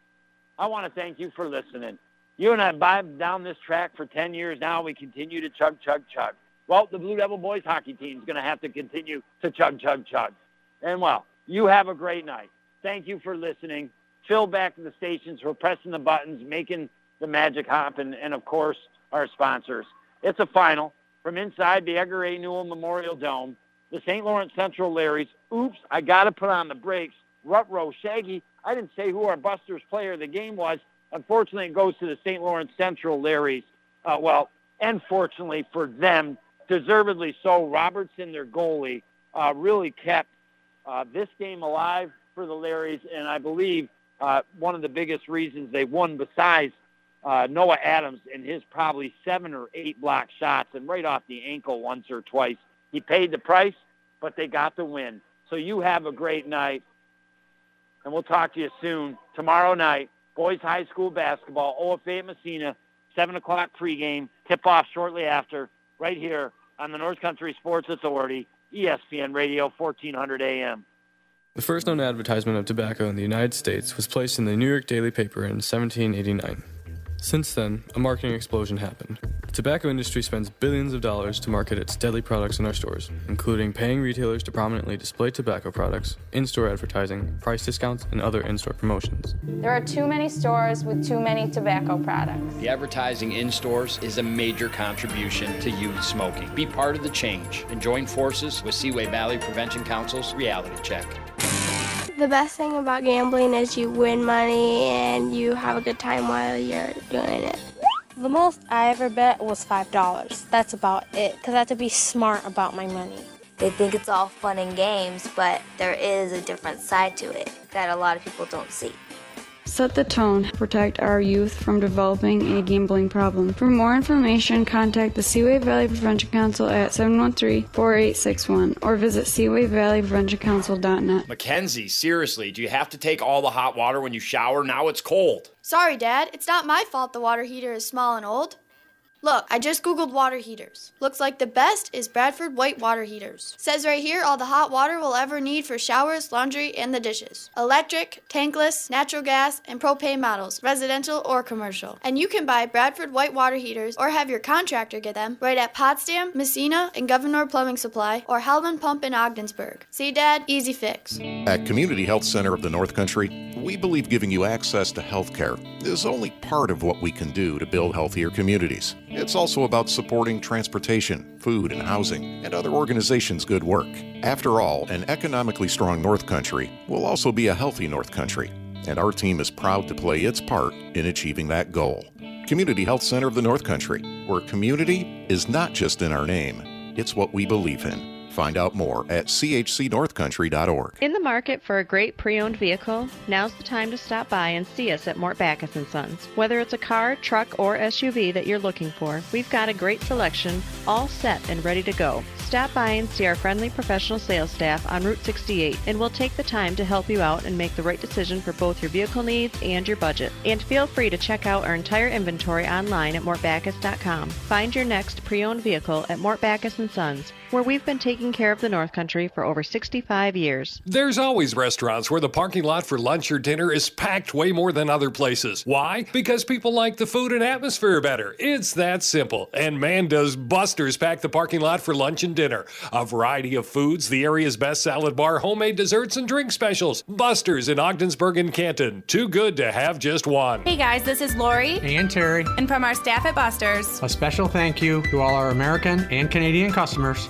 I want to thank you for listening. You and I have down this track for 10 years now. We continue to chug, chug, chug. Well, the Blue Devil boys hockey team is going to have to continue to chug, chug, chug. And well, you have a great night. Thank you for listening. Phil back to the stations for pressing the buttons, making the magic happen, and of course, our sponsors. It's a final from inside the Edgar A. Newell Memorial Dome. The St. Lawrence Central Larrys. Oops, I got to put on the brakes. Rutro Shaggy. I didn't say who our Busters player of the game was. Unfortunately, it goes to the St. Lawrence Central Larrys. Uh, well, and fortunately for them, deservedly so, Robertson, their goalie, uh, really kept uh, this game alive for the Larrys, and I believe uh, one of the biggest reasons they won besides uh, Noah Adams and his probably seven or eight block shots and right off the ankle once or twice. He paid the price, but they got the win. So you have a great night, and we'll talk to you soon. Tomorrow night, boys high school basketball, OFA at Massena, 7 o'clock pregame, tip-off shortly after, right here on the North Country Sports Authority, ESPN Radio, 1400 AM. The first known advertisement of tobacco in the United States was placed in the New York Daily Paper in 1789. Since then, a marketing explosion happened. The tobacco industry spends billions of dollars to market its deadly products in our stores, including paying retailers to prominently display tobacco products, in store advertising, price discounts, and other in store promotions. There are too many stores with too many tobacco products. The advertising in stores is a major contribution to youth smoking. Be part of the change and join forces with Seaway Valley Prevention Council's Reality Check. The best thing about gambling is you win money and you have a good time while you're doing it. The most I ever bet was $5. That's about it, because I have to be smart about my money. They think it's all fun and games, but there is a different side to it that a lot of people don't see. Set the tone. Protect our youth from developing a gambling problem. For more information, contact the Seaway Valley Prevention Council at 713-4861 or visit seawayvalleypreventioncouncil.net. Mackenzie, seriously, do you have to take all the hot water when you shower? Now it's cold. Sorry, Dad. It's not my fault the water heater is small and old. Look, I just googled water heaters. Looks like the best is Bradford white water heaters. Says right here all the hot water we'll ever need for showers, laundry, and the dishes. Electric, tankless, natural gas, and propane models, residential or commercial. And you can buy Bradford white water heaters or have your contractor get them right at Potsdam, Massena, and Gouverneur Plumbing Supply or Howland Pump in Ogdensburg. See, Dad? Easy fix. At Community Health Center of the North Country, we believe giving you access to health care is only part of what we can do to build healthier communities. It's also about supporting transportation, food, and housing, and other organizations' good work. After all, an economically strong North Country will also be a healthy North Country, and our team is proud to play its part in achieving that goal. Community Health Center of the North Country, where community is not just in our name, it's what we believe in. Find out more at chcnorthcountry.org. In the market for a great pre-owned vehicle? Now's the time to stop by and see us at Mort Backus & Sons. Whether it's a car, truck, or SUV that you're looking for, we've got a great selection, all set and ready to go. Stop by and see our friendly professional sales staff on Route 68, and we'll take the time to help you out and make the right decision for both your vehicle needs and your budget. And feel free to check out our entire inventory online at mortbackus.com. Find your next pre-owned vehicle at Mort Backus & Sons, where we've been taking care of the North Country for over 65 years. There's always restaurants where the parking lot for lunch or dinner is packed way more than other places. Why? Because people like the food and atmosphere better. It's that simple. And man, does Buster's pack the parking lot for lunch and dinner. A variety of foods, the area's best salad bar, homemade desserts, and drink specials. Buster's in Ogdensburg and Canton. Too good to have just one. Hey guys, this is Lori. And Terry. And from our staff at Buster's. A special thank you to all our American and Canadian customers.